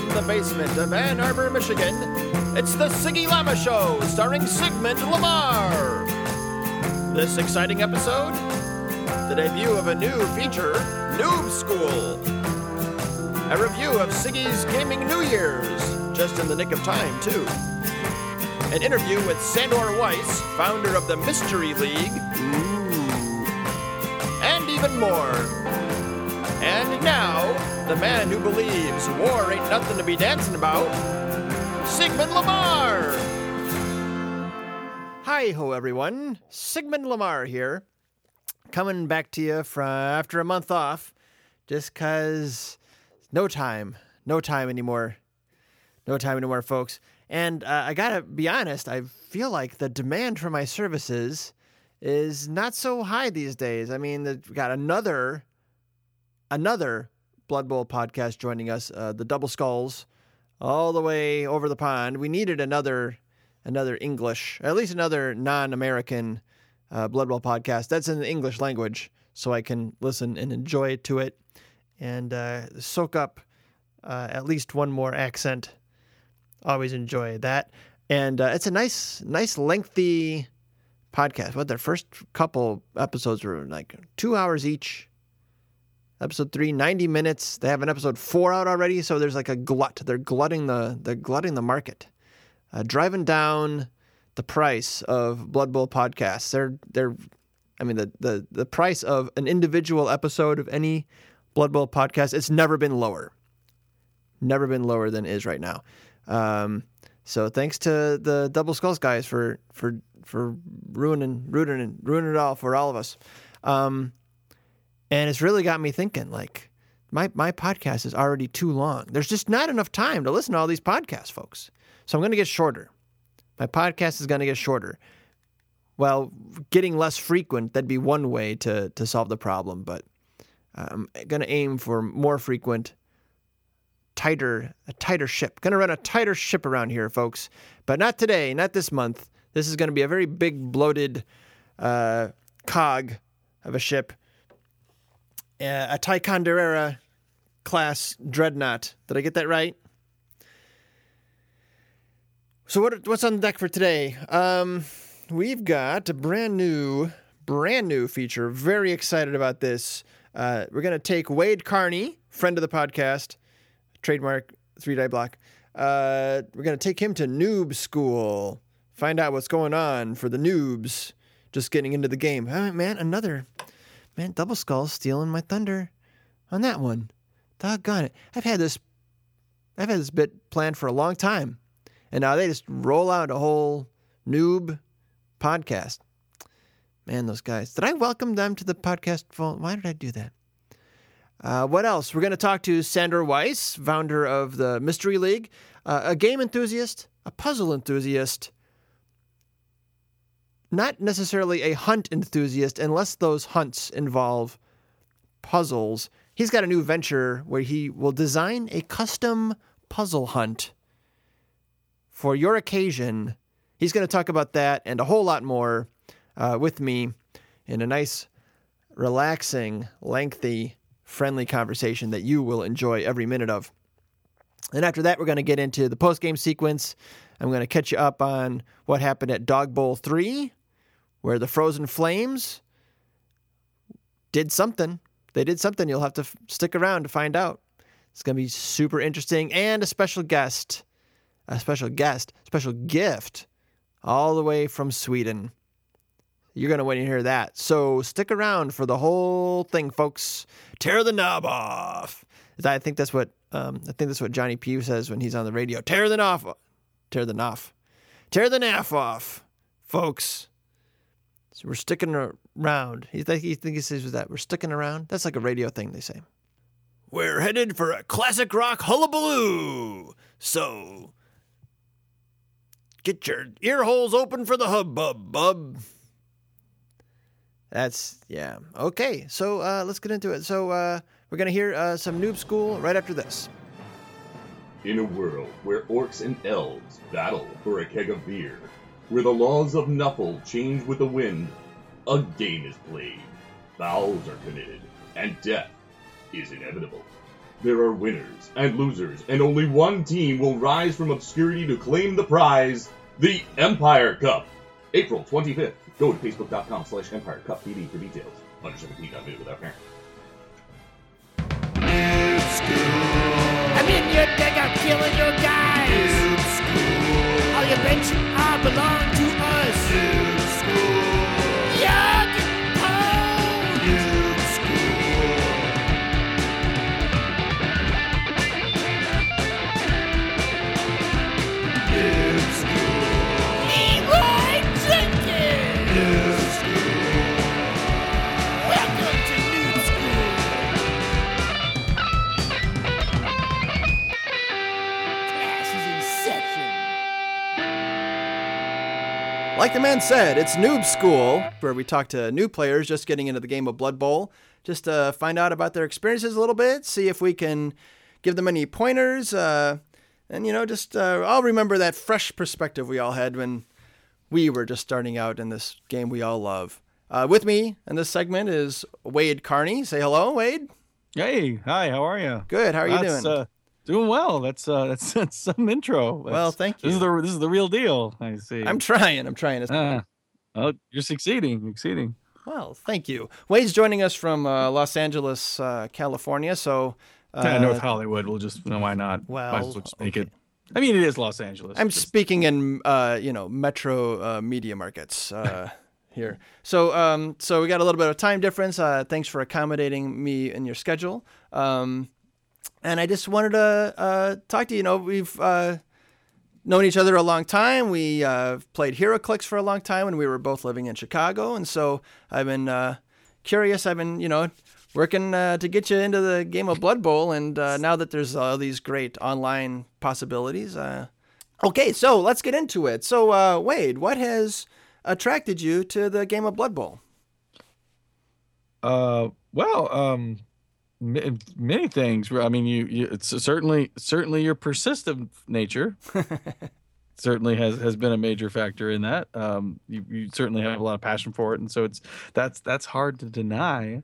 From the basement of Ann Arbor, Michigan, it's the Siggy Llama Show, starring Sigmund Lamar. This exciting episode, the debut of a new feature, Noob Skool. A review of Siggy's Gaming New Year's, just in the nick of time, too. An interview with Sandor Weisz, founder of the Mystery League. Ooh. And even more. And now, the man who believes war ain't nothing to be dancing about, Sigmund Lamar. Hi ho, everyone. Sigmund Lamar here, coming back to you from after a month off, just cause no time, no time anymore, no time anymore, folks. And uh, I gotta be honest, I feel like the demand for my services is not so high these days. I mean, we got another another Blood Bowl podcast joining us, uh, the Double Skulls, all the way over the pond. We needed another another English, at least another non-American uh, Blood Bowl podcast that's in the English language, so I can listen and enjoy to it and uh, soak up uh, at least one more accent. Always enjoy that, and uh, it's a nice, nice lengthy podcast. What their first couple episodes were like two hours each episode three, 90 minutes. They have an episode four out already, so there's like a glut. They're glutting the they're glutting the market, uh, driving down the price of Blood Bowl podcasts. They're they're, I mean the the the price of an individual episode of any Blood Bowl podcast. It's never been lower, never been lower than it is right now. Um, so thanks to the Double Skulls guys for for for ruining ruining ruining it all for all of us. Um, and it's really got me thinking like my my podcast is already too long. There's just not enough time to listen to all these podcasts, folks. So I'm going to get shorter. My podcast is going to get shorter. Well, getting less frequent that'd be one way to to solve the problem, but I'm going to aim for more frequent tighter a tighter ship. Going to run a tighter ship around here, folks. But not today, not this month. This is going to be a very big bloated uh, cog of a ship a Ticonderoga class dreadnought. Did I get that right? So what what's on deck for today? Um, we've got a brand new, brand new feature. Very excited about this. Uh, we're gonna take Wade Carney, friend of the podcast, trademark three die block. Uh, we're gonna take him to Noob Skool. Find out what's going on for the noobs just getting into the game. Oh, man, another Man, Double Skull's stealing my thunder on that one. Doggone it. I've had this I've had this bit planned for a long time. And now they just roll out a whole noob podcast. Man, those guys. Did I welcome them to the podcast? Why did I do that? Uh, what else? We're going to talk to Sandor Weisz, founder of the Mystery League, uh, a game enthusiast, a puzzle enthusiast, not necessarily a hunt enthusiast unless those hunts involve puzzles. He's got a new venture where he will design a custom puzzle hunt for your occasion. He's going to talk about that and a whole lot more uh, with me in a nice, relaxing, lengthy, friendly conversation that you will enjoy every minute of. And after that, we're going to get into the post game sequence. I'm going to catch you up on what happened at Dog Bowl 3, where the Frozen Flames did something. They did something. You'll have to f- stick around to find out. It's going to be super interesting and a special guest, a special guest, special gift all the way from Sweden. You're going to want to hear that. So stick around for the whole thing, folks. Tear the knob off. I think that's what um, I think that's what Johnny P says when he's on the radio. Tear the knob, off. tear the knob, tear the naff off, folks. So we're sticking around. You think he thinks he says that we're sticking around? That's like a radio thing they say. We're headed for a classic rock hullabaloo. So get your ear holes open for the hubbub, bub. That's yeah. Okay, so uh, let's get into it. So uh, we're gonna hear uh, some Noob Skool right after this. In a world where orcs and elves battle for a keg of beer, where the laws of Nuffle change with the wind, a game is played, vows are committed, and death is inevitable. There are winners and losers, and only one team will rise from obscurity to claim the prize, the Empire Cup. April 25th. Go to facebook.com slash Empire Cup TV for details. Under 17 not without parents. Like the man said, it's Noob Skool, where we talk to new players just getting into the game of Blood Bowl, just to find out about their experiences a little bit, see if we can give them any pointers, uh, and you know, just uh, I'll remember that fresh perspective we all had when we were just starting out in this game we all love. Uh, with me in this segment is Wade Carney. Say hello, Wade. Hey, hi, how are you? Good. How are you That's, doing? Uh, doing well. That's uh, that's, that's some intro. Well, That's- thank This is you. the this is the real deal. I see. I'm trying. I'm trying. It's- Uh, oh, you're succeeding, succeeding. Well, thank you. Wade's joining us from uh, Los Angeles, uh, California. So, uh, Yeah, North Hollywood. We'll just no, why not? well, Might as well just make okay. it. I mean, it is Los Angeles. I'm Just- speaking in uh, you know metro uh, media markets uh, here. So um, so we got a little bit of time difference. Uh, thanks for accommodating me in your schedule. Um, and I just wanted to uh, talk to you. You know, we've uh, known each other a long time. We uh, played HeroClix for a long time when we were both living in Chicago, and so I've been uh, curious. I've been you know working uh, to get you into the game of Blood Bowl, and uh, now that there's all these great online possibilities. Okay, so let's get into it. So, Wade, what has attracted you to the game of Blood Bowl? Uh, well, um, many things. I mean, you, you it's certainly certainly your persistent nature certainly has has been a major factor in that. Um, you, you certainly have a lot of passion for it, and so it's that's that's hard to deny.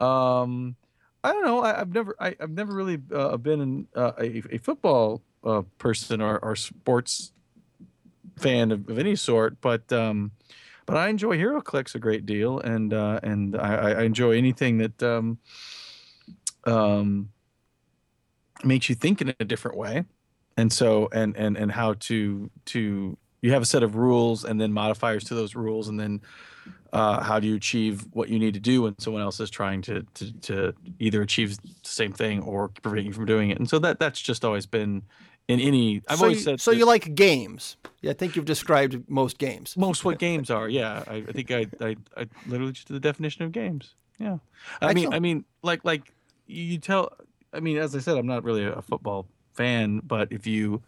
Um, I don't know. I, I've never I, I've never really uh, been in, uh, a, a football uh, person or, or sports fan of, of any sort, but um, but I enjoy HeroClix a great deal, and uh, and I, I I enjoy anything that um, makes you think in a different way, and so and and and how to to you have a set of rules and then modifiers to those rules, and then uh, how do you achieve what you need to do when someone else is trying to to to either achieve the same thing or prevent you from doing it, and so that that's just always been in any. I've so always you, said so. You like games? Yeah, I think you've described most games. most what games are. Yeah, I, I think I, I I literally just did the definition of games. Yeah, I mean, I mean, like like you tell. I mean, as I said, I'm not really a football fan, but if you,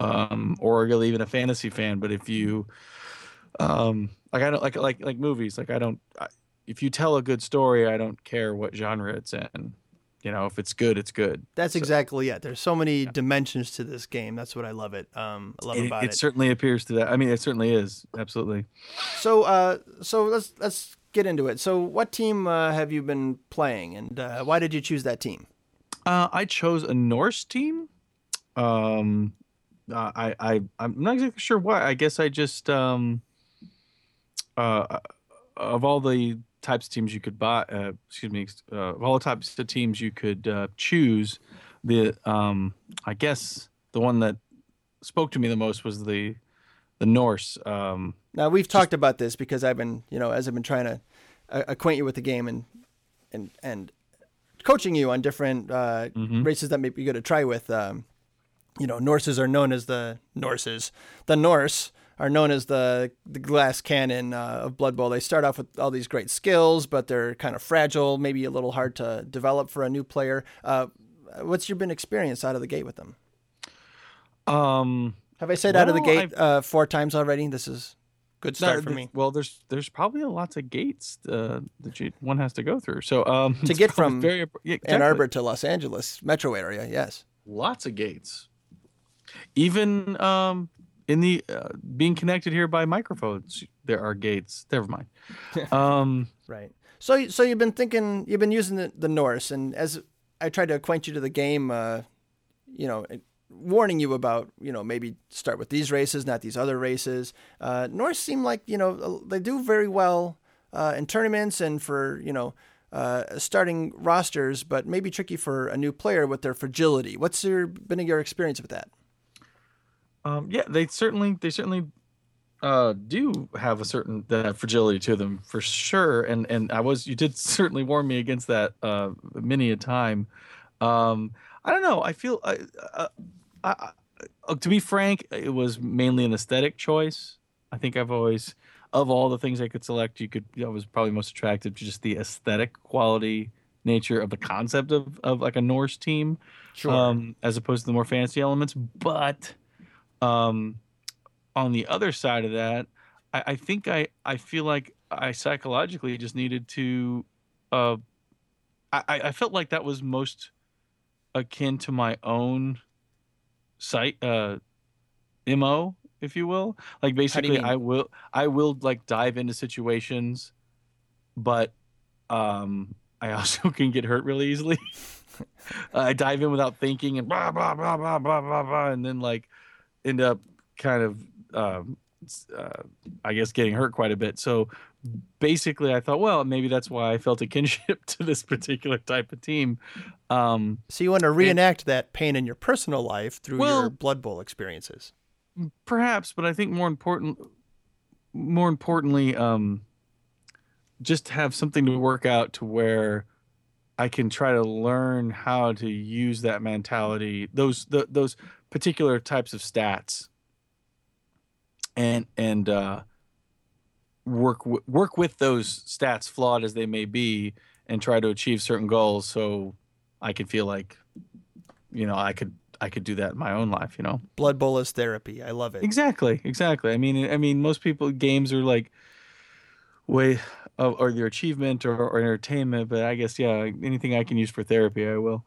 um, or really even a fantasy fan, but if you, um, like I don't like like like movies. Like I don't. I, if you tell a good story, I don't care what genre it's in. You know, if it's good, it's good. That's So- exactly it. There's so many dimensions to this game. That's what I love it. Um, I love It, about it it. certainly appears to that. I mean, it certainly is. Absolutely. So, uh, so let's let's get into it. So, what team uh, have you been playing, and uh, why did you choose that team? Uh, I chose a Norse team. Um, uh, I I I'm not exactly sure why. I guess I just um, uh, of all the types of teams you could buy, uh, excuse me, uh, of all the types of teams you could uh, choose, the um, I guess the one that spoke to me the most was the the Norse. Um, Now we've talked about this because I've been, you know, as I've been trying to uh, acquaint you with the game and and and coaching you on different uh, Mhm. races that may be good to try with. Um, you know, Norses are known as the Norses. The Norse are known as the the glass cannon uh, of Blood Bowl. They start off with all these great skills, but they're kind of fragile, maybe a little hard to develop for a new player. Uh, what's your been experience out of the gate with them? um, Have I said out of the gate uh, four times already? This is good start no, for me. Well, there's there's probably lots of gates uh, that you, one has to go through. So um, To get from very yeah, Ann. Arbor to Los Angeles metro area. Yes. lots of gates. Even um, in the uh, being connected here by microphones, there are gates. Never mind. Um, Right. So, so you've been thinking, you've been using the, the Norse, and as I tried to acquaint you to the game, uh, you know, warning you about, you know, maybe start with these races, not these other races. Uh, Norse seem like, you know, they do very well uh, in tournaments and for, you know, uh, starting rosters, but maybe tricky for a new player with their fragility. What's your, been your experience with that? Um, yeah, they certainly they certainly uh, do have a certain that fragility to them for sure. And and I was you did certainly warn me against that uh, many a time. Um, I don't know. I feel I, uh, I, I, to be frank, it was mainly an aesthetic choice. I think I've always of all the things I could select, you could I was probably most attracted to just the aesthetic quality nature of the concept of, of like a Norse team, Sure. um, as opposed to the more fancy elements. But um, on the other side of that, I, I think I, I feel like I psychologically just needed to. Uh, I, I felt like that was most akin to my own site uh, mo, if you will. Like basically. I will I will like dive into situations, but um, I also can get hurt really easily. I dive in without thinking and blah blah blah blah blah blah blah, and then like end up kind of um, uh, I guess getting hurt quite a bit. So basically, I thought, well, maybe that's why I felt a kinship to this particular type of team. Um, so you want to reenact that pain in your personal life through your Blood Bowl experiences. perhaps, but I think more important, more importantly, um, just have something to work out to where I can try to learn how to use that mentality, those the, those particular types of stats, and and uh, work w- work with those stats, flawed as they may be, and try to achieve certain goals. So I can feel like, you know, I could I could do that in my own life. You know. Blood Bowl is therapy. I love it. Exactly, exactly. I mean, I mean, most people games are like way of or their achievement or, or entertainment, but I guess yeah, anything I can use for therapy, I will.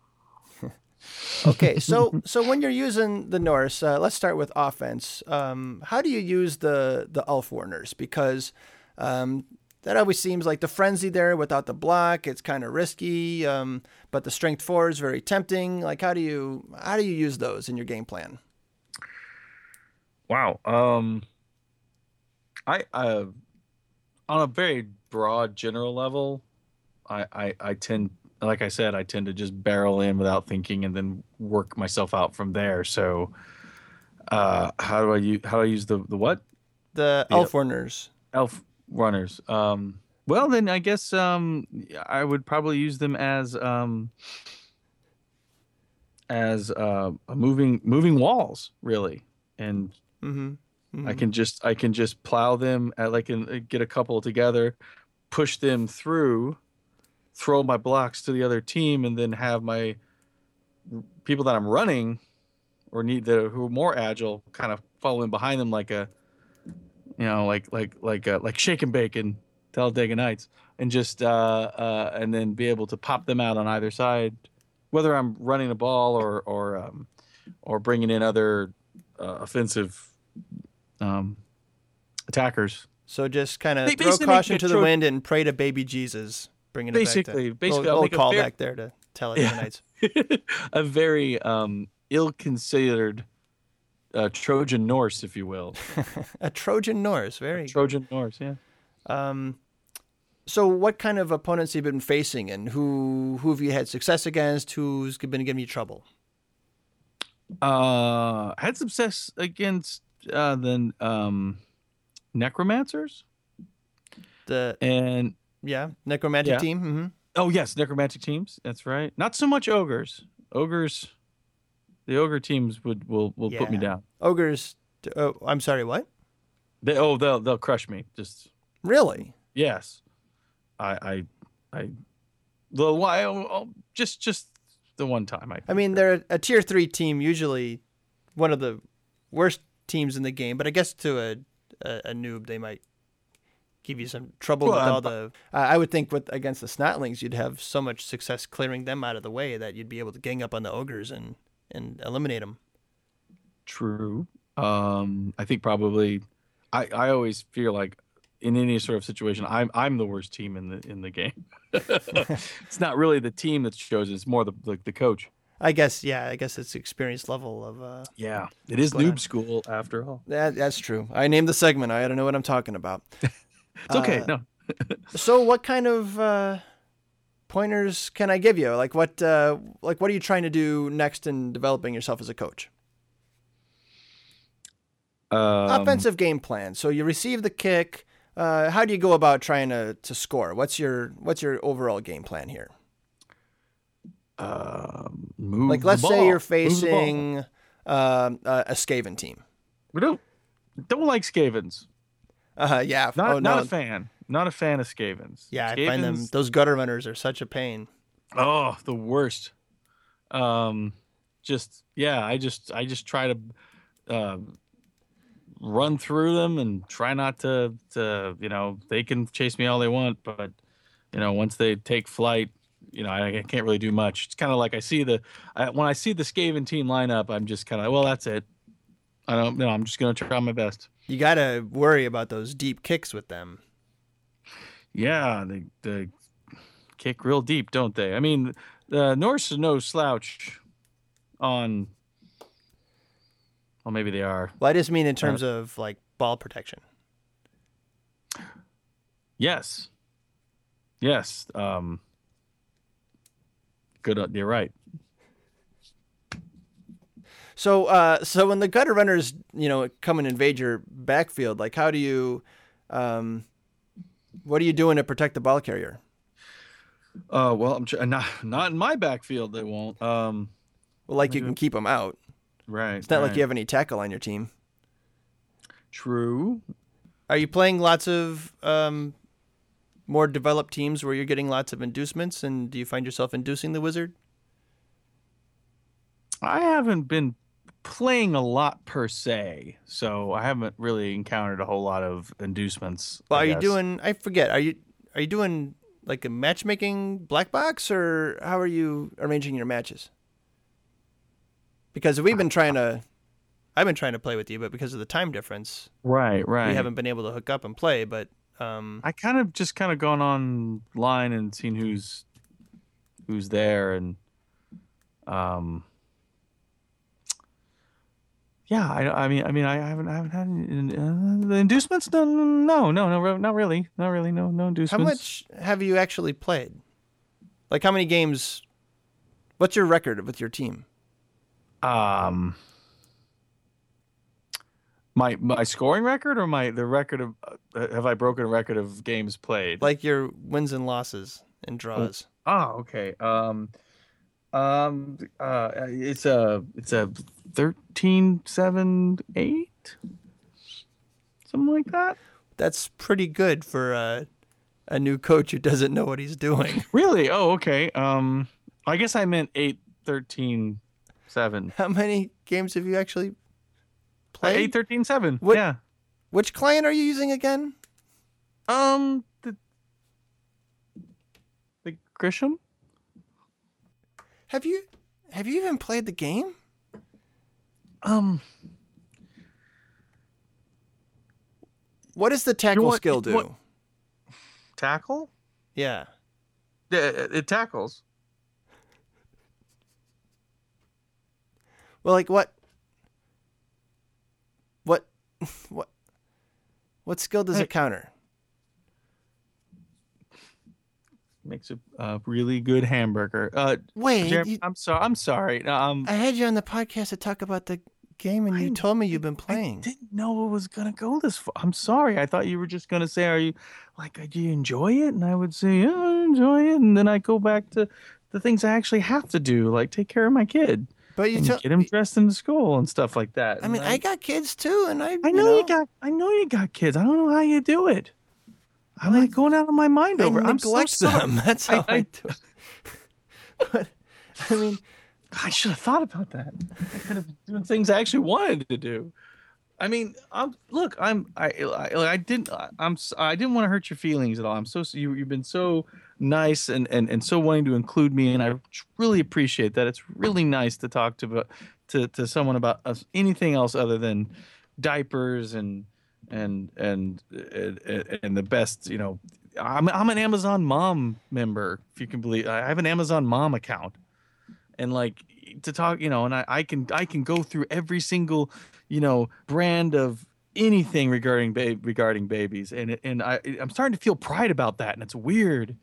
Okay, so so when you're using the Norse, uh, let's start with offense. Um, how do you use the the Ulfwereners? Because um, that always seems like the frenzy there without the block. It's kind of risky, um, but the strength four is very tempting. Like, how do you how do you use those in your game plan? Wow. Um, I uh, on a very broad general level, I, I I tend like I said, I tend to just barrel in without thinking and then work myself out from there. So, uh, how do I use how do I use the the what? The Yeah. Ulfwereners. elf runners um well then i guess um i would probably use them as um as uh a moving moving walls really and Mm-hmm. i can just i can just plow them at like and get a couple together push them through throw my blocks to the other team and then have my people that i'm running or need that who are more agile kind of following behind them like a you know like like like uh, like shake and bake in Talladega Nights and just uh uh and then be able to pop them out on either side whether I'm running the ball or or um or bringing in other uh, offensive um attackers So just kind of throw caution to the tro- wind and pray to baby Jesus. Bringing it Basically- back to basically, little, I'll little make a fair- callback there to Talladega Yeah. Nights. a very um ill-considered uh, Trojan Norse, if you will. A Trojan Norse. Very Trojan Norse, yeah. Um, so what kind of opponents have you been facing, and who who have you had success against? Who's been giving you trouble? Uh, had success against uh, the um, necromancers The and yeah necromantic Yeah. team. hmm oh yes, necromantic teams. That's right. Not so much ogres. Ogres, the ogre teams would will will put me down. Ogres. Oh, I'm sorry. What? They oh they'll they'll crush me. Just Really? yes, I I I the why oh, oh, just just the one time I I mean, they're a tier three team. Usually, one of the worst teams in the game. But I guess to a a, a noob, they might give you some trouble Well, with I'm- all the. Uh, I would think with against the Snotlings, you'd have so much success clearing them out of the way that you'd be able to gang up on the ogres and and eliminate them. True. Um, I think probably I, I always feel like in any sort of situation, I'm I'm the worst team in the in the game. it's not really the team that's chosen; it's more the the, the coach. I guess yeah. I guess it's experience level of. Uh, Yeah, it is Go ahead. noob school after all. that that's true. I named the segment. I don't know what I'm talking about. It's okay. Uh, no, So, what kind of uh, pointers can I give you? Like what? Uh, like what are you trying to do next in developing yourself as a coach? um, Offensive game plan. So you receive the kick. Uh, how do you go about trying to, to score? What's your what's your overall game plan here? um, move Like, let's say you're Move the ball. facing um, a, a Skaven team. We don't don't like Skavens. Uh, yeah. Not oh, not no. a fan. Not a fan of Skavens. Yeah, I find them those gutter runners are such a pain. Oh, the worst. Um, just yeah, I just I just try to uh, run through them and try not to to you know they can chase me all they want, but you know once they take flight, you know I, I can't really do much. It's kind of like I see the I, when I see the Skaven team lineup, I'm just kind of well that's it. I don't know. I'm just gonna try my best. You got to worry about those deep kicks with them. Yeah, they, they kick real deep, don't they? I mean, the Norse is no slouch on. Well, maybe they are. Well, I just Uh, mean in terms of like ball protection. Yes. Yes. Um. Good. uh, You're right. So, uh, so when the gutter runners, you know, come and invade your backfield, like how do you, um, what are you doing to protect the ball carrier? Uh. Well, I'm tr- not not in my backfield. They won't. Um. Well, like you can keep them out. Right. It's not like you have any tackle on your team. True. Are you playing lots of um, more developed teams where you're getting lots of inducements, and do you find yourself inducing the wizard? I haven't been playing a lot per se, so I haven't really encountered a whole lot of inducements. Well, are you doing? I forget. Are you are you doing like a matchmaking black box, or how are you arranging your matches? Because we've been trying to, I've been trying to play with you, but because of the time difference, Right, right. we haven't been able to hook up and play. But um, I kind of just kind of gone online and seen who's who's there and um yeah I, I mean I mean I haven't I haven't had any, uh, the inducements no no no no no not really not really no no inducements. how much have you actually played? Like how many games? What's your record with your team? um my my scoring record or my the record of uh, have I broken a record of games played Like your wins and losses and draws. Oh, okay. Um, um, uh, it's a it's a thirteen seven eight, something like that. That's pretty good for uh, a new coach who doesn't know what he's doing. Really? Oh, okay. Um, I guess I meant eight thirteen seven. How many games have you actually played? Eight thirteen seven. What- Yeah. Which client are you using again? Um, the the Grisham. Have you have you even played the game? Um, What does the tackle what- skill do? what- tackle. Yeah. Yeah, it, it tackles. Well, like what? What? What? What skill does Hey. it counter? Makes a, a really good hamburger. Uh, Wait, Jeremy, you- I'm sorry. I'm sorry. Um, I had you on the podcast to talk about the game, and you I- told me you've been I playing. didn't know it was gonna go this far. I'm sorry. I thought you were just gonna say, "Are you like, uh, do you enjoy it?" And I would say, "Yeah, I enjoy it." And then I go back to the things I actually have to do, like take care of my kid But you and get him dressed into school and stuff like that. I mean, And I got kids too, and I. I know, you got. I know you got kids. I don't know how you do it. I'm like going out of my mind I over. it. I'm so them. That's how I, I- do it. but I mean, I should have thought about that. I could have been doing things I actually wanted to do. I mean, I'm look. I'm. I. I, I didn't. I'm. I didn't want to hurt your feelings at all. I'm so. You, you've been so nice and, and and so wanting to include me, and I really appreciate that. It's really nice to talk to to to someone about us, anything else other than diapers and and and and, and the best you know I'm I'm an Amazon Mom member if you can believe I have an Amazon Mom account. And like to talk you know and I, I can I can go through every single you know brand of anything regarding ba- regarding babies. And and I I'm starting to feel pride about that and it's weird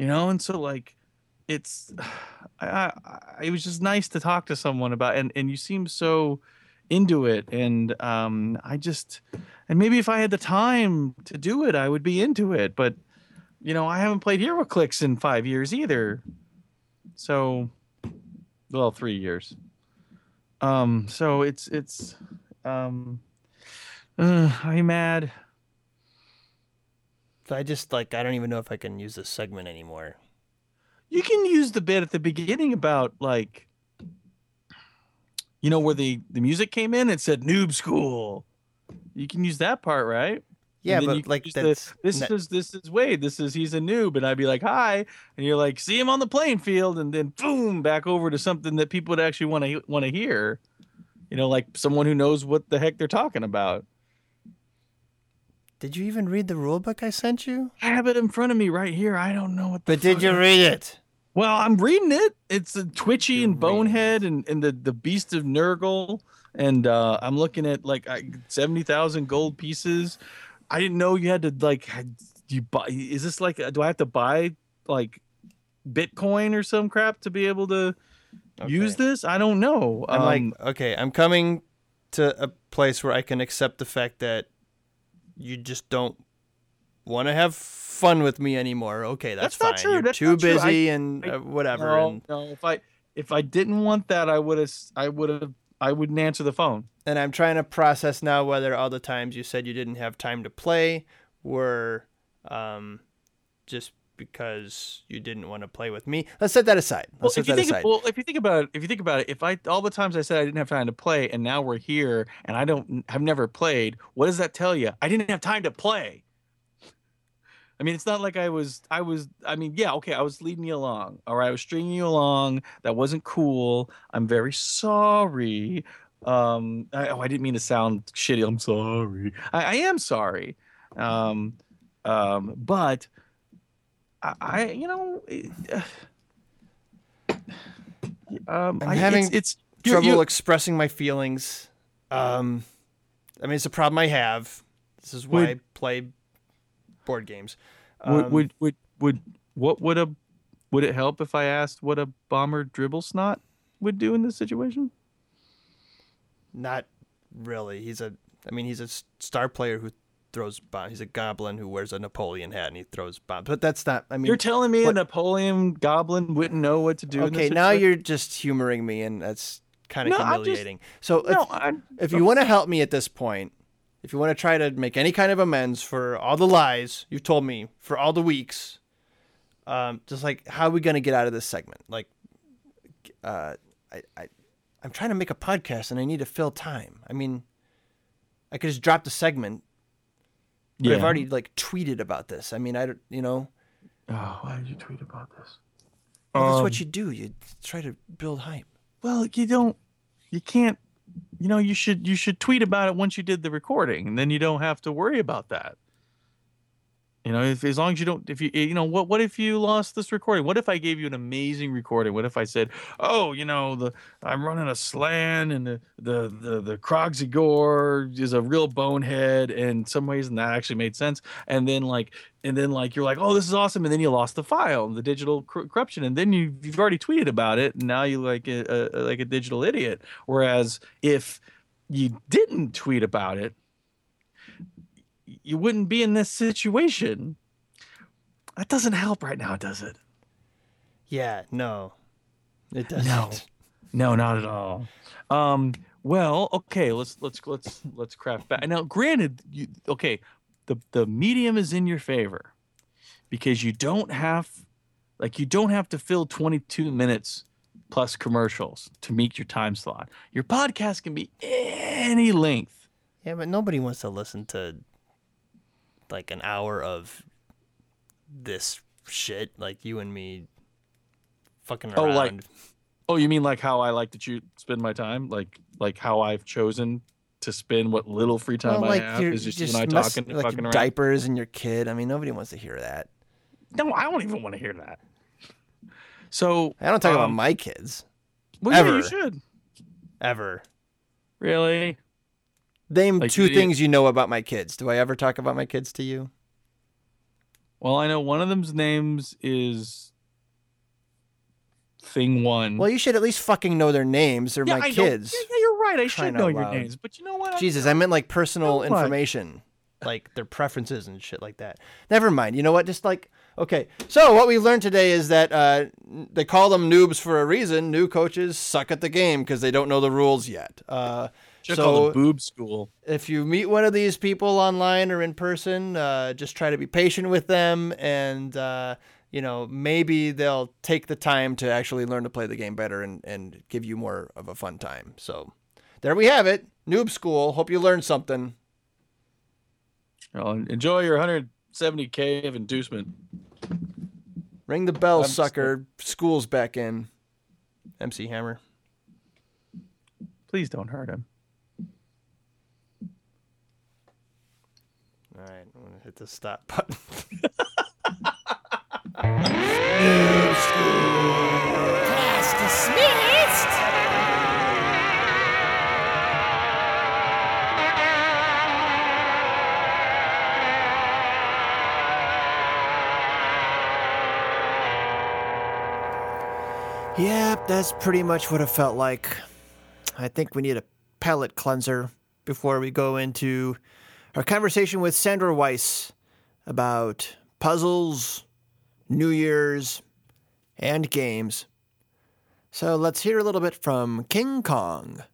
you know? And so like it's I, I, it was just nice to talk to someone about and and you seem so into it. And um I just and maybe if I had the time to do it I would be into it. But you know I haven't played HeroClix in 5 years either. So well 3 years. Um so it's it's um uh, I'm mad? I just like I don't even know if I can use this segment anymore. You can use the bit at the beginning about like you know where the the music came in it said noob school. You can use that part, right? Yeah, And then you but like the- that's this not- is this is Wade. This is he's a noob, and I'd be like, hi, and you're like, see him on the playing field, and then boom, back over to something that people would actually want to want to hear. You know, like someone who knows what the heck they're talking about. Did you even read the rule book I sent you? I have it in front of me right here. I don't know what. The But did you read it? Well, I'm reading it. It's a Twitchy You and Bonehead and, and the, the Beast of Nurgle. And uh, I'm looking at like I- 70,000 gold pieces. I didn't know you had to like, you buy, is this like, do I have to buy like Bitcoin or some crap to be able to use this? I don't know. I'm Um, like, okay, I'm coming to a place where I can accept the fact that you just don't want to have fun with me anymore. Okay, that's, That's not true, You're that's too not true. I- busy and uh, whatever. no, and, no, if I, if I didn't want that, I would have, I would have, I wouldn't answer the phone. and I'm trying to process now whether all the times you said you didn't have time to play were um, just because you didn't want to play with me. Let's set that aside. Let's if set you that think, aside. well, if you think about it, if you think about it, if I all the times I said I didn't have time to play, and now we're here, and I don't, have never played. What does that tell you? I didn't have time to play. I mean, it's not like I was, I was, I mean, yeah, okay, I was leading you along. All right, I was stringing you along. That wasn't cool. I'm very sorry. Um, I, oh, I didn't mean to sound shitty. I'm sorry. I, I am sorry. Um, um, but I, I you know, eh, um, I'm I, having it's, it's you- trouble you- expressing my feelings. Um, I mean, it's a problem I have. This is why Would- I play board games. would, Um, would would would what would a would it help if I asked what a Bomber Dribblesnot would do in this situation? Not really. He's a. I mean, he's a star player who throws bombs. He's a goblin who wears a Napoleon hat and he throws bombs. But that's not. I mean, You're telling me what- a Napoleon goblin wouldn't know what to do? in this okay. Now you're just humoring me, and that's kind of No, I'm just- humiliating. so no. if, if you want to help me at this point, if you want to try to make any kind of amends for all the lies you've told me for all the weeks, um, just like how are we gonna get out of this segment? Like, uh, I, I, I'm trying to make a podcast and I need to fill time. I mean, I could just drop the segment. But I've already like tweeted about this. I mean, I don't, you know, Oh, why did you tweet about this? well, that's Um, what you do. You try to build hype. Well, you don't. You can't. You know, you should you should tweet about it once you did the recording, and then you don't have to worry about that. You know, if as long as you don't, if you eh, you know what what if you lost this recording? What if I gave you an amazing recording? What if I said, oh, you know, the I'm running a Slann and the the the the Kroxigor is a real bonehead in some ways, and that actually made sense. And then like and then like you're like, oh, this is awesome, and then you lost the file, the digital cor- corruption, and then you you've already tweeted about it, and now you like a, a like a digital idiot. Whereas if you didn't tweet about it, you wouldn't be in this situation. That doesn't help right now, does it? Yeah, no, it doesn't. No. No, not at all. Um, well, okay, let's let's let's let's craft back. Now, granted, you, okay, the the medium is in your favor because you don't have like you don't have to fill 22 minutes plus commercials to meet your time slot. Your podcast can be any length. Yeah, but nobody wants to listen to like an hour of this shit, like you and me fucking around. Oh, like- Oh, you mean like how I like to choo- spend my time, like like how I've chosen to spend what little free time Well, I have you're is just, you and I mess- talking like fucking your around. diapers and your kid. I mean, nobody wants to hear that. No, I don't even want to hear that. So I don't talk about um, my kids well, yeah, you should ever. really. Name Like, two you- things you know about my kids. Do I ever talk about my kids to you? Well, I know one of them's names is Thing One. Well, you should at least fucking know their names. They're yeah, my I kids. Yeah, yeah, you're right. I should know your loud. names, but you know what? Jesus, I meant like personal information, like their preferences and shit like that. Never mind. You know what? Just like okay. So what we learned today is that uh, they call them noobs for a reason. New coaches suck at the game because they don't know the rules yet. Uh, So it boob school. if you meet one of these people online or in person, uh, just try to be patient with them, and uh, you know maybe they'll take the time to actually learn to play the game better and, and give you more of a fun time. So there we have it, noob school. Hope you learned something. Well, enjoy your 170k of inducement. Ring the bell, I'm sucker. School's back in. MC Hammer. Please don't hurt him. All right, I'm gonna hit the stop button. Dismissed. Yep, that's pretty much what it felt like. I think we need a palate cleanser before we go into our conversation with Sandor Weisz about puzzles, New Year's, and games. So let's hear a little bit from King Kong.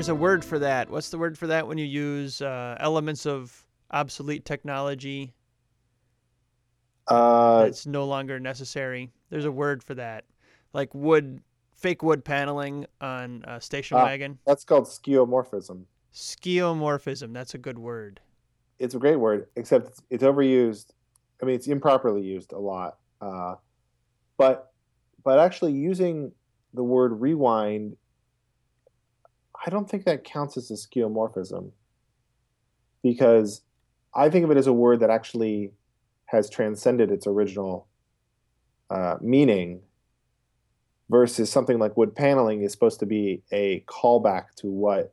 There's a word for that? What's the word for that when you use uh, elements of obsolete technology Uh, that's no longer necessary? There's a word for that, like wood, fake wood paneling on a station Ah. wagon. that's called skeuomorphism. Skeomorphism. That's a good word. It's a great word, except it's, it's overused. I mean, it's improperly used a lot. Uh, but but actually using the word rewind, I don't think that counts as a skeuomorphism because I think of it as a word that actually has transcended its original uh, meaning versus something like wood paneling is supposed to be a callback to what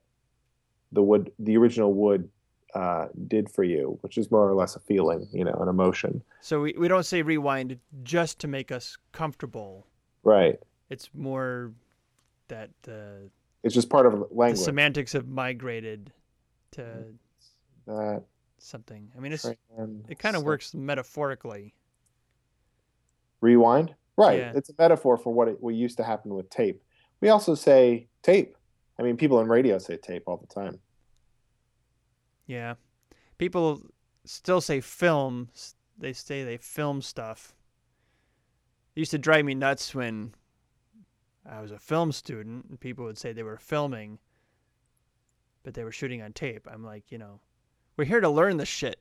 the wood the original wood uh, did for you, which is more or less a feeling, you know, an emotion. So we, we don't say rewind just to make us comfortable. Right. It's more that uh, It's just part of language. the semantics have migrated to that something. I mean, it's it kind of works metaphorically. Rewind. Right. Yeah. It's a metaphor for what it, what used to happen with tape. We also say tape. I mean, people in radio say tape all the time. Yeah. People still say film. They say they film stuff. It used to drive me nuts when I was a film student and people would say they were filming, but they were shooting on tape. I'm like, you know, we're here to learn the shit.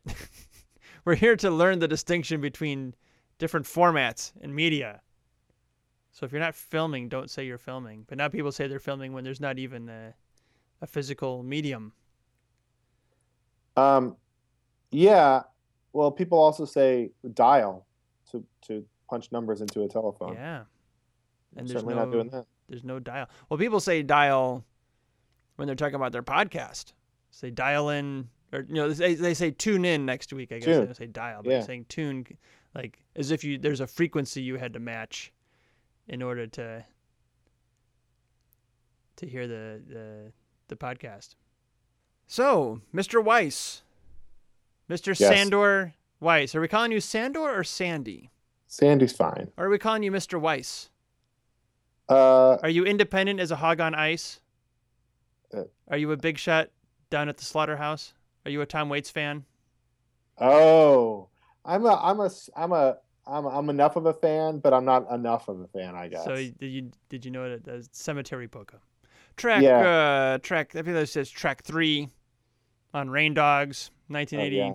we're here to learn the distinction between different formats and media. So if you're not filming, don't say you're filming. But now people say they're filming when there's not even a, a physical medium. Um, yeah. Well, people also say dial to to punch numbers into a telephone. Yeah. And there's certainly no, not doing that. there's no dial. Well, people say dial when they're talking about their podcast. Say dial in, or you know, they, they say tune in next week. I guess they Tune. don't say dial, but Yeah. they're saying tune, like as if you there's a frequency you had to match in order to to hear the the, the podcast. So, Mr. Weisz, Mr. Yes. Sandor Weisz, are we calling you Sandor or Sandy? Sandy's fine. Or are we calling you Mr. Weisz? Uh, Are you independent as a hog on ice? Uh, Are you a big shot down at the slaughterhouse? Are you a Tom Waits fan? oh, I'm a I'm a I'm a I'm I'm enough of a fan, but I'm not enough of a fan. I guess. So did you did you know that uh, Cemetery Polka? Track Yeah. uh track I think that says track three on Rain Dogs, nineteen eighty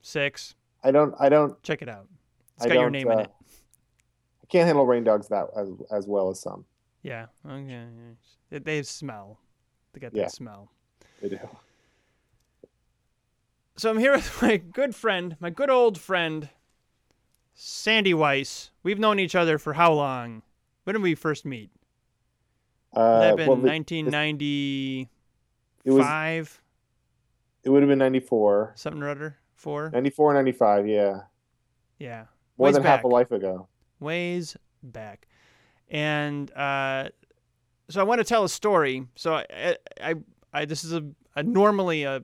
six. I don't I don't Check it out. It's I got your name in uh, it. Can't handle rain dogs that as as well as some. Yeah. Okay. They, they smell. They got Yeah. that smell. They do. So I'm here with my good friend, my good old friend, Sandy Weisz. We've known each other for how long? When did we first meet? That Uh, have been well, the- 1995, it was it would have been 94, something or other? Four? 94, 95, yeah, Yeah. more Ways than half a life ago. Ways back. And uh, so I want to tell a story. So I, I, I this is a, a normally a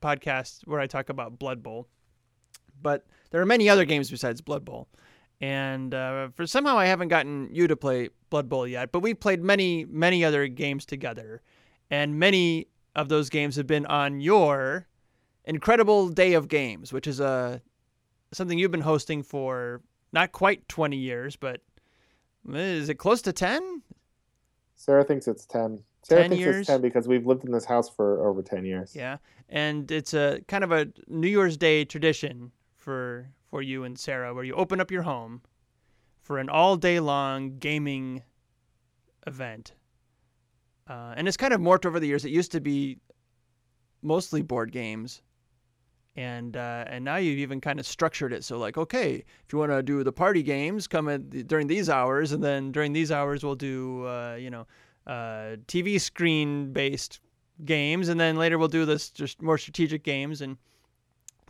podcast where I talk about Blood Bowl, but there are many other games besides Blood Bowl. And uh, for somehow I haven't gotten you to play Blood Bowl yet, but we've played many, many other games together, and many of those games have been on your incredible day of games, which is a something you've been hosting for not quite 20 years, but is it close to 10? Sarah thinks it's 10. Sarah 10 thinks years? it's 10 because we've lived in this house for over 10 years. Yeah, and it's a kind of a New Year's Day tradition for for you and Sarah, where you open up your home for an all day long gaming event. Uh, and it's kind of morphed over the years. It used to be mostly board games, and uh, and now you've even kind of structured it so like, okay, if you want to do the party games, come at during these hours, and then during these hours we'll do uh, you know uh, TV screen based games, and then later we'll do this just more strategic games, and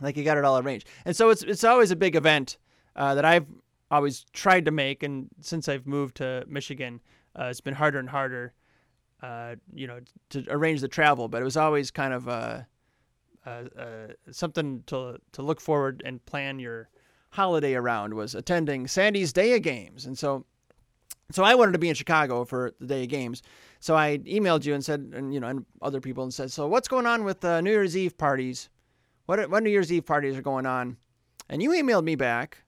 like you got it all arranged. And so it's it's always a big event uh, that I've always tried to make, and since I've moved to Michigan, uh, it's been harder and harder, uh, you know, to arrange the travel. But it was always kind of uh, uh, something to to look forward and plan your holiday around was attending Sandy's Day of Games, and so so I wanted to be in Chicago for the Day of Games. So I emailed you and said, and you know, and other people and said, so what's going on with uh, New Year's Eve parties? What what New Year's Eve parties are going on? And you emailed me back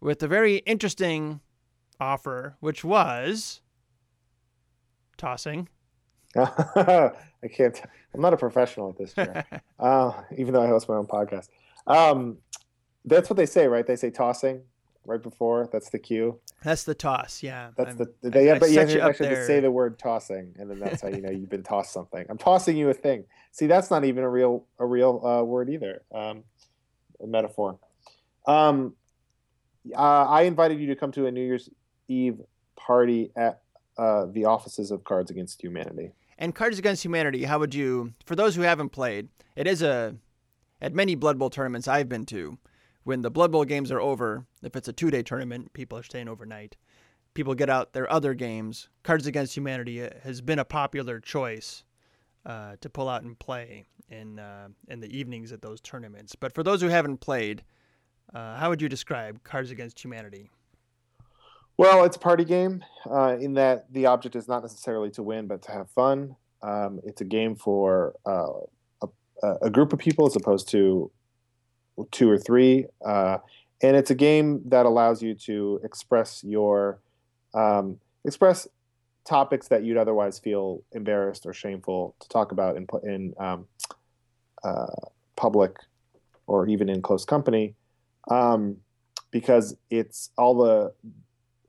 with a very interesting offer, which was tossing. I can't. I'm not a professional at this, uh, even though I host my own podcast. Um, that's what they say, right? They say tossing right before. That's the cue. That's the toss, yeah. That's I'm- the. They, I but you set have to you up actually have to say the word tossing, and then that's how you know you've been tossed something. I'm tossing you a thing. See, that's not even a real a real uh, word either. Um, a metaphor. Um, uh, I invited you to come to a New Year's Eve party at uh, the offices of Cards Against Humanity. And Cards Against Humanity, how would you, for those who haven't played, it is a, at many Blood Bowl tournaments I've been to, when the Blood Bowl games are over, if it's a two day tournament, people are staying overnight, people get out their other games. Cards Against Humanity uh, has been a popular choice uh, to pull out and play in, uh, in the evenings at those tournaments. But for those who haven't played, uh, how would you describe Cards Against Humanity? Well, it's a party game uh, in that the object is not necessarily to win, but to have fun. Um, it's a game for uh, a, a group of people as opposed to two or three. Uh, and it's a game that allows you to express your um, express topics that you'd otherwise feel embarrassed or shameful to talk about in in um, uh, public or even in close company, um, because it's all the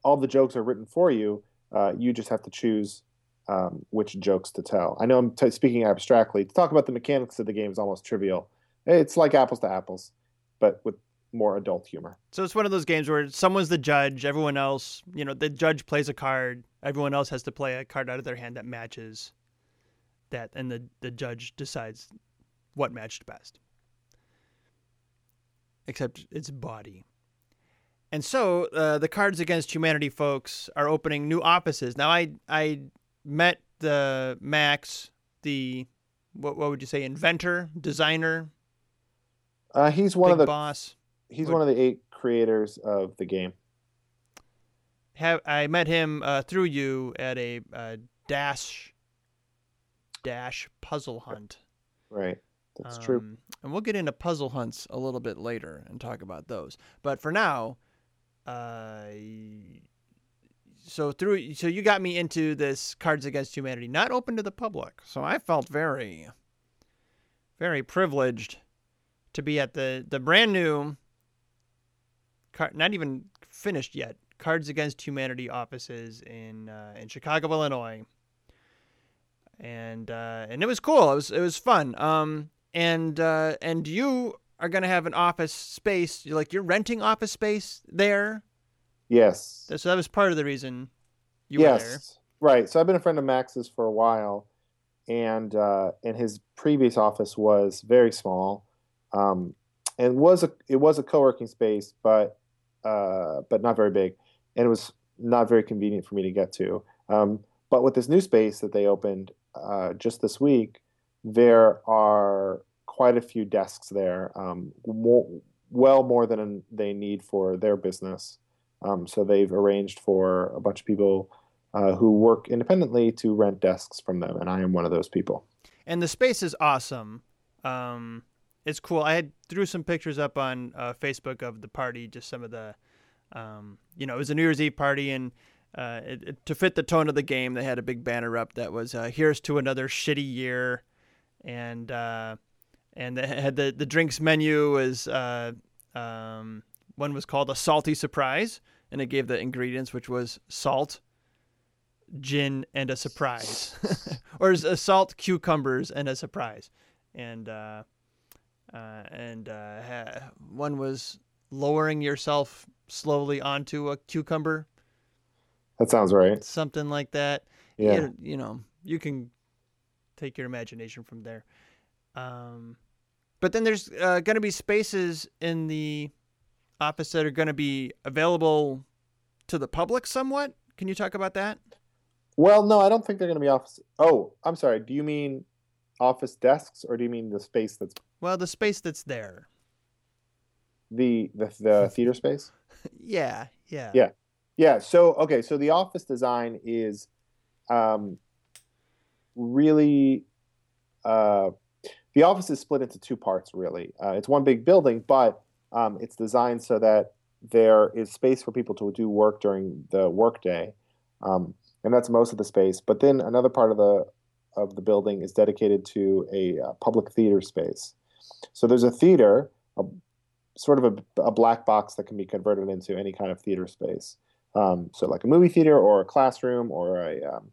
all the jokes are written for you. Uh, you just have to choose um, which jokes to tell. I know I'm t- speaking abstractly. To talk about the mechanics of the game is almost trivial. It's like apples to apples, but with more adult humor. So it's one of those games where someone's the judge, everyone else, you know, the judge plays a card, everyone else has to play a card out of their hand that matches that, and the, the judge decides what matched best. Except it's body. And so uh, the Cards Against Humanity folks are opening new offices. Now, I I met the Max, the what, what would you say, inventor, designer, Uh, he's one of the boss. he's What- one of the eight creators of the game. have I met him uh, through you at a uh, dash dash puzzle hunt. Right, that's true. Um, And we'll get into puzzle hunts a little bit later and talk about those. But for now, uh, so through so you got me into this Cards Against Humanity, not open to the public. So I felt very, very privileged to be at the the brand new, not even finished yet, Cards Against Humanity offices in uh, in Chicago, Illinois. And uh, and it was cool. It was it was fun. Um, and uh, and you are gonna have an office space. You're like you're renting office space there. Yes. So that was part of the reason you were there. yes. Right. So I've been a friend of Max's for a while, and uh, and his previous office was very small, um, and was a it was a co-working space, but uh, but not very big, and it was not very convenient for me to get to. Um, but with this new space that they opened uh, just this week, there are quite a few desks there, um, more, well more than they need for their business. Um, so they've arranged for a bunch of people uh, who work independently to rent desks from them, and I am one of those people. and the space is awesome. Um, it's cool. I had threw some pictures up on uh, Facebook of the party, just some of the, um, you know, it was a New Year's Eve party, and uh, it, it- to fit the tone of the game, they had a big banner up that was uh, "Here's to another shitty year," and uh, and they had the the drinks menu was uh, um, one was called a salty surprise, and it gave the ingredients, which was salt, gin, and a surprise, or is a salt, cucumbers, and a surprise, and uh, uh, and uh, ha- one was lowering yourself slowly onto a cucumber, That sounds right. something like that. Yeah. You know, you can take your imagination from there. Um, but then there's uh, going to be spaces in the office that are going to be available to the public somewhat. Can you talk about that? Well, no, I don't think they're going to be office. Oh, I'm sorry. Do you mean office desks, or do you mean the space that's Well, the space that's there. the the, the theater space? Yeah, yeah. Yeah. Yeah. So okay. So the office design is um, really uh, the office is split into two parts. Really, uh, it's one big building, but um, it's designed so that there is space for people to do work during the workday, um, and that's most of the space. But then another part of the of the building is dedicated to a uh, public theater space. So there's a theater, a, sort of a, a black box that can be converted into any kind of theater space. Um, so like a movie theater or a classroom or a, um,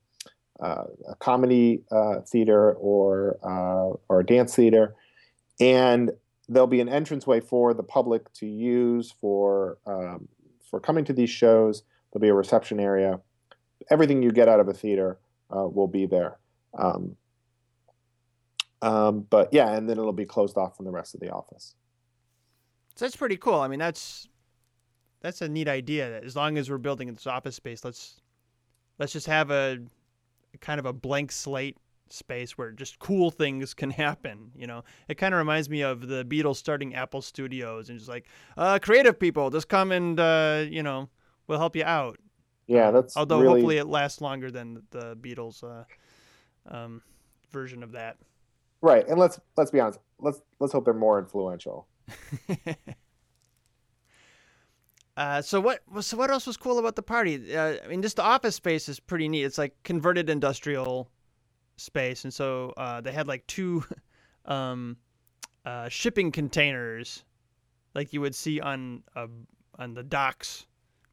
uh, a comedy uh, theater or uh, or a dance theater, and there'll be an entranceway for the public to use for um, for coming to these shows. There'll be a reception area. Everything you get out of a theater uh, will be there. Um, um, but yeah, and then it'll be closed off from the rest of the office. So that's pretty cool. I mean, that's that's a neat idea. That as long as we're building this office space, let's let's just have a, kind of a blank slate space where just cool things can happen. You know, it kind of reminds me of the Beatles starting Apple Studios and just like, uh, creative people, just come and uh, you know, we'll help you out. Yeah, that's Although really, hopefully it lasts longer than the Beatles uh, um, version of that. right. And let's let's be honest. Let's let's hope they're more influential. Uh, so what? So what else was cool about the party? Uh, I mean, just the office space is pretty neat. It's like converted industrial space, and so uh, they had like two um, uh, shipping containers, like you would see on uh, on the docks,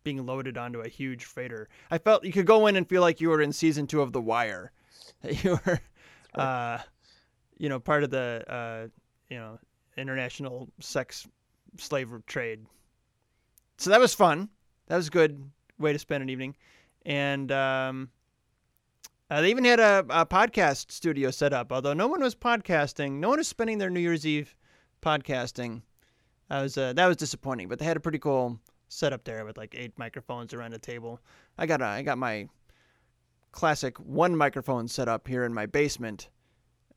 being loaded onto a huge freighter. I felt you could go in and feel like you were in season two of The Wire. That you were, uh, you know, part of the uh, you know international sex slave trade so that was fun. That was a good way to spend an evening, and um, uh, they even had a, a podcast studio set up. Although no one was podcasting, no one was spending their New Year's Eve podcasting. That was uh, that was disappointing. But they had a pretty cool setup there with like eight microphones around a table. I got a, I got my classic one microphone set up here in my basement.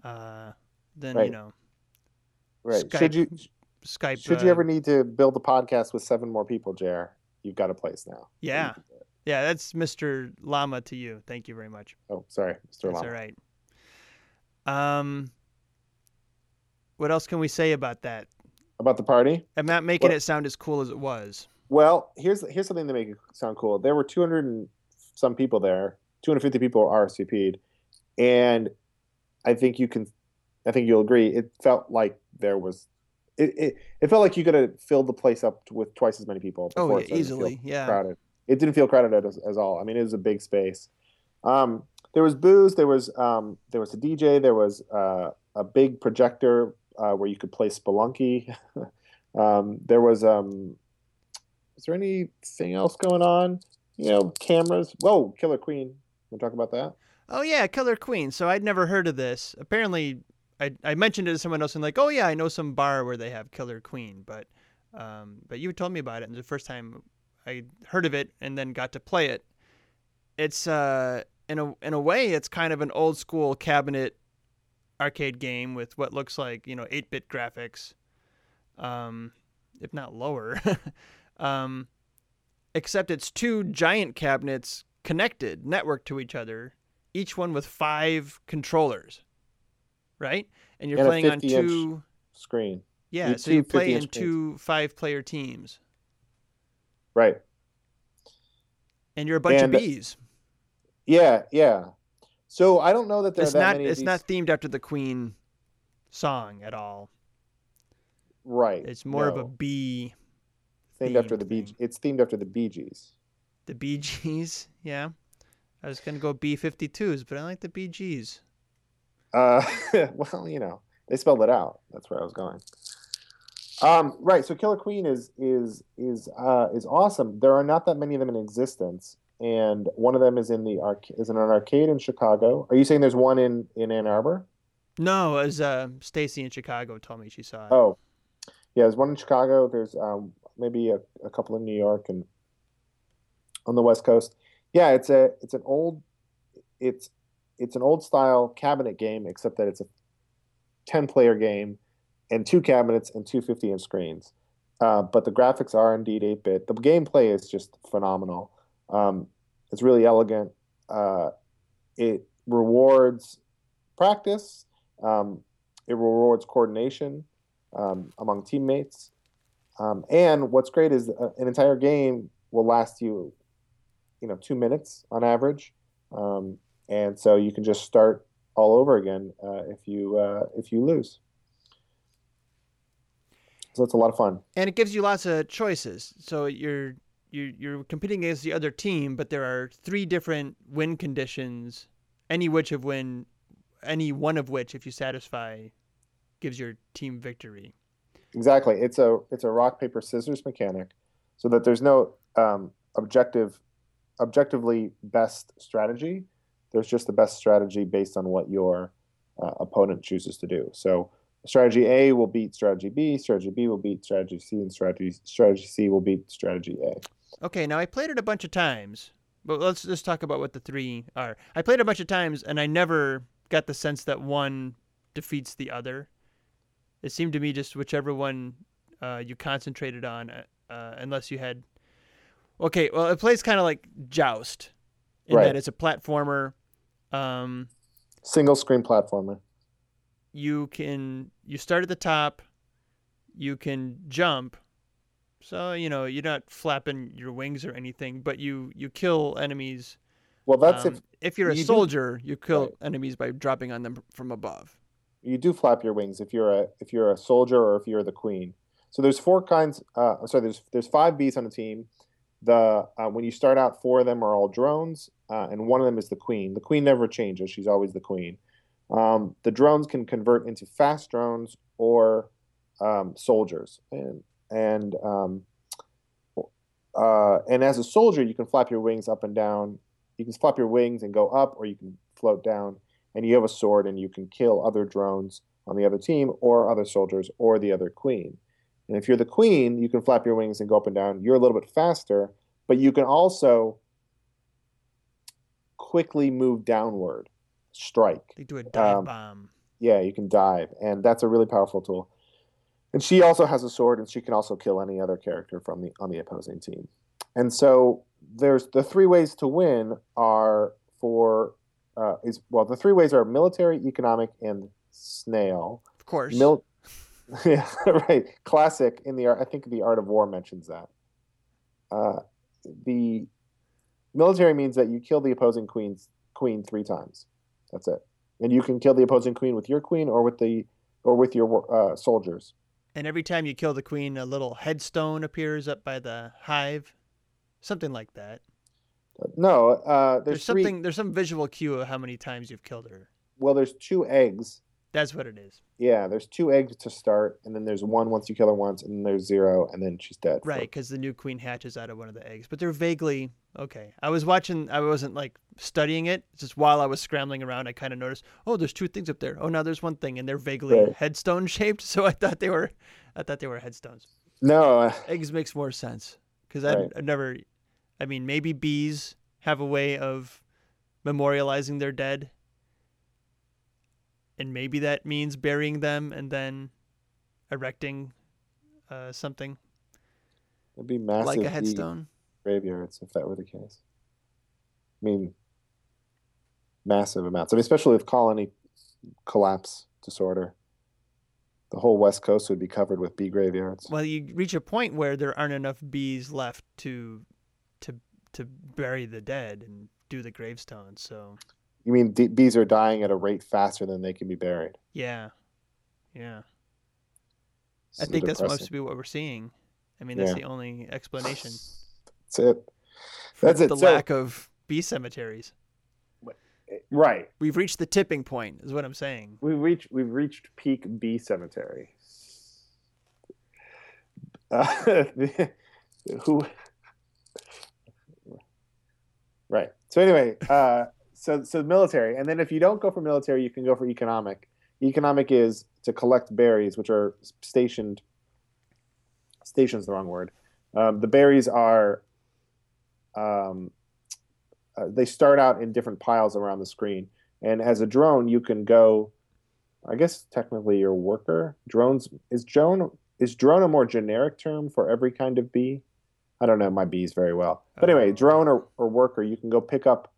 Uh, then you know Right. Skype- Should you Skype. should you uh, ever need to build a podcast with seven more people, Jer? You've got a place now. Yeah. Yeah, that's Mr. Llama to you. Thank you very much. Oh, sorry, Mr. That's Llama. all right. Um, what else can we say about that? About the party? I'm not making Well- it sound as cool as it was. Well, here's here's something to make it sound cool. There were 200 and some people there. 250 people RSVP'd, and I think you can, I think you'll agree. It felt like there was, it it, it felt like you could have filled the place up with twice as many people. Oh, before yeah, easily. Yeah. crowded. It didn't feel crowded as, as all. I mean, it was a big space. Um, there was booze. There was um, there was a DJ. There was uh, a big projector uh, where you could play Spelunky. um, there was um, is there anything else going on? You know, cameras. Whoa, Killer Queen. Want to talk about that? Oh yeah, Killer Queen. So I'd never heard of this. Apparently, I I mentioned it to someone else and like, oh yeah, I know some bar where they have Killer Queen, but um, but you told me about it, and the first time I heard of it and then got to play it, it's uh in a in a way it's kind of an old school cabinet arcade game with what looks like you know eight bit graphics, um, if not lower, um, except it's two giant cabinets connected, networked to each other, each one with five controllers, right? And you're And playing on two. Screen. Yeah, you- so you play in two five-player teams, Right. and you're a bunch And- of bees. Yeah. Yeah. So I don't know that there It's that not. It's these- not themed after the Queen song at all. right. It's more of a no. bee. themed after the Bee. It's themed after the Bee Gees. The Bee Gees. Yeah, I was gonna go B52s, but I like the Bee Gees. Uh, well, you know, they spelled it out. That's where I was going. Um, right. So Killer Queen is is is uh, is awesome. There are not that many of them in existence, and one of them is in the arc is in an arcade in Chicago. Are you saying there's one in in Ann Arbor? No, as uh, Stacy in Chicago told me she saw it. Oh, yeah. There's one in Chicago. There's um, maybe a, a couple in New York and on the West Coast. Yeah, it's a it's an old it's it's an old style cabinet game, except that it's a 10 player game and two cabinets and two 50 inch screens. Uh, but the graphics are indeed 8 bit. The gameplay is just phenomenal. Um, it's really elegant. Uh, it rewards practice, um, it rewards coordination um, among teammates. Um, and what's great is uh, an entire game will last you, you know, two minutes on average, um, and so you can just start all over again uh, if you uh, if you lose. So it's a lot of fun. and it gives you lots of choices. So you're you're you're competing against the other team, but there are three different win conditions, any which of win, any one of which, if you satisfy, gives your team victory. Exactly. It's a it's a rock paper scissors mechanic, so that there's no um, objective, objectively best strategy. There's just the best strategy based on what your uh, opponent chooses to do. So strategy A will beat strategy B, strategy B will beat strategy C, and strategy strategy C will beat strategy A. Okay, now I played it a bunch of times, but let's just talk about what the three are. I played a bunch of times, and I never got the sense that one defeats the other. It seemed to me just whichever one uh, you concentrated on, uh, uh, unless you had. Okay, well, it plays kind of like Joust, in Right. that it's a platformer. Um, Single screen platformer. you can you start at the top you can jump so you know you're not flapping your wings or anything but you you kill enemies Well, that's um, if if you're a you do- soldier you kill Right. enemies by dropping on them from above you do flap your wings if you're a if you're a soldier or if you're the queen. So there's four kinds. Uh, sorry, there's there's five bees on the team. The uh, when you start out, four of them are all drones, uh, and one of them is the queen. The queen never changes; she's always the queen. Um, the drones can convert into fast drones or um, soldiers, and and um, uh, and as a soldier, you can flap your wings up and down. You can flap your wings and go up, or you can float down and you have a sword and you can kill other drones on the other team or other soldiers or the other queen. And if you're the queen, you can flap your wings and go up and down. You're a little bit faster, but you can also quickly move downward, strike. they do a dive Um, bomb Yeah, you can dive, and that's a really powerful tool. And she also has a sword, and she can also kill any other character from the on the opposing team. And so there's the three ways to win are for uh, is well the three ways are military, economic, and snail. of course Mil- yeah, right. Classic in the art. I think the Art of War mentions that. Uh, the military means that you kill the opposing queen's queen three times. That's it, and you can kill the opposing queen with your queen or with the or with your uh, soldiers. and every time you kill the queen a little headstone appears up by the hive something like that No, uh, there's, there's, three. something there's some visual cue of how many times you've killed her Well, there's two eggs. That's what it is Yeah, there's two eggs to start, and then there's one once you kill her once, and then there's zero, and then she's dead. Right, because the new queen hatches out of one of the eggs. But they're vaguely okay. I was watching. I wasn't like studying it. Just while I was scrambling around, I kind of noticed. Oh, there's two things up there. Oh, now there's one thing, and they're vaguely Right. headstone shaped. So I thought they were. I thought they were headstones. No, uh, Eggs makes more sense because I've, Right. I've never. I mean, maybe bees have a way of memorializing their dead, and maybe that means burying them and then erecting uh, something it'd be massive. like a headstone. graveyards if that were the case. I mean, massive amounts. I mean, especially if colony collapse disorder, the whole west coast would be covered with bee graveyards. Well, you reach a point where there aren't enough bees left to to to bury the dead and do the gravestones. So You mean d- bees are dying at a rate faster than they can be buried? yeah, yeah. I So think that's depressing. must be what we're seeing. I mean, that's Yeah. the only explanation That's it. That's it. the So- lack of bee cemeteries. Right. We've reached the tipping point, is what I'm saying. We've reached we've reached peak bee cemetery. Uh, who? Right. So anyway, uh, so so military, and then if you don't go for military, you can go for economic. Economic is to collect berries, which are stationed. Station's the wrong word. Um, the berries are. Um, uh, they start out in different piles around the screen, and as a drone, you can go I guess technically your worker. Drones is drone is drone a more generic term for every kind of bee? I don't know my bees very well. But anyway, drone or, or worker, you can go pick up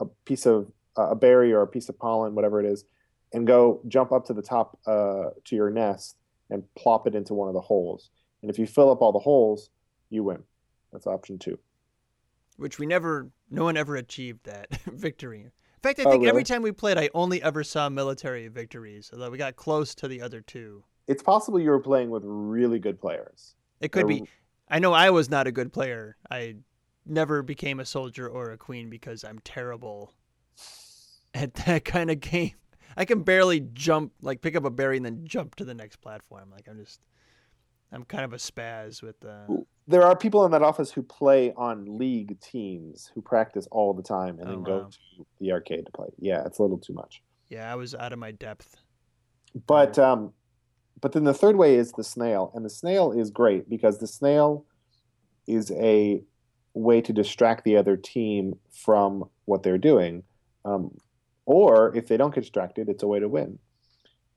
a piece of uh, a berry or a piece of pollen, whatever it is, and go jump up to the top uh, to your nest and plop it into one of the holes. And if you fill up all the holes, you win. That's option two. Which we never, no one ever achieved that victory. In fact, I Oh, think every time we played, I only ever saw military victories, although we got close to the other two. It's possible you were playing with really good players. It could be. I know I was not a good player. I never became a soldier or a queen because I'm terrible at that kind of game. I can barely jump, like pick up a berry and then jump to the next platform. Like I'm just, I'm kind of a spaz with. Uh, There are people in that office who play on league teams who practice all the time and Oh, then go wow. to the arcade to play. Yeah, it's a little too much. yeah, I was out of my depth. But um, but then the third way is the snail, and the snail is great because the snail is a way to distract the other team from what they're doing, um, or if they don't get distracted, it's a way to win.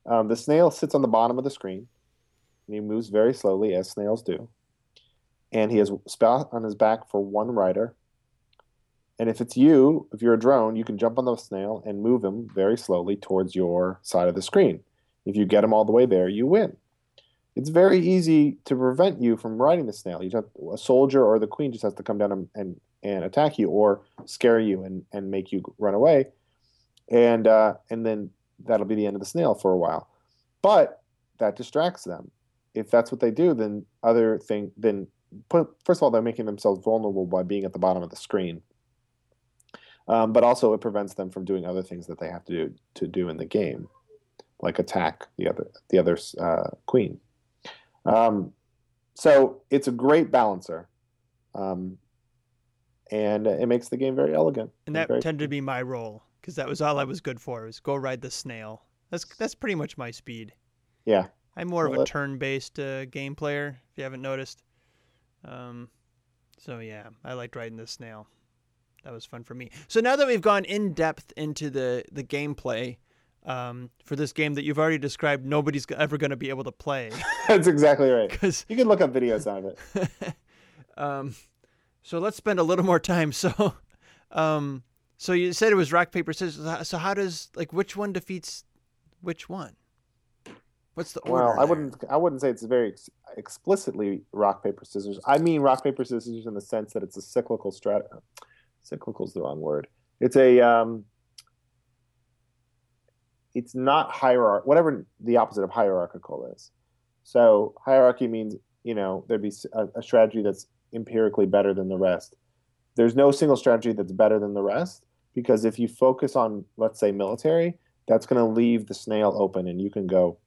Um, the snail sits on the bottom of the screen, and he moves very slowly as snails do, and he has spot on his back for one rider. And if it's you, if you're a drone, you can jump on the snail and move him very slowly towards your side of the screen. If you get him all the way there, you win. It's very easy to prevent you from riding the snail. You have, a soldier or the queen just has to come down and, and, and attack you or scare you and, and make you run away. And uh, and then that'll be the end of the snail for a while. But that distracts them. If that's what they do, then other thing then put, first of all they're making themselves vulnerable by being at the bottom of the screen. Um, but also it prevents them from doing other things that they have to do to do in the game like attack the other the other uh, queen. Um, so it's a great balancer, um, and it makes the game very elegant. And that very- tended to be my role because that was all I was good for was go ride the snail. That's that's pretty much my speed. yeah. I'm more of a turn-based uh, game player, if you haven't noticed. Um, so yeah, I liked riding the snail. That was fun for me. So now that we've gone in depth into the the gameplay um, for this game that you've already described, nobody's ever going to be able to play That's exactly right. because. You can look up videos on it. um, so let's spend a little more time. So, um, so you said it was rock paper scissors. So how does like which one defeats which one? What's the order? Well, I wouldn't I wouldn't say it's very ex- explicitly rock paper scissors. I mean rock paper scissors in the sense that it's a cyclical strat. Cyclical is the wrong word. It's a um, it's not hierarch whatever the opposite of hierarchical is. So hierarchy means you know there'd be a strategy that's empirically better than the rest. There's no single strategy that's better than the rest because if you focus on let's say military, that's going to leave the snail open and you can go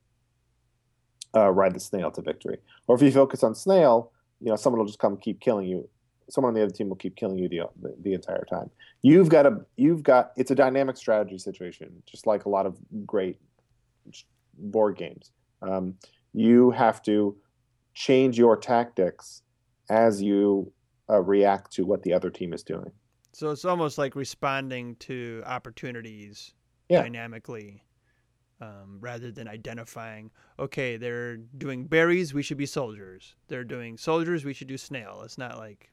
uh, ride the snail to victory. Or if you focus on snail, you know someone will just come keep killing you. Someone on the other team will keep killing you the, the, the entire time. You've got a you've got it's a dynamic strategy situation, just like a lot of great board games. Um, you have to change your tactics as you uh, react to what the other team is doing. So it's almost like responding to opportunities Yeah. dynamically, um, rather than identifying. Okay, they're doing berries. We should be soldiers. They're doing soldiers. We should do snail. It's not like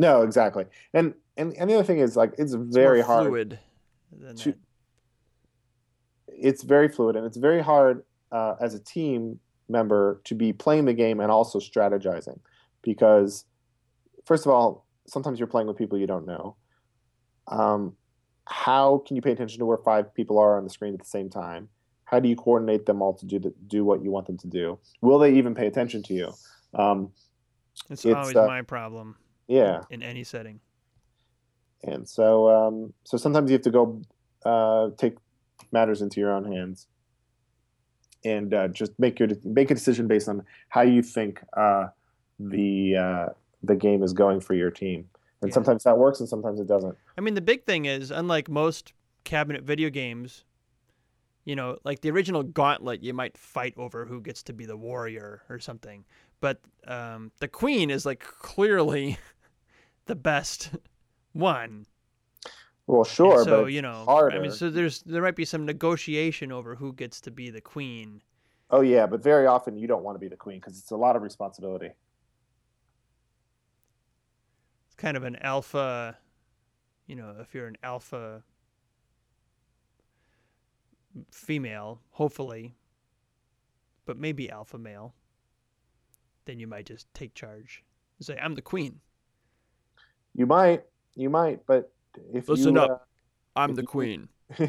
No, exactly. And and, and the other thing is like it's it's very more hard. fluid. To- it's very fluid and it's very hard uh, as a team member to be playing the game and also strategizing because first of all sometimes you're playing with people you don't know um, how can you pay attention to where five people are on the screen at the same time how do you coordinate them all to do the, do what you want them to do will they even pay attention to you um, It's, it's, always uh, my problem yeah in any setting. and so um, so sometimes you have to go uh, take matters into your own hands and uh, just make your make a decision based on how you think uh, the uh, the game is going for your team. And Yeah. sometimes that works, and sometimes it doesn't. I mean, the big thing is, unlike most cabinet video games, you know, like the original Gauntlet, you might fight over who gets to be the warrior or something. But um, the queen is like clearly the best one. Well, And sure, so but you know, harder. I mean, so there's there might be some negotiation over who gets to be the queen. oh yeah, but very often you don't want to be the queen because it's a lot of responsibility. It's kind of an alpha, you know, if you're an alpha female, hopefully, but maybe alpha male, then you might just take charge and say, "I'm the queen." You might, you might, but if Listen you, up. I'm the you- queen.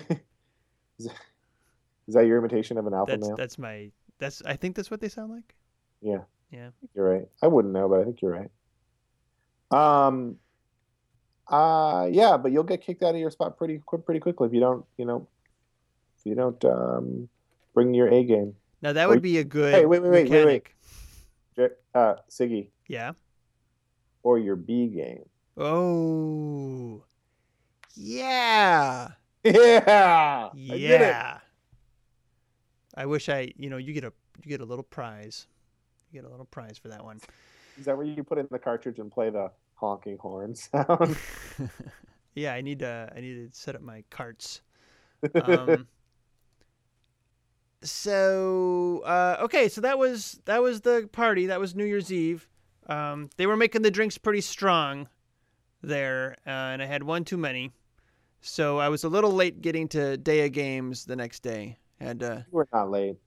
Uh, is that your imitation of an alpha That's male? that's my that's I think that's what they sound like. Yeah. Yeah. You're right. I wouldn't know, but I think you're right. Um. Uh yeah, but you'll get kicked out of your spot pretty quick, pretty quickly if you don't, you know, if you don't um bring your A game. Now that Or- would be a good Hey, wait, wait, wait, wait, wait. mechanic. Uh, Siggy, Yeah. or your B game. Oh. Yeah. Yeah. I. Yeah. I wish I, you know, you get a you get a little prize. You get a little prize for that one. Is that where you put in the cartridge and play the honking horn sound? Yeah, I need to I need to set up my carts. Um, so uh, okay, so that was that was the party. That was New Year's Eve. Um, they were making the drinks pretty strong there, uh, and I had one too many. So I was a little late getting to day of games the next day. Had uh, We're not late.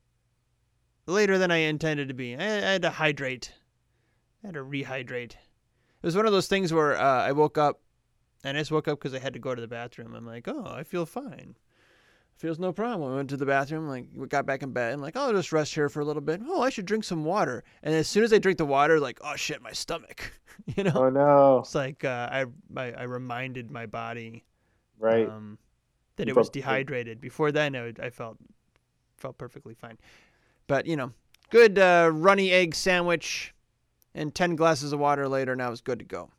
later than I intended to be. I, I had to hydrate. I had to rehydrate. It was one of those things where uh, I woke up, and I just woke up because I had to go to the bathroom. I'm like, oh, I feel fine. Feels no problem. I went to the bathroom, like we got back in bed. I'm like, oh, I'll just rest here for a little bit. Oh, I should drink some water. And as soon as I drink the water, like, oh shit, my stomach. you know, Oh no! it's like uh, I, I I reminded my body Right. um, that You it was dehydrated. Before then, I, I felt felt perfectly fine. But you know, good uh, runny egg sandwich and ten glasses of water later. Now it's good to go.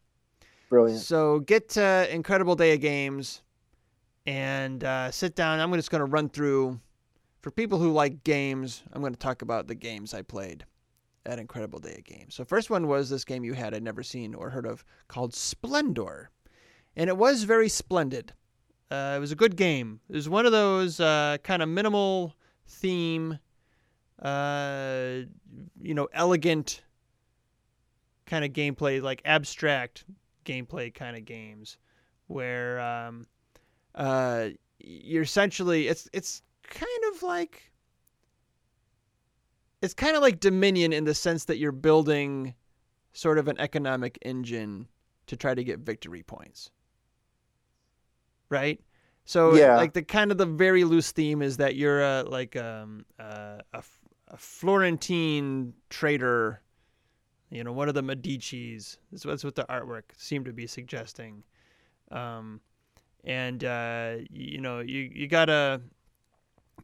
Brilliant. So get to Incredible Day of Games and uh, sit down. I'm just going to run through. For people who like games, I'm going to talk about the games I played at Incredible Day of Games. So first one was this game you had I'd never seen or heard of called Splendor, and it was very splendid. Uh, it was a good game. It was one of those uh, kind of minimal theme, uh, you know, elegant kind of gameplay, like abstract gameplay kind of games, where um, uh, you're essentially it's it's kind of like it's kind of like Dominion in the sense that you're building sort of an economic engine to try to get victory points. Right? So Yeah. like the kind of the very loose theme is that you're a like um uh, a, F- a Florentine trader, you know, one of the Medici's. That's, that's what the artwork seemed to be suggesting. Um, and uh, you know, you you gotta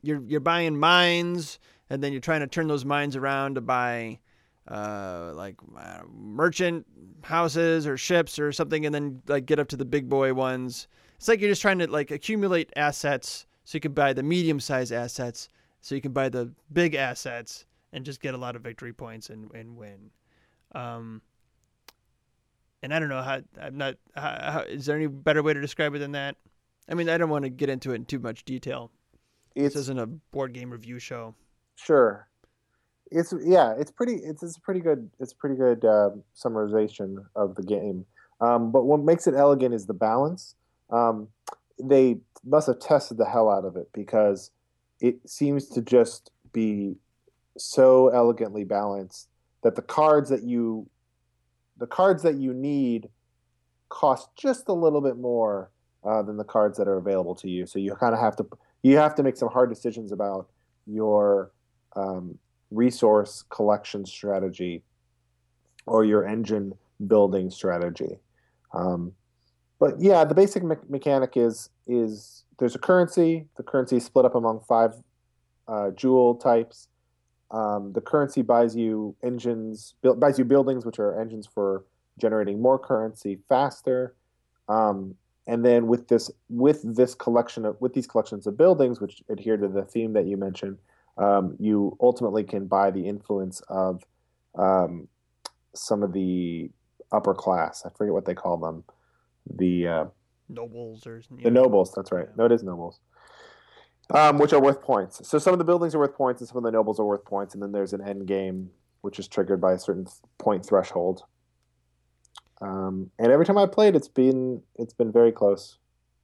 you're you're buying mines, and then you're trying to turn those mines around to buy uh, like uh, merchant houses or ships or something, and then like get up to the big boy ones. It's like you're just trying to like accumulate assets so you can buy the medium sized assets, so you can buy the big assets and just get a lot of victory points and, and win. Um, and I don't know how I'm not. How, how, is there any better way to describe it than that? I mean, I don't want to get into it in too much detail. It's this isn't a board game review show. Sure. It's yeah, it's pretty. It's, it's a pretty good. It's a pretty good um summarization of the game. Um, but what makes it elegant is the balance. Um, they must have tested the hell out of it because it seems to just be so elegantly balanced that the cards that you, the cards that you need, cost just a little bit more uh, than the cards that are available to you. So you kind of have to you have to make some hard decisions about your um, resource collection strategy or your engine building strategy. Um, but yeah, the basic me- mechanic is is there's a currency. The currency is split up among five uh, jewel types. Um, the currency buys you engines, build, buys you buildings, which are engines for generating more currency faster. Um, and then with this with this collection of with these collections of buildings, which adhere to the theme that you mentioned, um, you ultimately can buy the influence of um, some of the upper class. I forget what they call them. The uh, nobles or The know. nobles, that's right. Yeah. No, it is nobles. Um, which are worth points. So some of the buildings are worth points, and some of the nobles are worth points, and then there's an end game, which is triggered by a certain point threshold. Um, and every time I played, it's been it's been very close.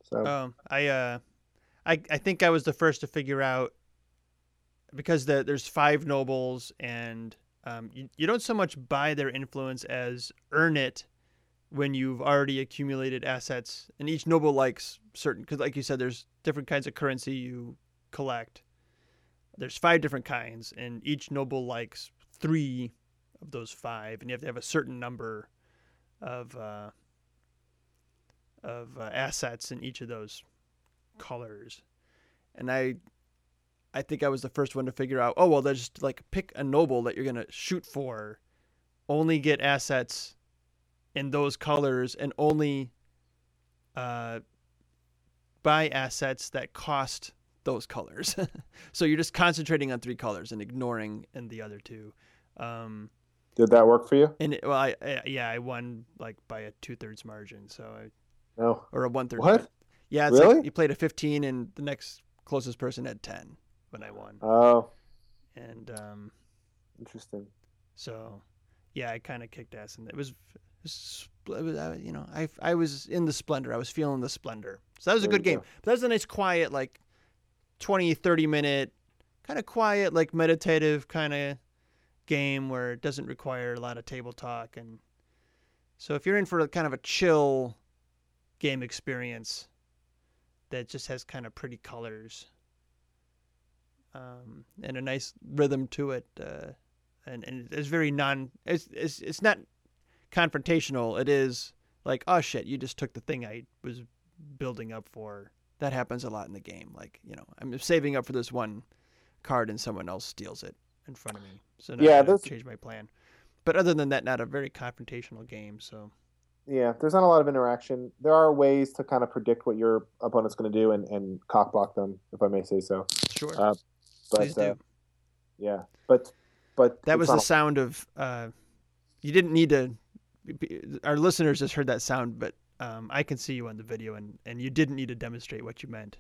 So Um, I uh, I I think I was the first to figure out because the, there's five nobles and um, you, you don't so much buy their influence as earn it when you've already accumulated assets and each noble likes certain because like you said there's different kinds of currency you collect. There's five different kinds and each noble likes three of those five and you have to have a certain number of uh, of uh, assets in each of those colors. And i i think i was the first one to figure out oh well just like pick a noble that you're going to shoot for. Only get assets in those colors and only uh, buy assets that cost those colors so you're just concentrating on three colors and ignoring in the other two um, did that work for you? and it, well I, I yeah i won like by a two-thirds margin so i No. or a one third. What? Yeah, it's Really? like you played a 15 and the next closest person had 10 when I won. Oh, And um, interesting. so, yeah, I kind of kicked ass, and it was, it was, it was uh, you know, I I was in the splendor. I was feeling the splendor. So that was a There good game. go. But that was a nice, quiet, like 20, 30 minute, kind of quiet, like meditative kind of game where it doesn't require a lot of table talk. And so if you're in for a kind of a chill game experience that just has kind of pretty colors um, and a nice rhythm to it, uh, and, and it's very non, it's, it's, it's not confrontational. It is like, oh shit, you just took the thing I was building up for. That happens a lot in the game. Like, you know, I'm saving up for this one card and someone else steals it in front of me. So now Yeah, I change my plan. But other than that, not a very confrontational game. So Yeah, there's not a lot of interaction. There are ways to kind of predict what your opponent's going to do and, and cockblock them, if I may say so. sure, Uh, But please do. uh, yeah, but but that was the sound of. Uh, you didn't need to. Our listeners just heard that sound, but um, I can see you on the video, and, and you didn't need to demonstrate what you meant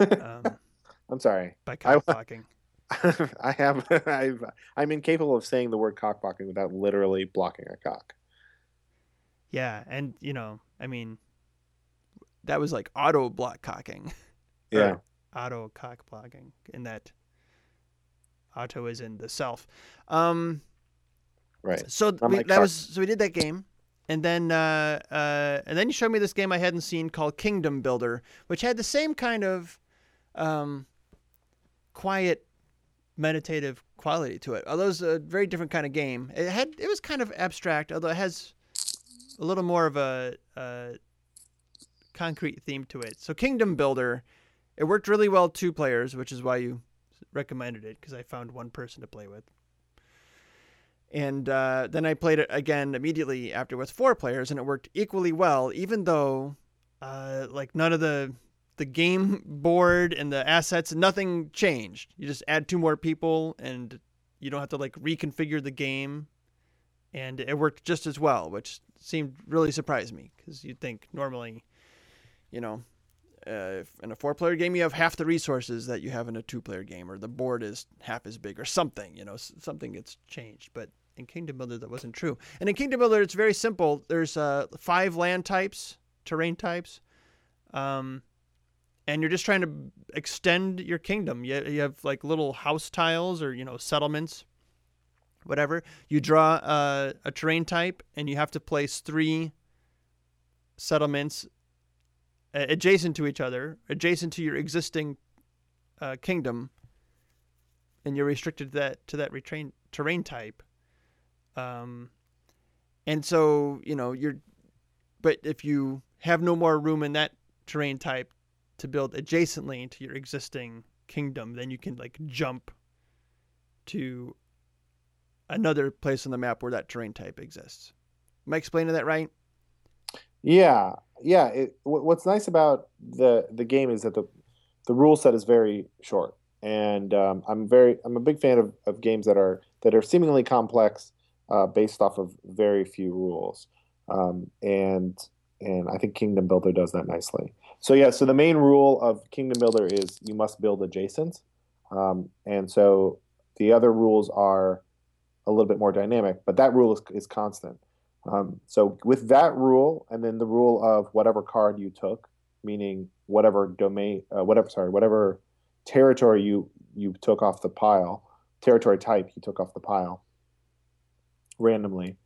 um, I'm sorry. by I- cockblocking. I have I've, I'm incapable of saying the word cockblocking without literally blocking a cock. Yeah, and you know, I mean, that was like auto block cocking, Yeah. auto cock blocking. In that, auto is in the self. Um, Right. So we, that was so we did that game, and then uh, uh, and then you showed me this game I hadn't seen called Kingdom Builder, which had the same kind of um, quiet, meditative quality to it. Although it's a very different kind of game. It had it was kind of abstract, although it has a little more of a, a concrete theme to it. So Kingdom Builder, it worked really well two players, which is why you recommended it because I found one person to play with. And uh, then I played it again immediately after with four players, and it worked equally well, even though uh, like none of the the game board and the assets, nothing changed. You just add two more people, and you don't have to like reconfigure the game, and it worked just as well, which seemed really surprised me because you'd think normally, you know, uh, in a four player game you have half the resources that you have in a two player game, or the board is half as big, or something. You know, something gets changed, but in Kingdom Builder that wasn't true. And in Kingdom Builder, it's very simple. There's uh, five land types, terrain types, um, and you're just trying to extend your kingdom. You, you have like little house tiles or you know settlements, whatever. You draw uh, a terrain type, and you have to place three settlements uh, adjacent to each other, adjacent to your existing uh, kingdom, and you're restricted to that to that retrain, terrain type. Um, and so you know you're, but if you have no more room in that terrain type to build adjacently to your existing kingdom, then you can like jump to another place on the map where that terrain type exists. Am I explaining that right? Yeah, yeah. It, what's nice about the the game is that the the rule set is very short, and um, I'm very I'm a big fan of, of games that are that are seemingly complex, uh, based off of very few rules. Um, and and I think Kingdom Builder does that nicely. So yeah, so the main rule of Kingdom Builder is you must build adjacent, um, and so the other rules are a little bit more dynamic, but that rule is, is constant. Um, so with that rule, and then the rule of whatever card you took, meaning whatever domain, uh, whatever sorry, whatever territory you you took off the pile, territory type you took off the pile randomly,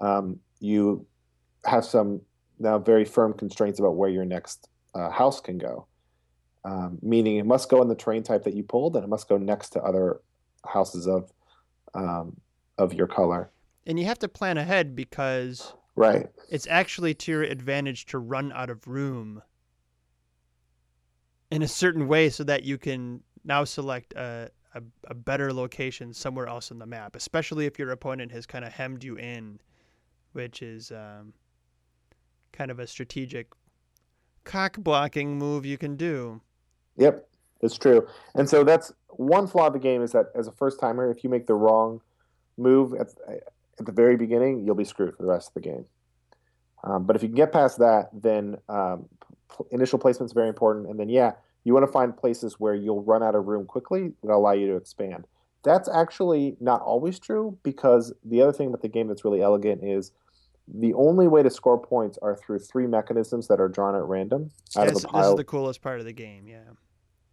um, you have some now very firm constraints about where your next uh, house can go. Um, meaning it must go in the terrain type that you pulled, and it must go next to other houses of um, of your color. And you have to plan ahead because Right. it's actually to your advantage to run out of room in a certain way so that you can now select a, a, a better location somewhere else on the map, especially if your opponent has kind of hemmed you in, which is um, kind of a strategic cock blocking move you can do. Yep, it's true. And so that's one flaw of the game is that as a first timer, if you make the wrong move at, at the very beginning, you'll be screwed for the rest of the game. Um, but if you can get past that, then um, initial placement is very important. And then, yeah, you want to find places where you'll run out of room quickly that allow you to expand. That's actually not always true because the other thing about the game that's really elegant is the only way to score points are through three mechanisms that are drawn at random out This, of a pile. this is the coolest part of the game, yeah.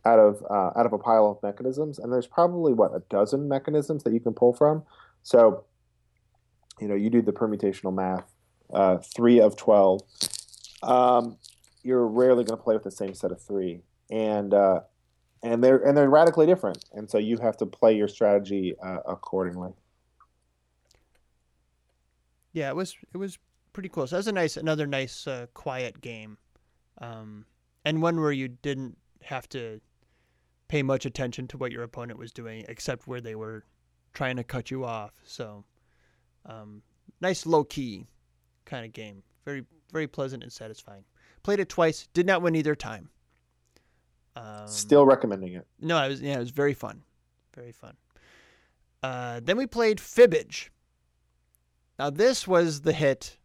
out of uh, out of a pile of mechanisms, and there's probably what a dozen mechanisms that you can pull from. So, you know, you do the permutational math, uh, three of twelve. Um, you're rarely going to play with the same set of three, and uh, and they're and they're radically different, and so you have to play your strategy uh, accordingly. Yeah, it was it was pretty cool. So that was a nice another nice uh, quiet game, um, and one where you didn't have to pay much attention to what your opponent was doing, except where they were trying to cut you off. So, um, nice low key kind of game. Very very pleasant and satisfying. Played it twice. Did not win either time. Um, Still recommending it. no, it was yeah, it was very fun, very fun. Uh, then we played Fibbage. Now this was the hit.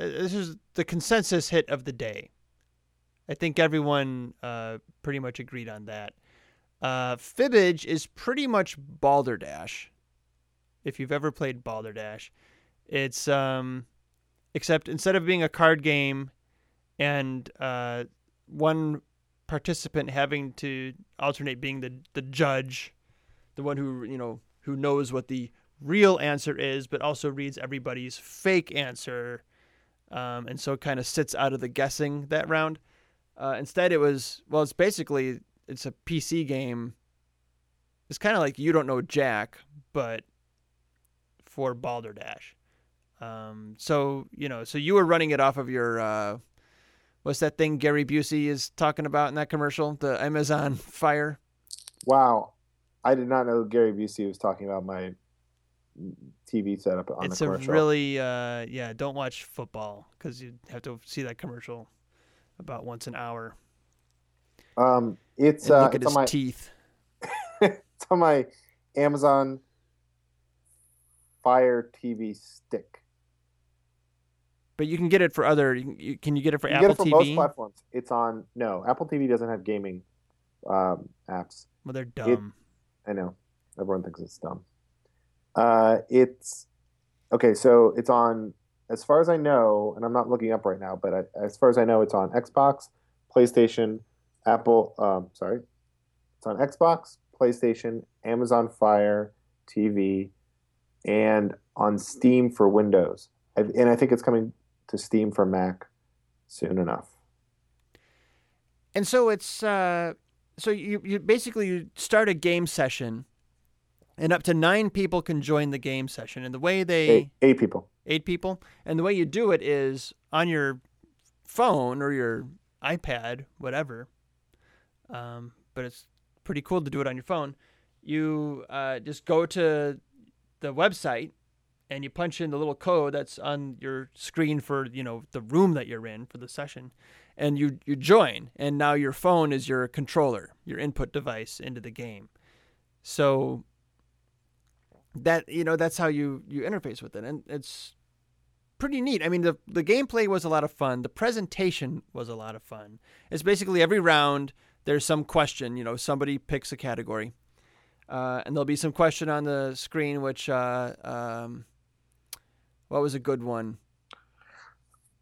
uh, This is the consensus hit of the day. I think everyone uh, pretty much agreed on that. Uh, Fibbage is pretty much Balderdash. If you've ever played Balderdash, it's um, except instead of being a card game, and uh, one participant having to alternate being the the judge, the one who you know who knows what the real answer is, but also reads everybody's fake answer, um, and so kind of sits out of the guessing that round. Uh, instead, it was well, it's basically it's a PC game. It's kind of like you don't know Jack, but for Balderdash. Um, so you know, so you were running it off of your uh, what's that thing Gary Busey is talking about in that commercial? The Amazon Fire. Wow, I did not know Gary Busey was talking about my TV setup on it's the a commercial. really uh, yeah. Don't watch football because you have to see that commercial about once an hour um, it's and uh, look at it's his my teeth. it's on my Amazon Fire TV stick. But you can get it for other. You can, you, can you get it for you Apple get it for TV? most platforms. It's on no Apple TV doesn't have gaming um, apps. well, they're dumb. I know everyone thinks it's dumb. Uh, it's okay. So it's on as far as I know, and I'm not looking up right now, but I, as far as I know, it's on Xbox, PlayStation, Apple. Um, sorry, it's on Xbox, PlayStation, Amazon Fire TV, and on Steam for Windows. I, and I think it's coming to Steam for Mac soon enough. And so it's uh, so you you basically you start a game session, and up to nine people can join the game session. And the way they Eight, eight people. eight people, and the way you do it is on your phone or your iPad, whatever. Um, but it's pretty cool to do it on your phone. You uh, just go to the website and you punch in the little code that's on your screen for you know the room that you're in for the session and you you join and now your phone is your controller your input device into the game so that you know that's how you you interface with it and it's pretty neat. I mean, the the gameplay was a lot of fun. The presentation was a lot of fun. It's basically every round there's some question. You know, somebody picks a category, uh, and there'll be some question on the screen. Which, uh, um, what was a good one?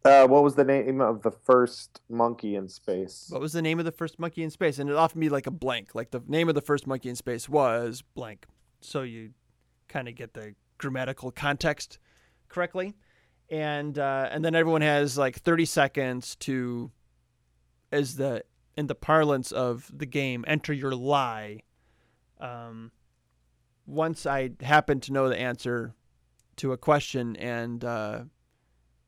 Uh, what was the name of the first monkey in space? What was the name of the first monkey in space? And it often be like a blank. Like the name of the first monkey in space was blank. So you kind of get the grammatical context correctly. And uh, and then everyone has like 30 seconds to, as the in the parlance of the game, enter your lie. Um, once I happen to know the answer to a question, and uh,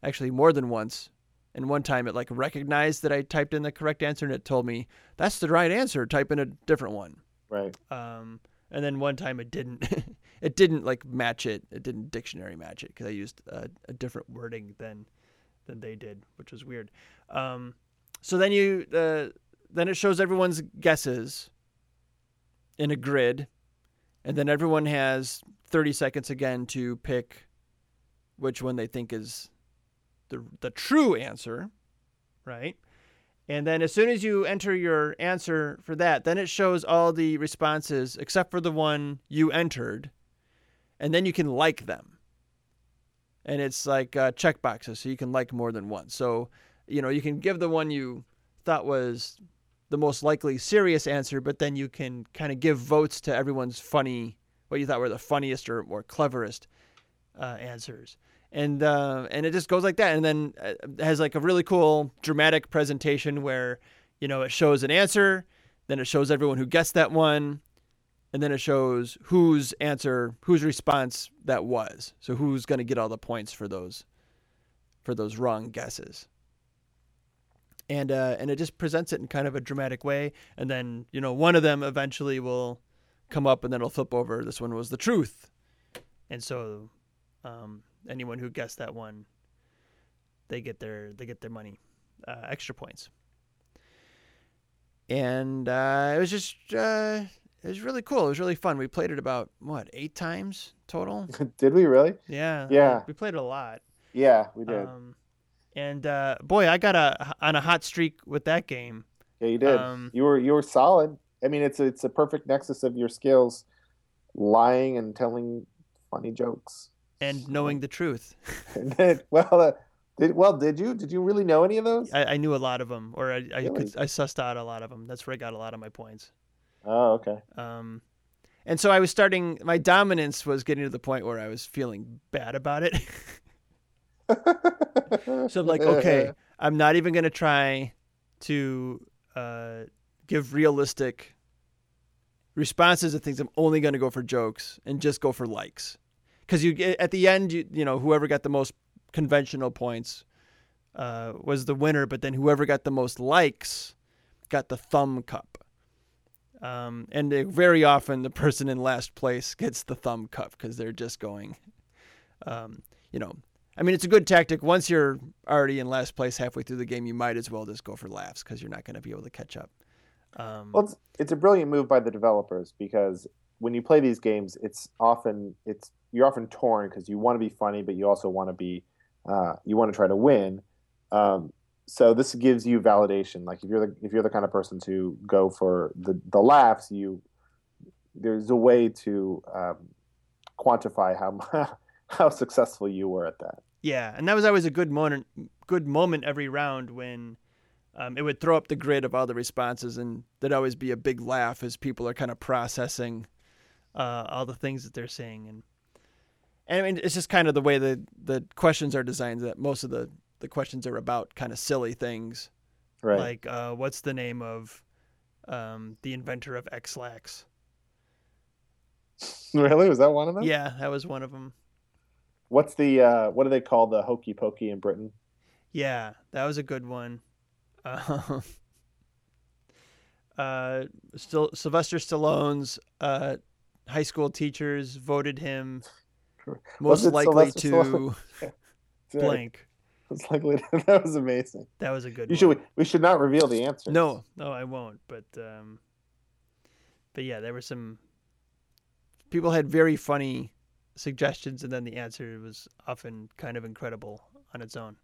actually more than once, and one time it like recognized that I typed in the correct answer and it told me that's the right answer. Type in a different one. Right. Um, and then one time it didn't. it didn't like match it. It didn't dictionary match it because I used a, a different wording than than they did, which was weird. Um, so then you uh, then it shows everyone's guesses in a grid, and then everyone has 30 seconds again to pick which one they think is the the true answer, right? And then as soon as you enter your answer for that, then it shows all the responses except for the one you entered, and then you can like them. And it's like uh, check boxes, so you can like more than one. So, you know, you can give the one you thought was the most likely serious answer, but then you can kind of give votes to everyone's funny, what you thought were the funniest or more cleverest uh, answers. And uh, and it just goes like that, and then uh, it has like a really cool dramatic presentation where you know it shows an answer, then it shows everyone who guessed that one, and then it shows whose answer, whose response that was. So who's going to get all the points for those for those wrong guesses. And uh, and it just presents it in kind of a dramatic way, and then you know one of them eventually will come up, and then it'll flip over. This one was the truth, and so um, anyone who guessed that one, they get their they get their money, uh, extra points. And uh, it was just uh, it was really cool. It was really fun. We played it about what eight times total. Did we really? Yeah, Yeah. we played it a lot. Yeah, we did. Um, and uh, boy, I got a on a hot streak with that game. yeah, you did. um, you were you were solid. I mean, it's a, it's a perfect nexus of your skills, lying and telling funny jokes. and knowing the truth. And then, well, uh, did well? Did you did you really know any of those? I, I knew a lot of them, or I I, Really? could, I sussed out a lot of them. That's where I got a lot of my points. Oh, okay. Um, and so I was starting. My dominance was getting to the point where I was feeling bad about it. so I'm like, okay, I'm not even gonna try to uh, give realistic responses to things. I'm only gonna go for jokes and just go for likes, because you at the end, you you know, whoever got the most conventional points uh, was the winner, but then whoever got the most likes got the thumb cup. Um, and they, very often the person in last place gets the thumb cup because they're just going, um, you know, I mean, it's a good tactic. Once you're already in last place halfway through the game, you might as well just go for laughs because you're not going to be able to catch up. Um, Well, it's, it's a brilliant move by the developers because when you play these games, it's often it's you're often torn because you want to be funny, but you also want to be uh, you want to try to win. Um, so this gives you validation. Like if you're the if you're the kind of person to go for the the laughs, you there's a way to um, quantify how how successful you were at that. Yeah, and that was always a good moment. Good moment every round when um, it would throw up the grid of all the responses, and there'd always be a big laugh as people are kind of processing uh, all the things that they're saying, and and I mean it's just kind of the way the the questions are designed. That most of the the questions are about kind of silly things, Right. like uh, what's the name of um, the inventor of Ex-Lax? really? Was that one of them? Yeah, that was one of them. What's the uh, what do they call the hokey pokey in Britain? Yeah, that was a good one. Um, uh, still Sylvester Stallone's uh, high school teachers voted him most likely Sylvester to Stallone? Blank. It's likely that was amazing. That was a good You one. should we should not reveal the answer. No, no, I won't. But um, but yeah, there were some people had very funny suggestions, and then the answer was often kind of incredible on its own.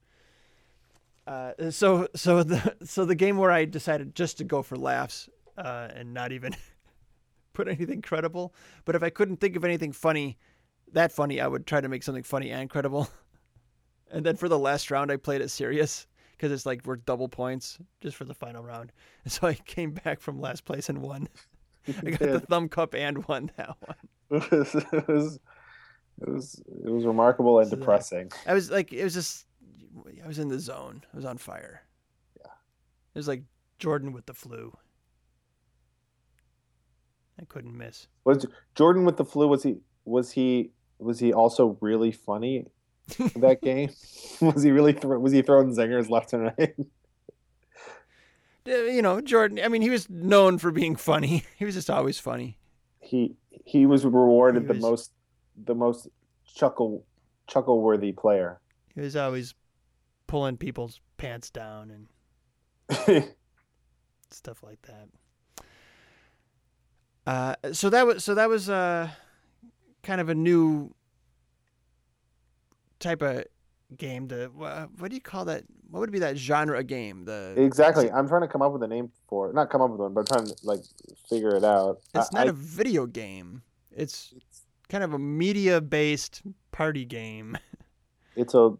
Uh, so so the so the game where I decided just to go for laughs uh, and not even put anything credible. But if I couldn't think of anything funny, that funny, I would try to make something funny and credible. And then for the last round, I played it serious because it's like we're double points just for the final round. And so I came back from last place and won. I got the thumb cup and won that one. it was it was it was, it was remarkable and So depressing. I was like, it was just, I was in the zone. I was on fire. Yeah. It was like Jordan with the flu. I couldn't miss. Was Jordan with the flu? Was he was he was he also really funny in that game? was he really thro- was he throwing zingers left and right? You know, Jordan, I mean, he was known for being funny. He was just always funny. He he was rewarded He the most the most chuckle chuckle worthy player. He was always pulling people's pants down and stuff like that. Uh, so that was so that was uh, kind of a new type of game. The wha- what do you call that? What would be that genre of game? The exactly. I'm trying to come up with a name for it. Not come up with one, but I'm trying to like figure it out. It's I- not I- a video game. It's kind of a media-based party game. it's a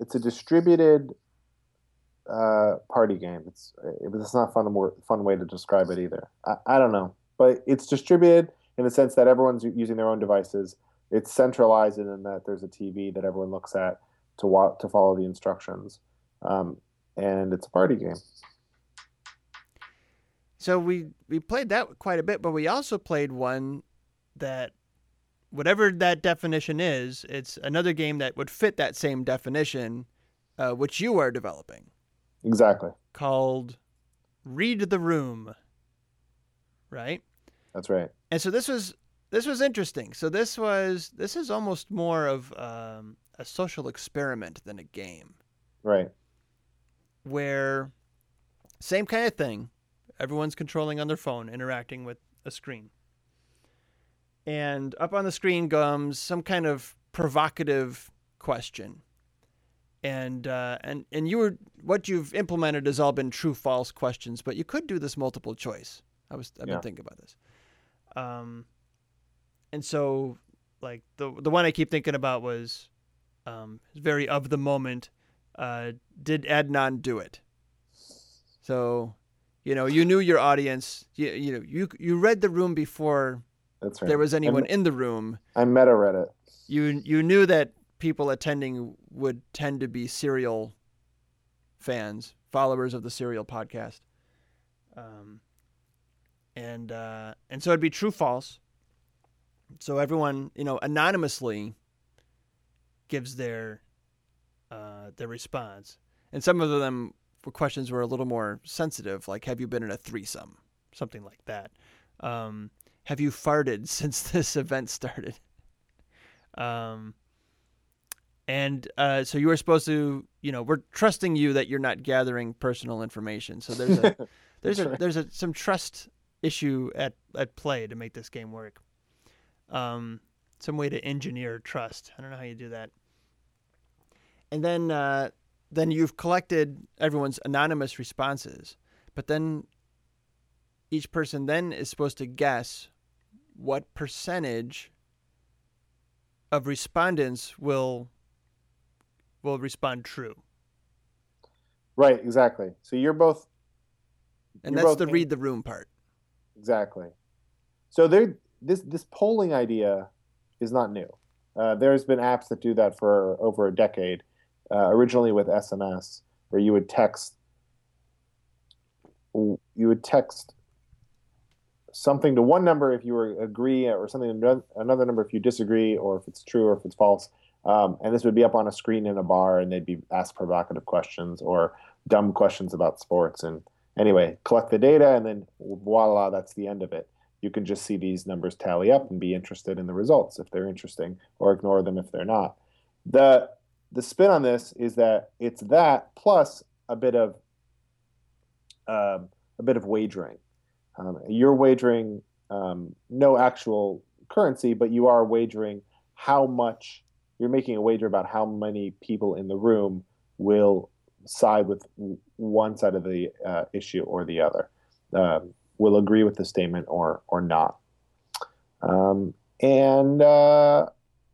it's a distributed uh, party game. It's it's not fun fun way to describe it either. I, I don't know, but it's distributed in the sense that everyone's using their own devices. It's centralized in that there's a TV that everyone looks at to wa- to follow the instructions, um, and it's a party game. So we we played that quite a bit, but we also played one that whatever that definition is, it's another game that would fit that same definition, uh, which you are developing, Exactly. called Read the Room. Right? That's right. And so this was this was interesting. So this was this is almost more of um, a social experiment than a game. Right. where same kind of thing. Everyone's controlling on their phone, interacting with a screen. And up on the screen comes some kind of provocative question. And uh, and and you were what you've implemented has all been true false questions, but you could do this multiple choice. I was I've Yeah. been thinking about this. Um, and so like the the one I keep thinking about was um, very of the moment uh, did Adnan do it? So, you know, you knew your audience. You, you know, you you read the room before That's right. there was anyone I'm, in the room. I meta read it. You you knew that people attending would tend to be serial fans, followers of the serial podcast. Um, and uh, and so it'd be true false. So everyone, you know, anonymously gives their uh, their response, and some of them were questions were a little more sensitive, like "Have you been in a threesome?" something like that. Um, have you farted since this event started? Um, and uh, so you were supposed to, you know, we're trusting you that you're not gathering personal information. So there's a there's a there's a some trust issue at at play to make this game work. Um, some way to engineer trust. I don't know how you do that. And then uh, then you've collected everyone's anonymous responses, but then each person then is supposed to guess what percentage of respondents will will respond true. Right. Exactly. So you're both. And you're that's both the in- read the room part. Exactly. So there, this this polling idea is not new. Uh, there's been apps that do that for over a decade. Uh, originally with SMS, where you would text, you would text something to one number if you agree, or something to another number if you disagree, or if it's true or if it's false. Um, and this would be up on a screen in a bar, and they'd be asked provocative questions or dumb questions about sports. And anyway, collect the data, and then voila, that's the end of it. You can just see these numbers tally up and be interested in the results if they're interesting, or ignore them if they're not. The the spin on this is that it's that plus a bit of um, a bit of wagering. Um, you're wagering um, no actual currency, but you are wagering how much you're making a wager about how many people in the room will side with one side of the uh, issue or the other, um, will agree with the statement or or not. Um, and uh,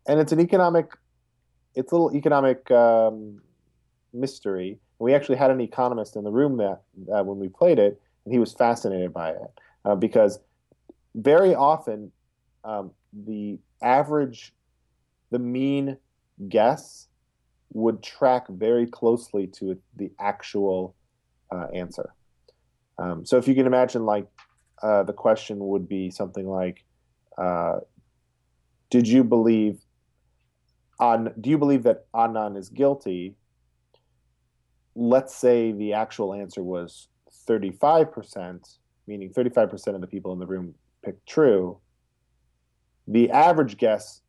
and it's an economic, it's a little economic um, mystery. We actually had an economist in the room that uh, when we played it, he was fascinated by it uh, because very often um, the average, the mean guess would track very closely to the actual uh, answer. Um, so if you can imagine, like uh, the question would be something like, uh, "Did you believe on? Do you believe that Adnan is guilty?" Let's say the actual answer was thirty-five percent, meaning thirty-five percent of the people in the room picked true. The average guess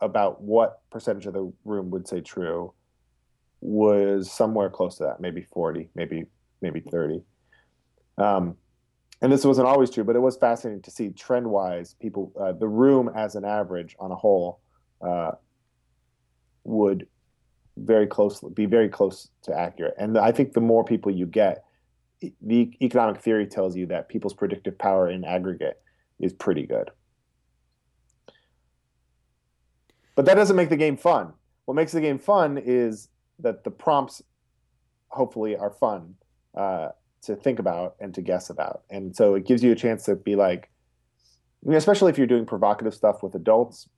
about what percentage of the room would say true was somewhere close to that, maybe 40, maybe maybe 30. Um, and this wasn't always true, but it was fascinating to see trend wise people, uh, the room as an average on a whole uh, would very closely be very close to accurate. And I think the more people you get, the economic theory tells you that people's predictive power in aggregate is pretty good. But that doesn't make the game fun. What makes the game fun is that the prompts, hopefully, are fun uh, to think about and to guess about. And so it gives you a chance to be like, I mean, especially if you're doing provocative stuff with adults,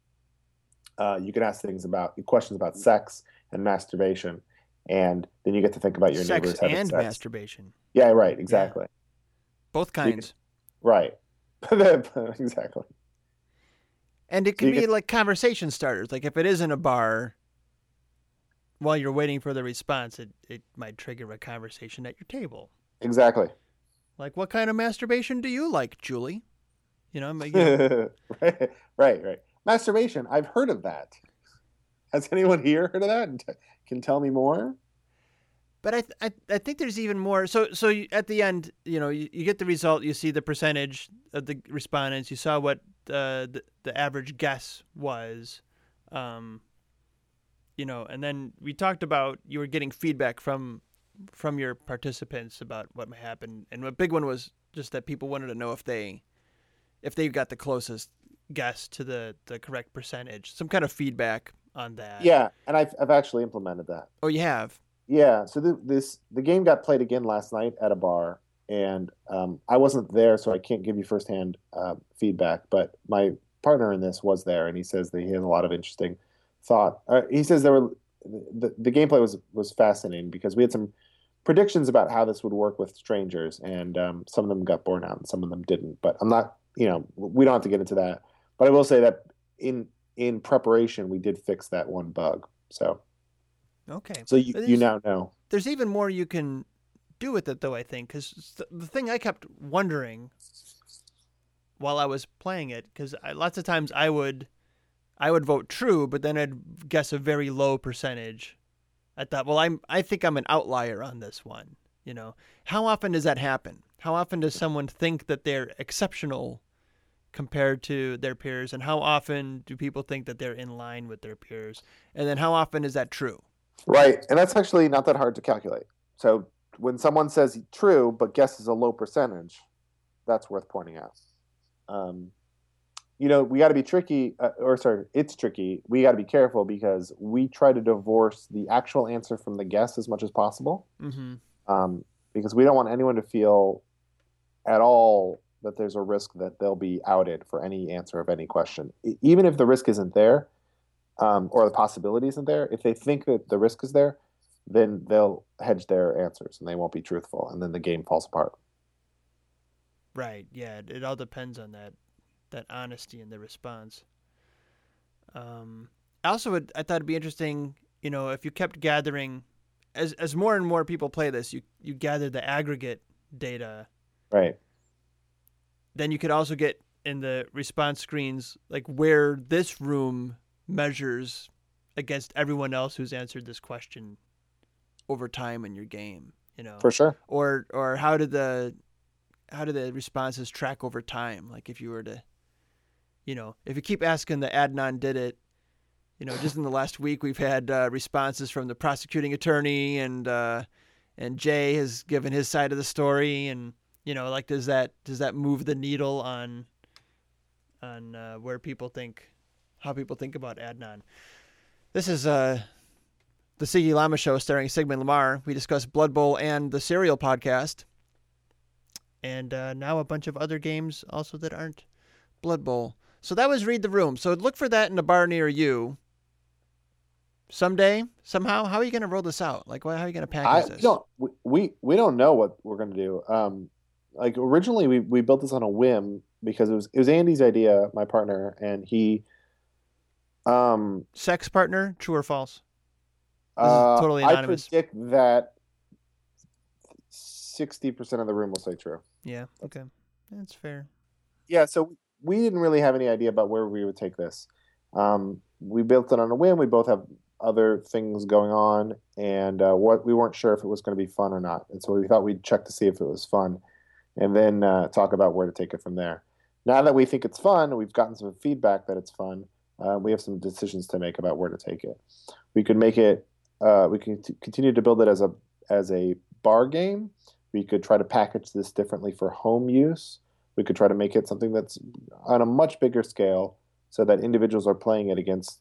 uh, you can ask things about questions about sex and masturbation, and then you get to think about your sex neighbors having and sex. masturbation, Yeah, right, exactly, both So you kinds. right, exactly. And it So can you be like conversation starters. Like if it is in a bar, while you're waiting for the response, it, it might trigger a conversation at your table. Exactly. Like, what kind of masturbation do you like, Julie? You know, like, you know, right, right, right. Masturbation. I've heard of that. Has anyone here heard of that? Can tell me more? but I, th- I I think there's even more. So so you, at the end, you know, you, you get the result. You see the percentage of the respondents. You saw what uh, the the average guess was. Um, you know, and then we talked about you were getting feedback from from your participants about what might happen, and a big one was just that people wanted to know if they if they got the closest guess to the the correct percentage, some kind of feedback on that. Yeah, and I've I've actually implemented that. Oh, you have. Yeah. So the, this the game got played again last night at a bar, and um, I wasn't there, so I can't give you firsthand uh, feedback. But my partner in this was there, and he says that he has a lot of interesting thought. Uh, he says there were the, the gameplay was was fascinating because we had some predictions about how this would work with strangers, and um, some of them got borne out, and some of them didn't. But I'm not, you know, we don't have to get into that. But I will say that in in preparation, we did fix that one bug. So Okay. so you, you now know. there's even more you can do with it though i think because the, the thing i kept wondering while i was playing it because lots of times i would i would vote true but then i'd guess a very low percentage i thought well i'm i think i'm an outlier on this one you know how often does that happen how often does someone think that they're exceptional compared to their peers and how often do people think that they're in line with their peers and then how often is that true Right, and that's actually not that hard to calculate. So when someone says true but guesses a low percentage, that's worth pointing out. Um, you know, we got to be tricky, uh, or sorry, it's tricky. We got to be careful because we try to divorce the actual answer from the guess as much as possible, mm-hmm um, because we don't want anyone to feel at all that there's a risk that they'll be outed for any answer of any question, even if the risk isn't there um, or the possibility isn't there, if they think that the risk is there, then they'll hedge their answers and they won't be truthful, and then the game falls apart. Right. Yeah. It, it all depends on that that honesty in the response. Um, I also would I thought it'd be interesting, you know, if you kept gathering as as more and more people play this, you you gather the aggregate data, Right. Then you could also get in the response screens like where this room measures against everyone else who's answered this question over time in your game, you know. For sure. or or how did the how do the responses track over time like if you were to you know if you keep asking the adnan did it You know, just in the last week, we've had uh, responses from the prosecuting attorney, and uh, and Jay has given his side of the story, and you know, like, does that does that move the needle on on uh, where people think, how people think about Adnan? This is uh, the Siggy Llama Show starring Sigmund Lamar. We discuss Blood Bowl and the Serial podcast, and uh, now a bunch of other games also that aren't Blood Bowl. So that was Read the Room. So look for that in a bar near you. Someday, somehow, how are you going to roll this out? Like, how are you going to I package this? don't. we- We we don't know what we're gonna do. Um, like originally we we built this on a whim because it was it was Andy's idea, my partner, and he. Um, Sex partner, true or false? This is uh, totally I anonymous. predict that sixty percent of the room will say true. Yeah. Okay. That's fair. Yeah, so we didn't really have any idea about where we would take this. Um, we built it on a whim. We both have other things going on, and uh, what we weren't sure if it was going to be fun or not. And so we thought we'd check to see if it was fun, and then uh, talk about where to take it from there. Now that we think it's fun, we've gotten some feedback that it's fun. Uh, we have some decisions to make about where to take it. We could make it. Uh, we can t- continue to build it as a as a bar game. We could try to package this differently for home use we could try to make it something that's on a much bigger scale so that individuals are playing it against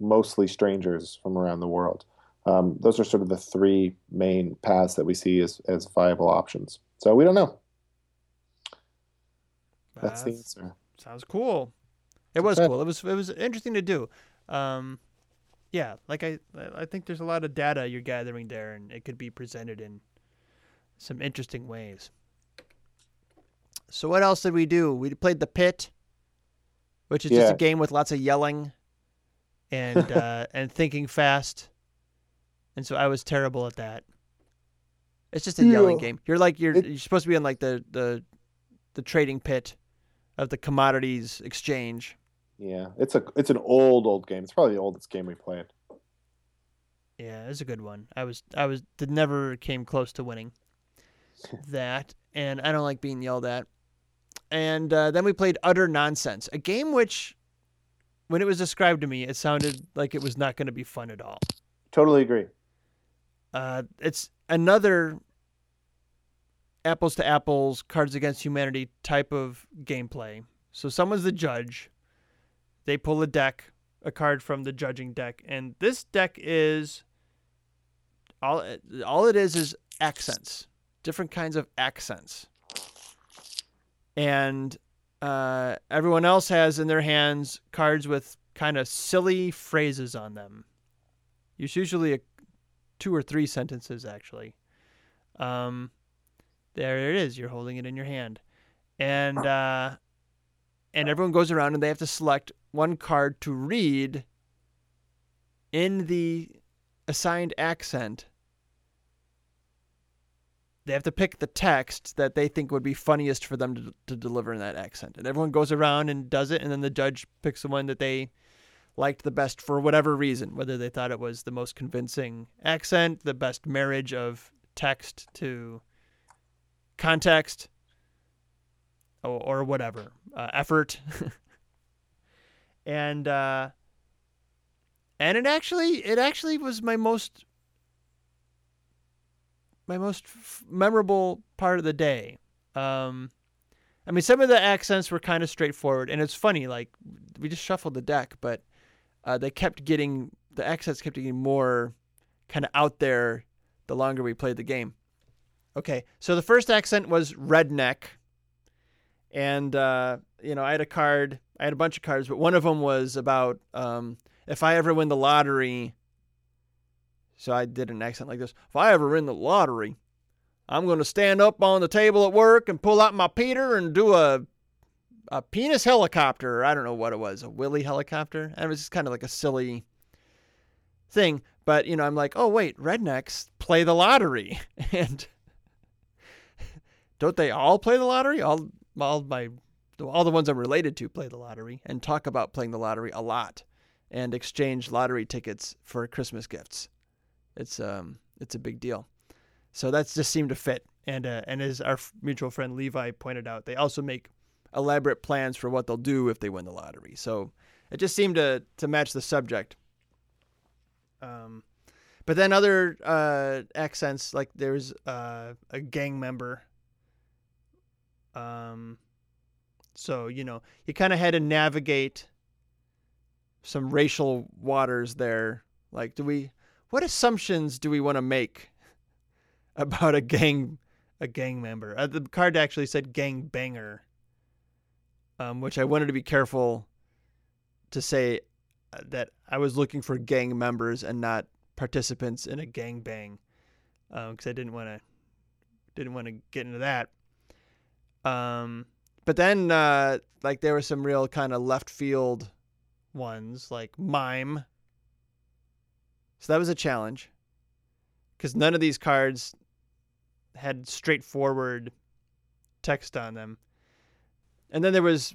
mostly strangers from around the world. Um, those are sort of the three main paths that we see as, as viable options. So we don't know. That's the answer. Sounds cool. It was cool. It was it was interesting to do. Um, yeah, like I I think there's a lot of data you're gathering there, and it could be presented in some interesting ways. So what else did we do? We played the pit, which is just a game with lots of yelling and uh, and thinking fast. And so I was terrible at that. It's just a yelling Yeah. game. You're like you're It- you're supposed to be in like the the the trading pit of the commodities exchange. Yeah, it's a it's an old old game. It's probably the oldest game we played. Yeah, it's a good one. I was I was did never came close to winning that, and I don't like being yelled at. And uh, then we played utter nonsense, a game which, when it was described to me, it sounded like it was not going to be fun at all. Totally agree. Uh, it's another apples to apples, Cards Against Humanity type of gameplay. So someone's the judge. They pull a deck, a card from the judging deck, and this deck is all. All it is is accents, different kinds of accents, and uh, everyone else has in their hands cards with kind of silly phrases on them. It's usually a two or three sentences actually. Um, there it is. You're holding it in your hand, and uh, and everyone goes around and they have to select one card to read in the assigned accent. They have to pick the text that they think would be funniest for them to, to deliver in that accent, and everyone goes around and does it, and then the judge picks the one that they liked the best for whatever reason, whether they thought it was the most convincing accent, the best marriage of text to context, or, or whatever, uh, effort. and uh, and it actually it actually was my most my most f- memorable part of the day. Um, I mean, some of the accents were kind of straightforward, and it's funny. Like we just shuffled the deck, but uh, they kept getting the accents kept getting more kind of out there the longer we played the game. Okay, so the first accent was redneck, and uh, you know I had a card, I had a bunch of cards, but one of them was about um, if I ever win the lottery. So I did an accent like this: If I ever win the lottery, I'm going to stand up on the table at work and pull out my Peter and do a a penis helicopter. I don't know what it was, a Willy helicopter. And it was just kind of like a silly thing. But you know, I'm like, oh wait, rednecks play the lottery, and don't they all play the lottery? All all my all the ones I'm related to play the lottery and talk about playing the lottery a lot, and exchange lottery tickets for Christmas gifts. It's um it's a big deal. So that just seemed to fit. And uh, and as our mutual friend Levi pointed out, they also make elaborate plans for what they'll do if they win the lottery. So it just seemed to to match the subject Um, but then other uh, accents like there's uh, a gang member. Um, so you know you kind of had to navigate some racial waters there. Like, do we? What assumptions do we want to make about a gang a gang member? Uh, the card actually said gang banger, um, which I wanted to be careful to say uh, that I was looking for gang members and not participants in a gang bang, because I didn't want to didn't want to get into that. Um, but then uh, like there were some real kind of left field ones like mime. So that was a challenge because none of these cards had straightforward text on them. And then there was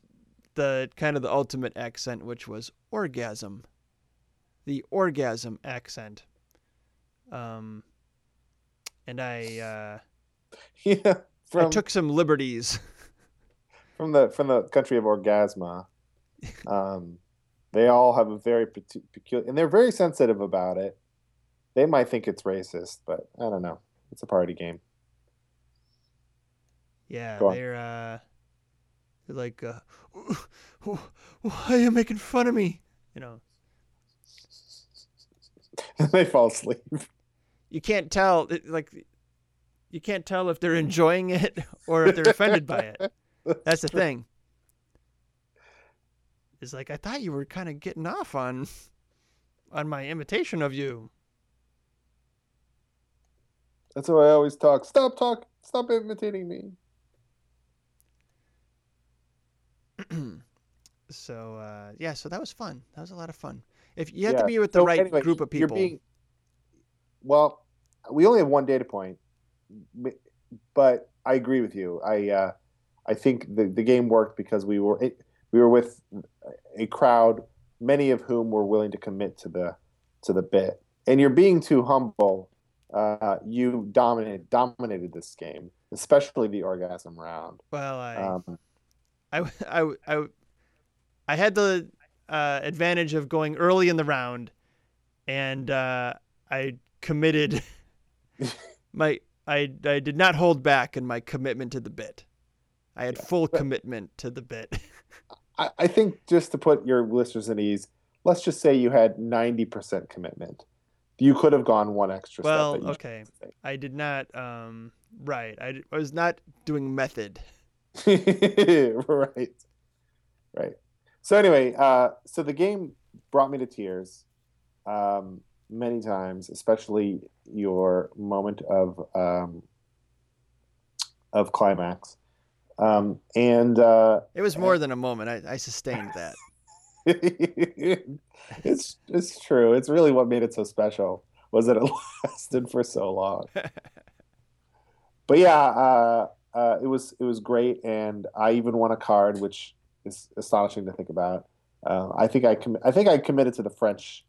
the kind of the ultimate accent, which was orgasm. The orgasm accent. Um, and I uh, yeah, I took some liberties. from the from the country of Orgasma. Um, they all have a very peculiar, and they're very sensitive about it. They might think it's racist, but I don't know. It's a party game. Yeah, they're uh, they're like, uh, why are you making fun of me? You know, they fall asleep. you can't tell. Like, you can't tell if they're enjoying it or if they're offended by it. That's the thing. It's like I thought you were kind of getting off on on my imitation of you. That's why I always talk. Stop talk. Stop imitating me. So uh, yeah, so that was fun. That was a lot of fun. If you have to be with the So right anyway, group of you're people, being- well, we only have one data point, but I agree with you. I uh, I think the, the game worked because we were it, we were with a crowd, many of whom were willing to commit to the to the bit. And you're being too humble. Uh, you dominated dominated this game, especially the orgasm round. well, I Um, I, I, I, I had the uh, advantage of going early in the round, and uh, I committed my I I did not hold back in my commitment to the bit. I had full commitment to the bit. I, I think just to put your listeners at ease, let's just say you had ninety percent commitment. You could have gone one extra well, step. you okay, I did not. Um, right, I was not doing method. right, right. So anyway, uh, so the game brought me to tears um, many times, especially your moment of um, of climax, um, and uh, It was more than a moment. I, I sustained that. it's it's true. It's really what made it so special was that it lasted for so long. but yeah, uh, uh, it was it was great, and I even won a card, which is astonishing to think about. Uh, I think I com- I think I committed to the French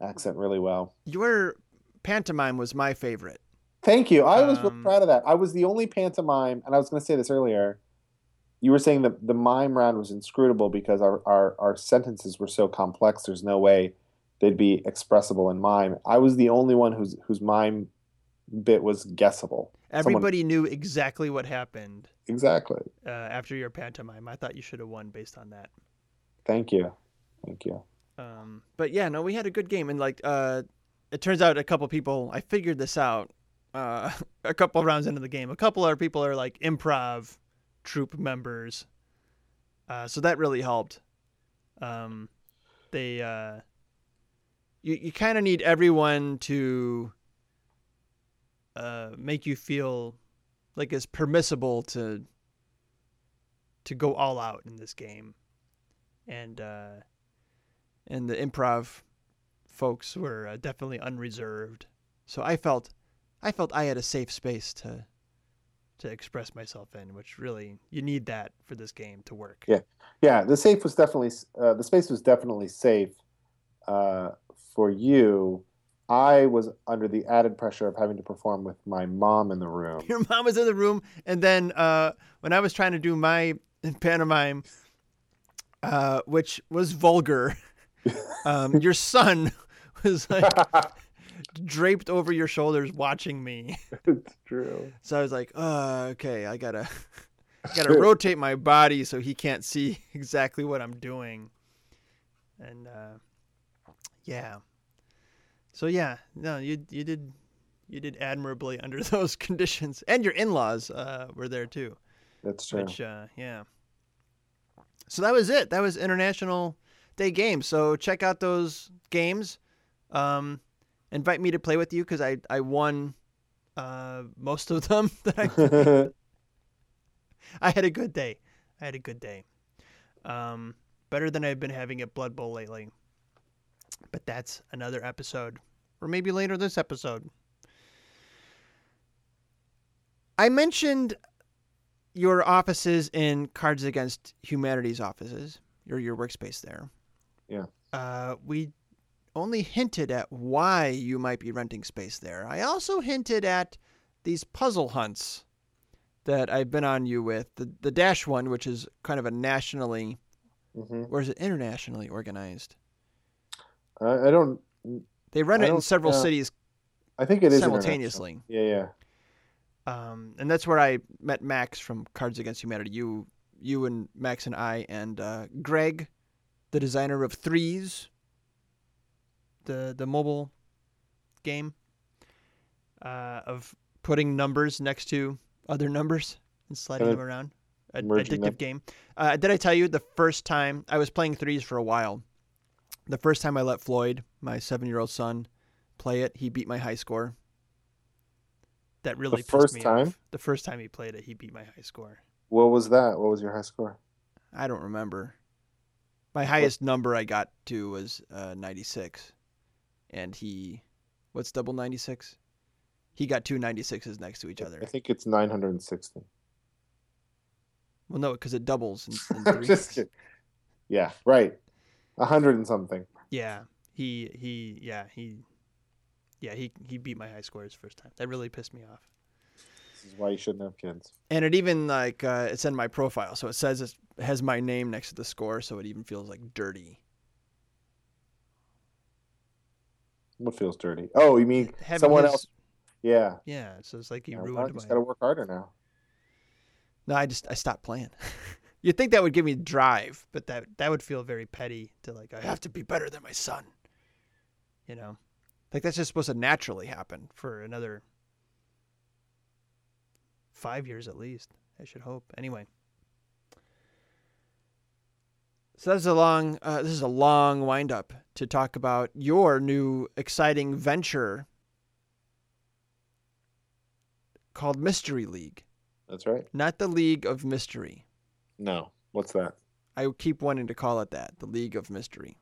accent really well. Your pantomime was my favorite. Thank you. I was Um, really proud of that. I was the only pantomime, and I was going to say this earlier. You were saying that the mime round was inscrutable because our, our, our sentences were so complex. There's no way they'd be expressible in mime. I was the only one whose whose mime bit was guessable. Someone- Everybody knew exactly what happened exactly. uh, after your pantomime. I thought you should have won based on that. Thank you. Thank you. Um, but yeah, no, we had a good game, and like, uh, it turns out a couple people. I figured this out uh, a couple rounds into the game. A couple other people are like improv troupe members, uh, so that really helped. Um, they, uh, you you kind of need everyone to uh, make you feel like it's permissible to to go all out in this game, and. And the improv folks were uh, definitely unreserved. So I felt, I felt I had a safe space to, to express myself in, which really you need that for this game to work. Yeah. Yeah, the safe was definitely uh, the space was definitely safe uh, for you. I was under the added pressure of having to perform with my mom in the room. Your mom was in the room, and then uh, when I was trying to do my pantomime, uh, which was vulgar, um, your son was like draped over your shoulders watching me. it's true. So I was like, uh, okay, I gotta, I gotta rotate my body so he can't see exactly what I'm doing. And uh, yeah, so yeah, no, you you did you did admirably under those conditions, and your in-laws uh, were there too. That's true. Which uh, yeah. So that was it. That was International Day Games. So check out those games. Um, invite me to play with you because I I won uh, most of them that I I had a good day. I had a good day. Um, better than I've been having at Blood Bowl lately. But that's another episode, or maybe later this episode. I mentioned your offices in Cards Against Humanity's offices, or your workspace there. Yeah. Uh, we only hinted at why you might be renting space there. I also hinted at these puzzle hunts that I've been on you with. The the Dash one, which is kind of a nationally, hmm or is it internationally organized? I, I don't. They run I it in several uh, cities I think it is simultaneously. Yeah, yeah. Um, and that's where I met Max from Cards Against Humanity. You, you and Max and I and uh, Greg, the designer of Threes, the the mobile game, uh, of putting numbers next to other numbers and sliding them around. A, addictive them. game. Uh, did I tell you the first time I was playing Threes for a while? The first time I let Floyd, my seven-year-old son, play it, he beat my high score. That really pissed first me time? off. The first time he played it, he beat my high score. What was that? What was your high score? I don't remember. My highest number I got to was uh, 96. And he, what's double 96? He got two 96s next to each other. I think it's 960. Well, no, because it doubles in, in three. just kidding. Yeah, right. A hundred and something. Yeah, he he yeah he yeah he he beat my high scores first time. That really pissed me off. This is why you shouldn't have kids. And it even like uh, it's in my profile, so it says it has my name next to the score, so it even feels like dirty. What feels dirty? Oh, you mean Having someone his- else? Yeah. Yeah, so it's like he Yeah, well, I ruined just my. got to work harder now. No, I just I stopped playing. You'd think that would give me drive, but that that would feel very petty to like I have to be better than my son. You know, like that's just supposed to naturally happen for another five years at least. I should hope. Anyway, so that's a long. Uh, this is a long wind up to talk about your new exciting venture called Mystery League That's right. not the League of Mystery. No. What's that? I keep wanting to call it that, the League of Mystery.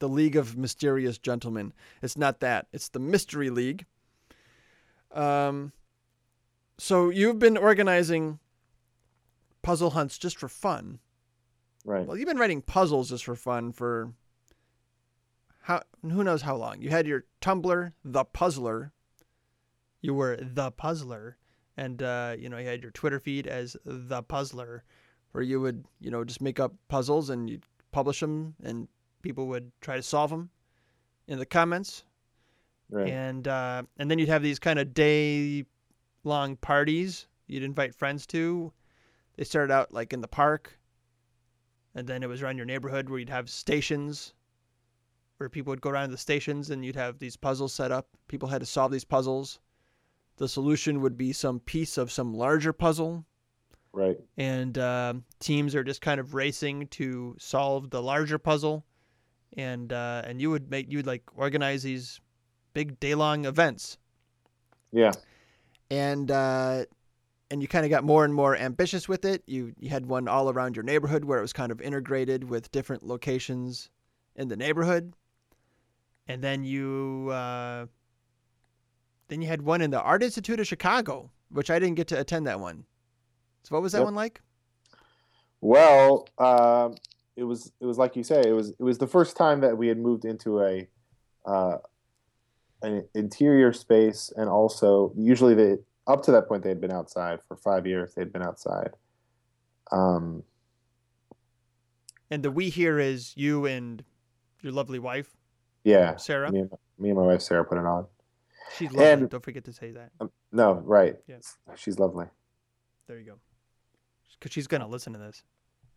The League of Mysterious Gentlemen. It's not that. It's the Mystery League. Um so you've been organizing puzzle hunts just for fun. Right. Well, you've been writing puzzles just for fun for how who knows how long. You had your Tumblr, The Puzzler. You were The Puzzler and uh, you know, you had your Twitter feed as The Puzzler where you would, you know, just make up puzzles and you'd publish them and people would try to solve them in the comments. Right. And uh, and then you'd have these kind of day long parties you'd invite friends to. They started out like in the park, and then it was around your neighborhood where you'd have stations where people would go around to the stations and you'd have these puzzles set up. People had to solve these puzzles. The solution would be some piece of some larger puzzle, Right. and uh, teams are just kind of racing to solve the larger puzzle. And uh, and you would make you would like organize these big day long events Yeah. and uh, and you kind of got more and more ambitious with it. You you had one all around your neighborhood where it was kind of integrated with different locations in the neighborhood, and then you uh, then you had one in the Art Institute of Chicago, which I didn't get to attend that one. So what was that Yep. one like? Well, um, it was it was like you say it was it was the first time that we had moved into a uh, an interior space, and also usually they up to that point they had been outside for five years. They'd been outside. Um, And the we here is you and your lovely wife. Yeah, Sarah. Me and, me and my wife Sarah put it on. She's lovely. And- Don't forget to say that. Um, no, right. Yeah. She's lovely. There you go. Because she's gonna listen to this.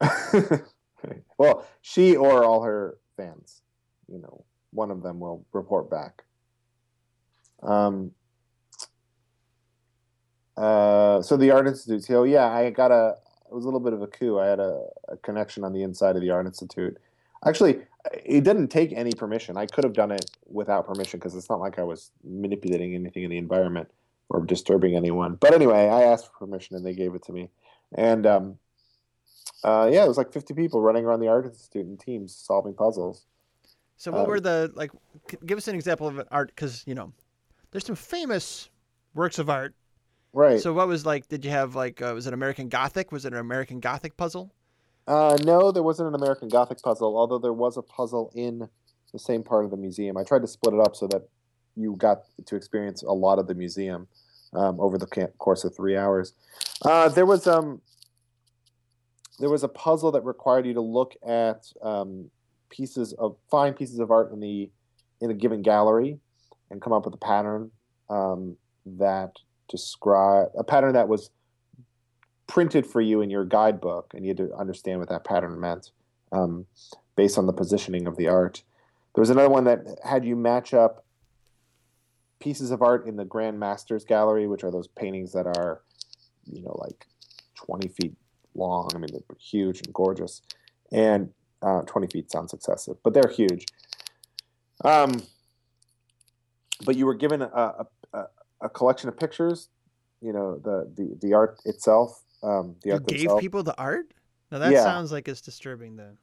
well, she or all her fans, you know, one of them will report back. Um. Uh, so the Art Institute. So yeah, I got a. It was a little bit of a coup. I had a, a connection on the inside of the Art Institute. Actually, it didn't take any permission. I could have done it without permission because it's not like I was manipulating anything in the environment or disturbing anyone. But anyway, I asked for permission and they gave it to me. And um, uh, yeah, it was like 50 people running around the Art Institute in teams solving puzzles. So what Um, were the like? Give us an example of an art, because you know, there's some famous works of art. Right. So what was like? Did you have like? Uh, was it American Gothic? Was it an American Gothic puzzle? Uh, no, there wasn't an American Gothic puzzle, although there was a puzzle in the same part of the museum. I tried to split it up so that you got to experience a lot of the museum um, over the course of three hours. Uh, there was um, there was a puzzle that required you to look at um, pieces of fine pieces of art in the in a given gallery and come up with a pattern um, that describe a pattern that was printed for you in your guidebook, and you had to understand what that pattern meant um, based on the positioning of the art. There was another one that had you match up pieces of art in the Grand Masters Gallery, which are those paintings that are, you know, like 20 feet long. I mean, they're huge and gorgeous. And uh, 20 feet sounds excessive, but they're huge. Um, but you were given a, a, a, collection of pictures, you know, the, the, the art itself. Um, the You art gave themselves. people the art? Now that Yeah. sounds like it's disturbing. The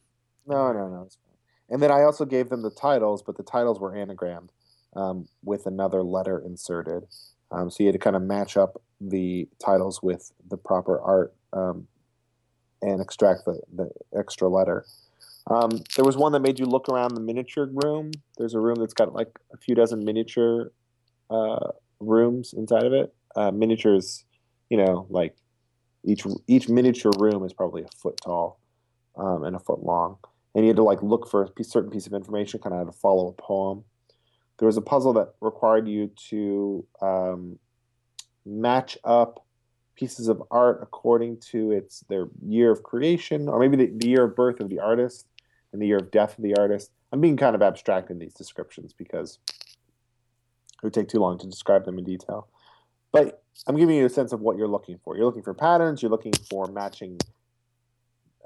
No, no, no. It's fine. And then I also gave them the titles, but the titles were anagrammed um, with another letter inserted. Um, so you had to kind of match up the titles with the proper art um, and extract the, the extra letter. Um, there was one that made you look around the miniature room. There's a room that's got like a few dozen miniature uh, rooms inside of it. Uh, miniatures, you know, like each each miniature room is probably a foot tall um, and a foot long and you had to like look for a piece, certain piece of information, kind of had to follow a poem. There was a puzzle that required you to um, match up pieces of art according to its their year of creation, or maybe the, the year of birth of the artist and the year of death of the artist. I'm being kind of abstract in these descriptions because it would take too long to describe them in detail. But I'm giving you a sense of what you're looking for. You're looking for patterns. You're looking for matching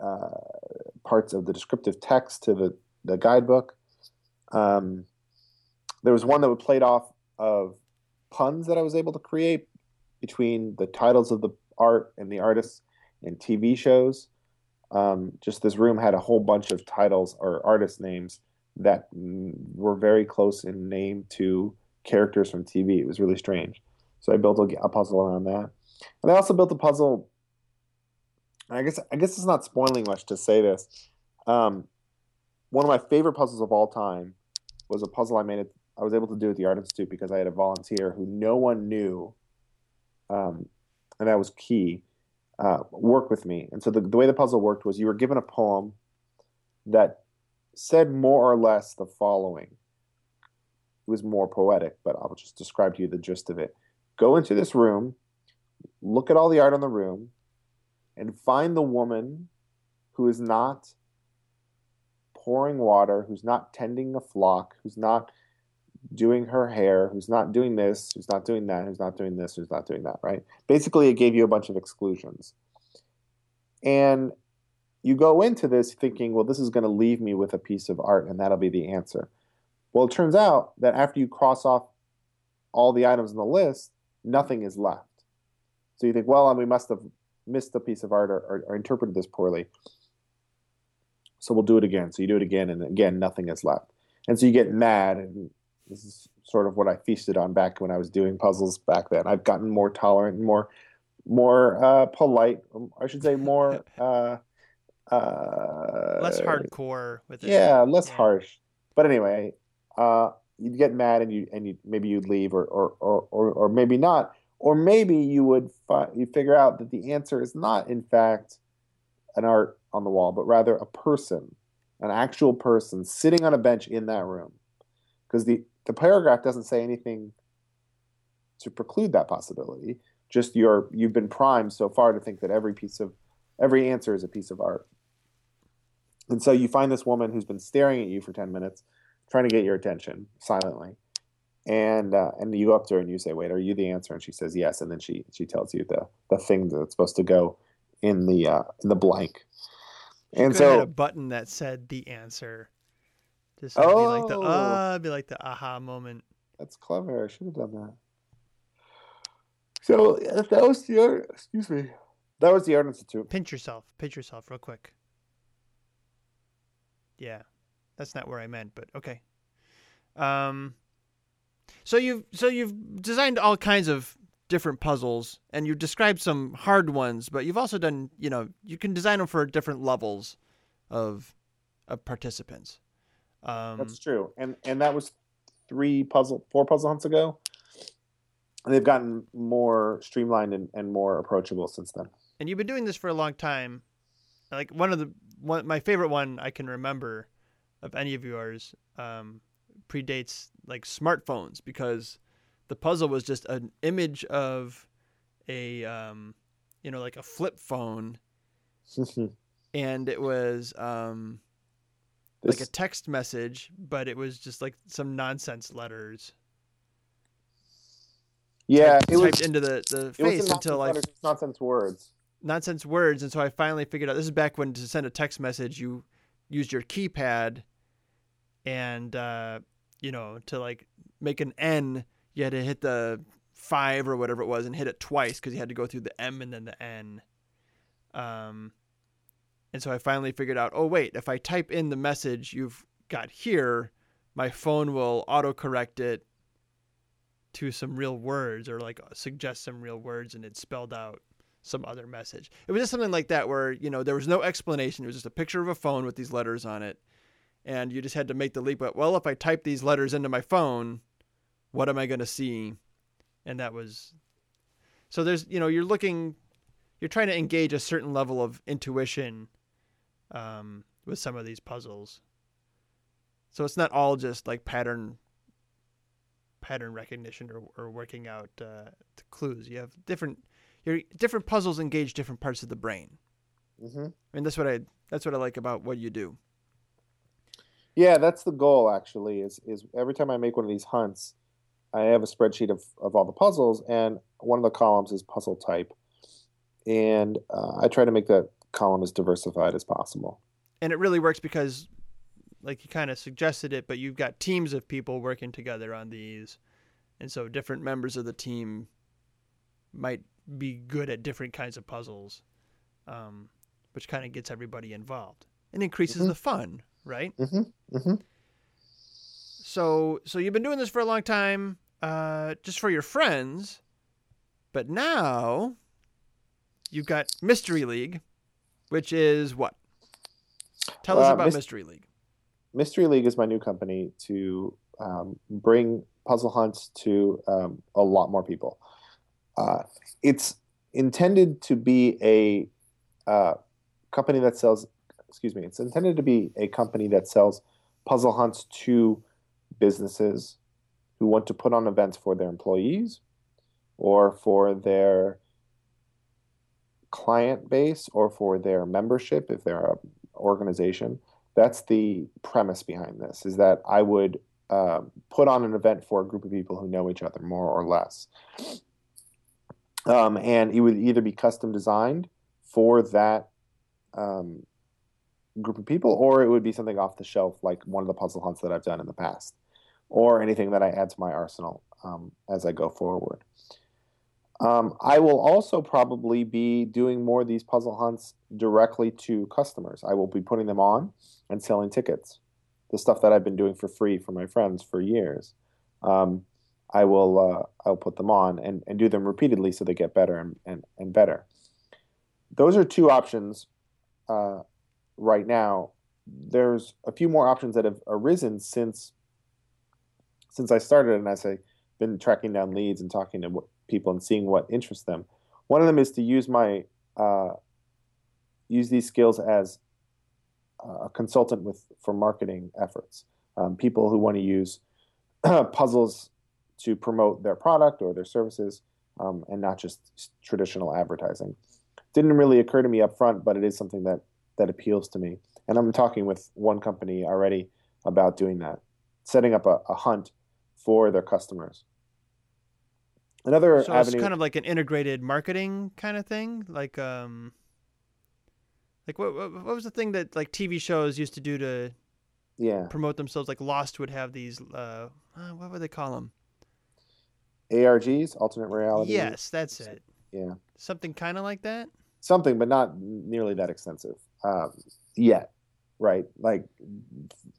uh, parts of the descriptive text to the, the guidebook. Um, there was one that would played off of puns that I was able to create between the titles of the art and the artists and TV shows. Um, just this room had a whole bunch of titles or artist names that mm, were very close in name to characters from TV. It was really strange. So I built a, a puzzle around that, and I also built a puzzle I guess I guess it's not spoiling much to say this. Um, one of my favorite puzzles of all time was a puzzle I made. It, I was able to do at the Art Institute because I had a volunteer who no one knew, um, and that was key. Uh, work with me, and so the, the way the puzzle worked was you were given a poem that said more or less the following. It was more poetic, but I'll just describe to you the gist of it. Go into this room, look at all the art on the room, and find the woman who is not pouring water, who's not tending a flock, who's not doing her hair, who's not doing this, who's not doing that, who's not doing this, who's not doing that, right? Basically, it gave you a bunch of exclusions. And you go into this thinking, well, this is going to leave me with a piece of art, and that'll be the answer. Well, it turns out that after you cross off all the items on the list, nothing is left. So you think, well, we must have missed a piece of art or, or, or interpreted this poorly. So we'll do it again. So you do it again, and again, nothing is left. And so you get mad. And this is sort of what I feasted on back when I was doing puzzles back then. I've gotten more tolerant and more, more uh, polite. um, I should say more uh, uh, less hardcore with it. yeah, less Yeah. harsh. But anyway, uh, you'd get mad and you and you maybe you'd leave or or, or, or, or maybe not. Or maybe you would fi- you figure out that the answer is not in fact an art on the wall, but rather a person, an actual person sitting on a bench in that room. because the the paragraph doesn't say anything to preclude that possibility. Just you're you've been primed so far to think that every piece of every answer is a piece of art. And so you find this woman who's been staring at you for 10 minutes, trying to get your attention silently. And uh, and you go up to her and you say, "Wait, are you the answer?" And she says, "Yes." And then she she tells you the the thing that's supposed to go in the uh, in the blank. And Could have had so a button that said the answer. Just to be like the Oh. uh, be like the aha moment. That's clever. I should have done that. So uh, that was the art. Excuse me. That was the art institute. Pinch yourself. Pinch yourself real quick. Yeah, that's not where I meant, but okay. Um, so you've so you've designed all kinds of different puzzles, and you've described some hard ones, but you've also done you know you can design them for different levels of of participants. Um, That's true. And and that was three puzzle, four puzzle hunts ago. And they've gotten more streamlined and, and more approachable since then. and you've been doing this for a long time. Like one of the one, my favorite one I can remember of any of yours um, predates like smartphones because the puzzle was just an image of a um, you know like a flip phone, and it was um, like a text message, but it was just like some nonsense letters yeah, typed, it was typed into the the face until I nonsense words. nonsense words and so i finally figured out this is back when to send a text message you used your keypad and uh you know to like make an n you had to hit the five or whatever it was and hit it twice because you had to go through the m and then the n um and so i finally figured out oh wait if i type in the message you've got here my phone will autocorrect it to some real words or like suggest some real words and it spelled out some other message. It was just something like that where, you know, there was no explanation. It was just a picture of a phone with these letters on it. And you just had to make the leap. But, well, if I type these letters into my phone, what am I going to see? And that was. So there's, you know, you're looking, you're trying to engage a certain level of intuition um, with some of these puzzles. So it's not all just like pattern pattern recognition or, or working out uh, the clues. You have different your different puzzles engage different parts of the brain. hmm I mean, that's what I that's what I like about what you do. Yeah, that's the goal actually. Is is every time I make one of these hunts, I have a spreadsheet of, of all the puzzles, and one of the columns is puzzle type, and uh, I try to make that column as diversified as possible. And it really works because, like you kind of suggested it, but you've got teams of people working together on these, and so different members of the team might be good at different kinds of puzzles, um, which kind of gets everybody involved and increases Mhm. the fun, right? hmm hmm So so you've been doing this for a long time, uh, just for your friends, but now you've got Mystery League, which is what? Tell us Uh, about Mys- Mystery League. Mystery League is my new company to um, bring puzzle hunts to um, a lot more people. Uh, it's intended to be a uh, company that sells. Excuse me. It's intended to be a company that sells puzzle hunts to businesses who want to put on events for their employees or for their client base or for their membership if they're a organization that's the premise behind this is that i would uh, put on an event for a group of people who know each other more or less um, and it would either be custom designed for that um, group of people or it would be something off the shelf like one of the puzzle hunts that i've done in the past or anything that i add to my arsenal um, as i go forward um, I will also probably be doing more of these puzzle hunts directly to customers. I will be putting them on and selling tickets, the stuff that I've been doing for free for my friends for years. Um, I will uh, I'll put them on and, and do them repeatedly so they get better and, and, and better. Those are two options uh, right now. There's a few more options that have arisen since since I started and as I've been tracking down leads and talking to people and seeing what interests them. One of them is to use my uh, use these skills as a consultant with for marketing efforts. Um, people who want to use puzzles to promote their product or their services, um, and not just traditional advertising. Didn't really occur to me up front, but it is something that that appeals to me. And I'm talking with one company already about doing that, setting up a, a hunt for their customers. Another So it's kind of like an integrated marketing kind of thing, like um, like what what, what was the thing that like TV shows used to do to yeah, promote themselves? Like Lost would have these, uh, uh, what would they call them? ARGs, alternate reality. Yes, that's it. yeah, Something kind of like that. something, but not nearly that extensive um, yet, right? Like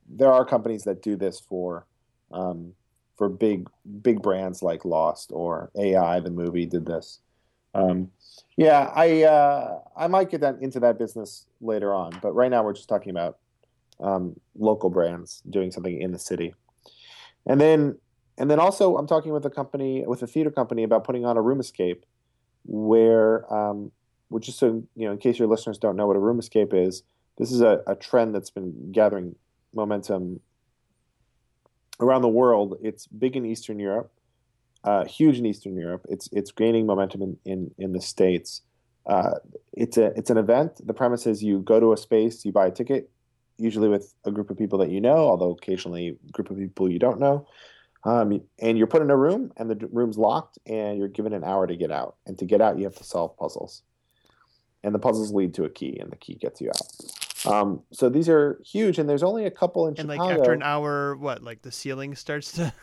there are companies that do this for um, for big big brands like Lost or AI. The movie did this. Um, yeah, I uh, I might get that into that business later on, but right now we're just talking about um, local brands doing something in the city, and then and then also I'm talking with a company with a theater company about putting on a room escape where um, which is so you know, in case your listeners don't know what a room escape is, this is a, a trend that's been gathering momentum around the world. It's big in Eastern Europe, uh, huge in Eastern Europe. It's it's gaining momentum in in, in the states. Uh, it's a it's an event. The premise is you go to a space, you buy a ticket, usually with a group of people that you know, although occasionally a group of people you don't know. Um, and you're put in a room, and the room's locked, and you're given an hour to get out. And to get out, you have to solve puzzles and the puzzles lead to a key, and the key gets you out. Um, so these are huge, and there's only a couple in And like after an hour, what like the ceiling starts to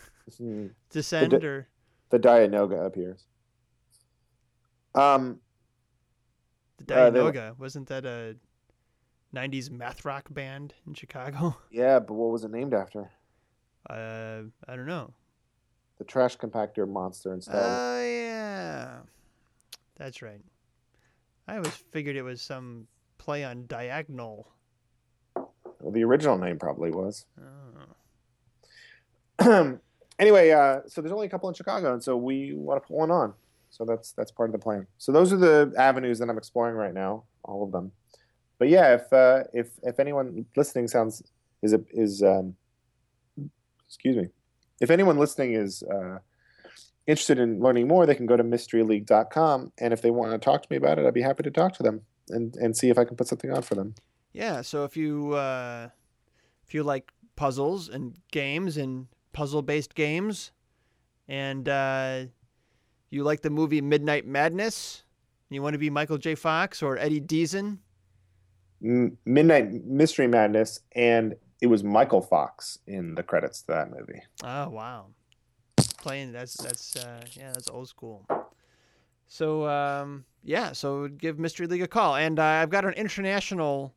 Mhm. descend, d- or the Dianoga appears. Um, the uh, they- wasn't that a '90s math rock band in Chicago? yeah, but what was it named after? Uh, I don't know. The trash compactor monster instead. Oh yeah, that's right. I always figured it was some play on diagonal. well, the original name probably was. Oh. anyway, uh, so there's only a couple in Chicago, and so we want to put one on. So that's that's part of the plan. So those are the avenues that I'm exploring right now, all of them. But yeah, if uh, if if anyone listening sounds is a, is um, excuse me, if anyone listening is uh, interested in learning more, they can go to mysteryleague.com, and if they want to talk to me about it, I'd be happy to talk to them and and see if I can put something on for them. Yeah, so if you uh, if you like puzzles and games and puzzle-based games, and uh, you like the movie Midnight Madness, and you want to be Michael J. Fox or Eddie Deezen, M- Midnight Mystery Madness, and it was Michael Fox in the credits to that movie. Oh wow, playing that's that's uh, yeah that's old school. So um, yeah, so give Mystery League a call, and uh, I've got an international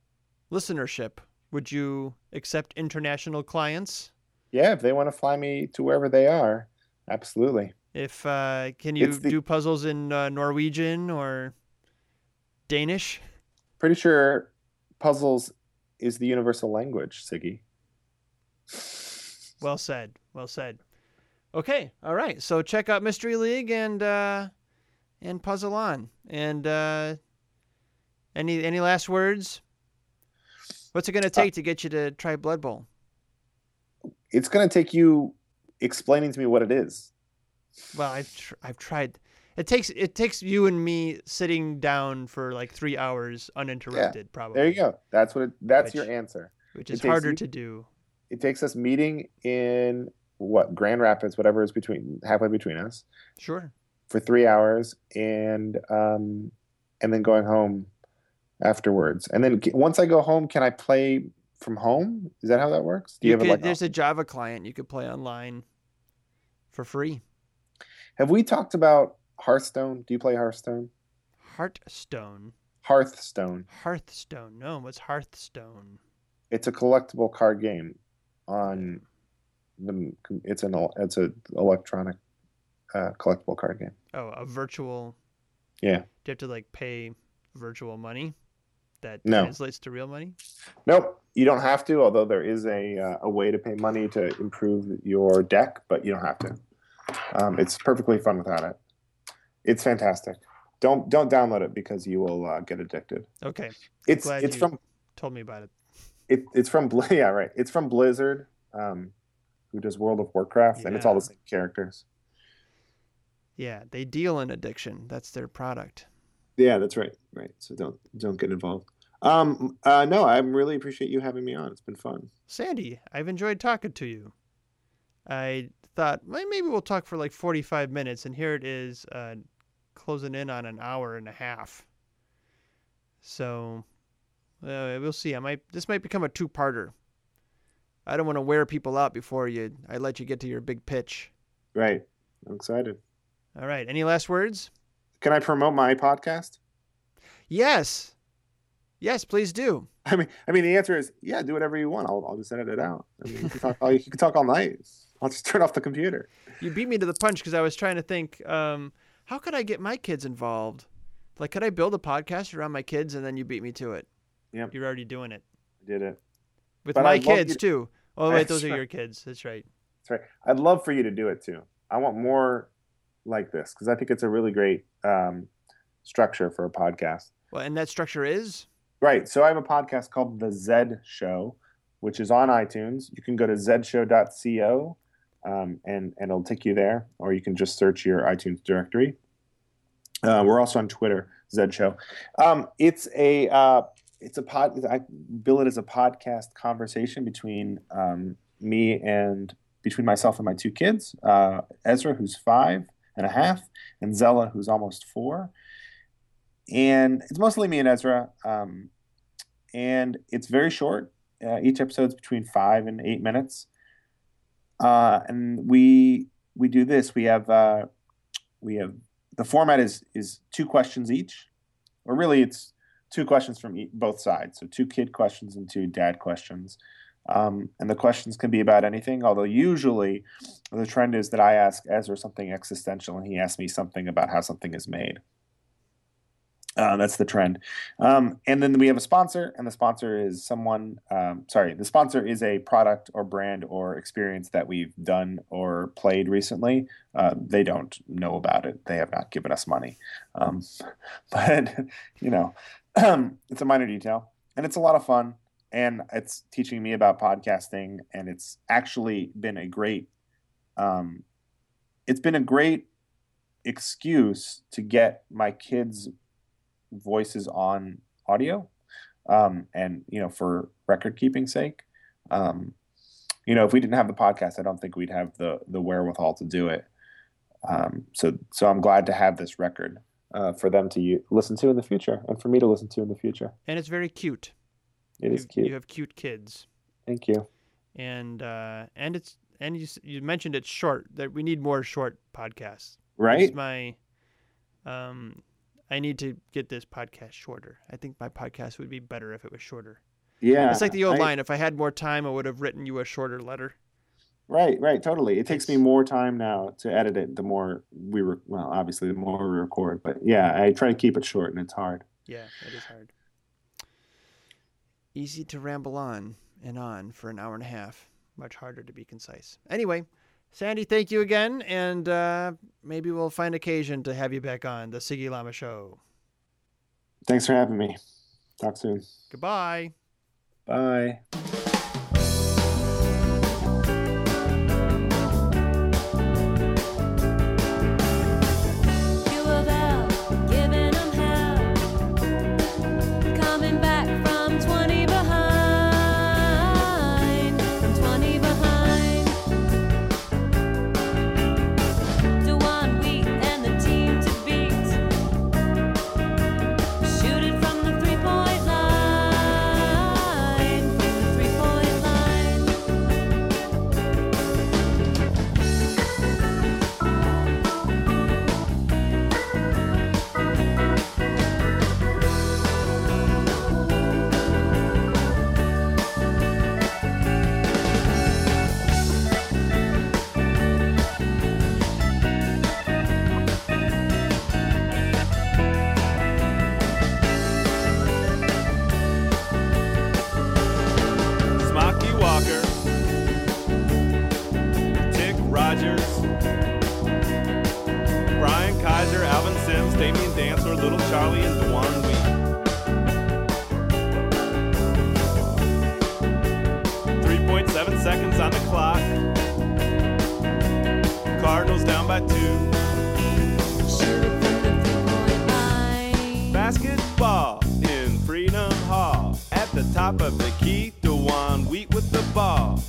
listenership. Would you accept international clients? Yeah, if they want to fly me to wherever they are, absolutely. If uh, can you the- do puzzles in uh, Norwegian or Danish? Pretty sure puzzles is the universal language, Siggy. Well said. Well said. Okay. All right. So check out Mystery League and uh, and puzzle on. And uh, any any last words? What's it going to take to get you to try Blood Bowl? It's going to take you explaining to me what it is. Well, I've tr- I've tried. It takes it takes you and me sitting down for like three hours uninterrupted. Probably. There you go. That's what it, that's Which- your answer. Which is harder you- to do. It takes us meeting in what Grand Rapids, whatever is between halfway between us, Sure. for three hours, and um, and then going home afterwards. And then once I go home, can I play from home? Is that how that works? Do You have could, it like there's a Java client you could play online for free. Have we talked about Hearthstone? Do you play Hearthstone? Hearthstone. Hearthstone. Hearthstone. No, what's Hearthstone? It's a collectible card game on the. It's an it's a electronic uh, collectible card game. Oh, a virtual. Yeah. Do you have to like pay virtual money that No. translates to real money? Nope, you don't have to. Although there is a uh, a way to pay money to improve your deck, but you don't have to. Um, it's perfectly fun without it. It's fantastic. Don't don't download it because you will uh, get addicted. Okay. It's glad it's you- from Told me about it. it, it's from yeah right it's from blizzard um, who does World of Warcraft, and it's all the same characters. Yeah, they deal in addiction. That's their product. Yeah, that's right. Right. So don't don't get involved. Um. Uh. No, I really appreciate you having me on. It's been fun. Sandy, I've enjoyed talking to you. I thought well, maybe we'll talk for like 45 minutes, and here it is, uh, closing in on an hour and a half. So uh, we'll see. I might this might become a two-parter. I don't want to wear people out before you. I let you get to your big pitch. Right. I'm excited. All right. Any last words? Can I promote my podcast? Yes. Yes, please do. I mean, I mean, the answer is yeah. Do whatever you want. I'll, I'll just edit it out. I mean, you can talk all you can talk all night. I'll just turn off the computer. You beat me to the punch because I was trying to think, um, how could I get my kids involved? Like, could I build a podcast around my kids and then you beat me to it? Yep. You're already doing it I did it. With But my kids to- too. Oh wait, those are your kids. That's right. That's right. I'd love for you to do it too. I want more like this because I think it's a really great um, structure for a podcast. Well, and that structure is Right. So I have a podcast called The Zed Show, which is on iTunes. You can go to zedshow.co um, and, and it'll take you there, or you can just search your iTunes directory. Uh, we're also on Twitter, Zed Show. Um, it's a uh, it's a pod. I bill it as a podcast conversation between um, me and between myself and my two kids, uh, Ezra, who's five and a half, and Zella, who's almost four and it's mostly me and Ezra. Um, and it's very short. Uh, each episode's between five and eight minutes. Uh, and we we do this. We have uh, we have the format is is two questions each, or really it's two questions from both sides. So two kid questions and two dad questions. Um, and the questions can be about anything, although usually the trend is that I ask Ezra something existential and he asks me something about how something is made. Uh, that's the trend. Um, and then we have a sponsor, and the sponsor is someone, um, sorry, the sponsor is a product or brand or experience that we've done or played recently. Uh, they don't know about it, they have not given us money. Um, but, you know, it's a minor detail, and it's a lot of fun. And it's teaching me about podcasting, and it's actually been a great, um, it's been a great excuse to get my kids voices on audio um, and you know for record keeping sake um, you know if we didn't have the podcast i don't think we'd have the the wherewithal to do it um, so so i'm glad to have this record uh, for them to u- listen to in the future and for me to listen to in the future and it's very cute. It is you, cute You have cute kids, thank you and uh, and it's and you you mentioned it's short. That we need more short podcasts. right my um I need to get this podcast shorter. I think my podcast would be better if it was shorter. yeah it's like the old I- line, if I had more time I would have written you a shorter letter. Right, right, totally. It takes me more time now to edit it. The more we re- well, obviously, the more we record. But yeah, I try to keep it short, and it's hard. Yeah, it is hard. Easy to ramble on and on for an hour and a half. Much harder to be concise. Anyway, Sandy, thank you again, and uh, maybe we'll find occasion to have you back on the Siggy Llama Show. Thanks for having me. Talk soon. Goodbye. Bye. Top of the key, DeJuan Wheat with the ball.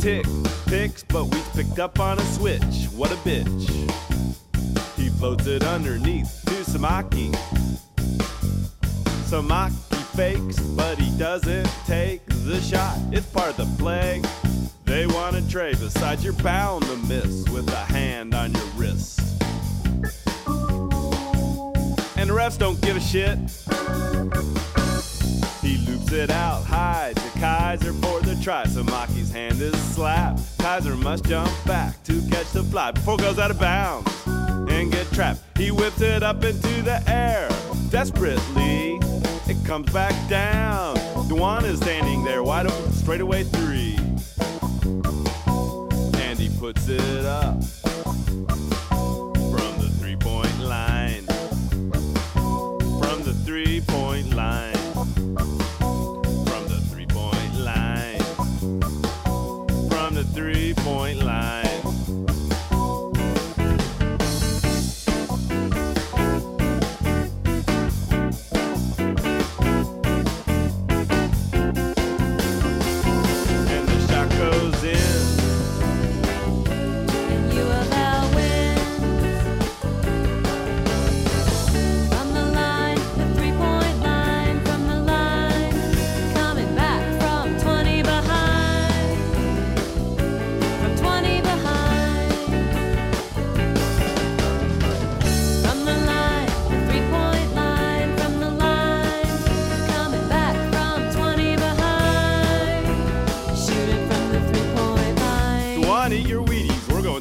Tick, picks, but Wheat's picked up on a switch. What a bitch. He floats it underneath to Samaki. Samaki fakes, but he doesn't take the shot. It's part of the play. They want to trade. Besides, you're bound to miss with a hand on your wrist. And the refs don't give a shit. It out high to Kaiser for the try. Samaki's hand is slapped. Kaiser must jump back to catch the fly before goes out of bounds and get trapped. He whips it up into the air desperately. It comes back down. DeJuan is standing there wide open, straightaway three. And he puts it up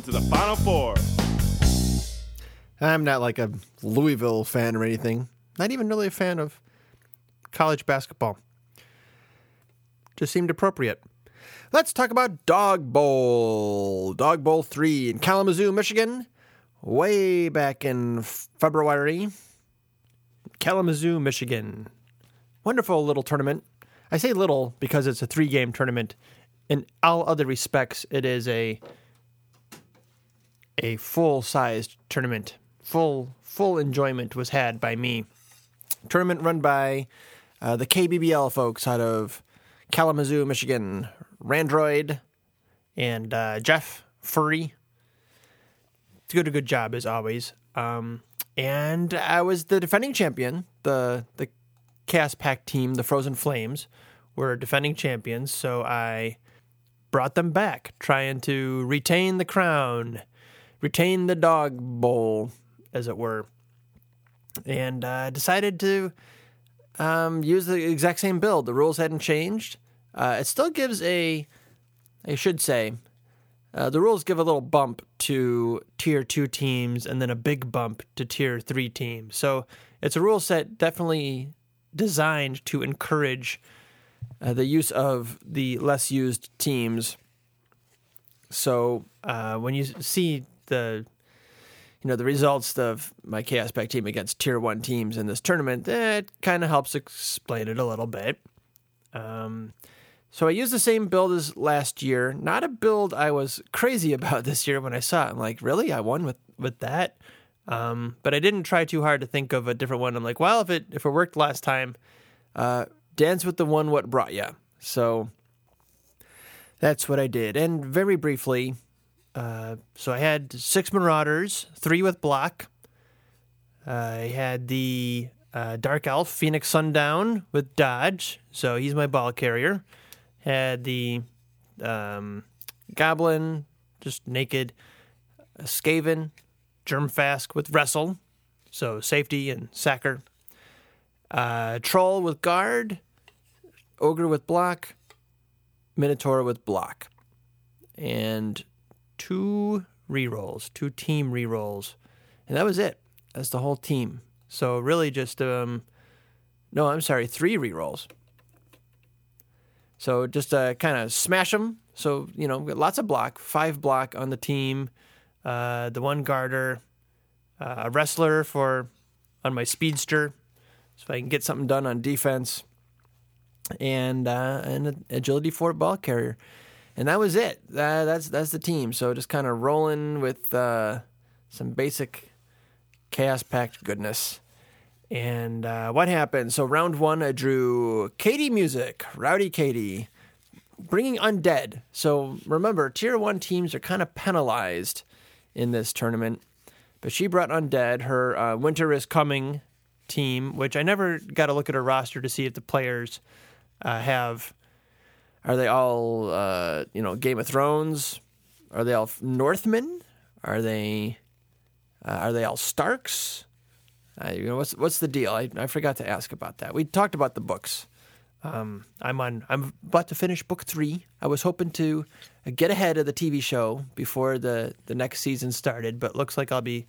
going to the Final Four. I'm not like a Louisville fan or anything. Not even really a fan of college basketball. Just seemed appropriate. Let's talk about Dog Bowl. Dog Bowl 3 in Kalamazoo, Michigan. Way back in February. Kalamazoo, Michigan. Wonderful little tournament. I say little because it's a three game tournament. In all other respects, it is a a full sized tournament. Full full enjoyment was had by me. Tournament run by uh, the KBBL folks out of Kalamazoo, Michigan. Randroid and uh, Jeff Furry. Did a good job as always. Um, and I was the defending champion. The the Chaos Pact team, the Frozen Flames, were defending champions. So I brought them back, trying to retain the crown, retain the dog bowl, as it were, and uh, decided to um, use the exact same build. The rules hadn't changed. Uh, it still gives a, I should say, uh, the rules give a little bump to tier two teams and then a big bump to tier three teams. So it's a rule set definitely designed to encourage uh, the use of the less used teams. So uh, when you see the you know the results of my Chaos Pact team against tier one teams in this tournament, it kind of helps explain it a little bit. Um, so I used the same build as last year. Not a build I was crazy about this year when I saw it. I'm like, really? I won with with that. Um, but I didn't try too hard to think of a different one. I'm like, well, if it if it worked last time, uh, dance with the one what brought you. So that's what I did. And very briefly, uh, so I had six Marauders, three with block. I had the uh, Dark Elf, Phoenix Sundown with dodge, so he's my ball carrier. Had the um, Goblin, just naked. uh, Skaven, Germfask with wrestle, so safety and sacker. Uh, Troll with guard, Ogre with block, Minotaur with block, and two rerolls, two team rerolls, and that was it. That's the whole team. So really, just um, no, I'm sorry, three rerolls. So just uh, kind of smash them. So you know, lots of block, five block on the team. Uh, the one garter, uh, a wrestler for on my speedster, so I can get something done on defense, and uh, an agility for ball carrier, and that was it. That, that's that's the team. So just kind of rolling with uh, some basic Chaos Pact goodness. And uh, what happened? So round one, I drew Katie Music, Rowdy Katie, bringing undead. So remember, tier one teams are kind of penalized in this tournament, but she brought undead. Her uh, Winter is Coming team, which I never got to look at her roster to see if the players uh, have. Are they all, uh, you know, Game of Thrones? Are they all Northmen? Are they, uh, are they all Starks? Uh, you know, what's what's the deal? I, I forgot to ask about that. We talked about the books. Um, I'm on. I'm about to finish book three. I was hoping to get ahead of the TV show before the the next season started, but looks like I'll be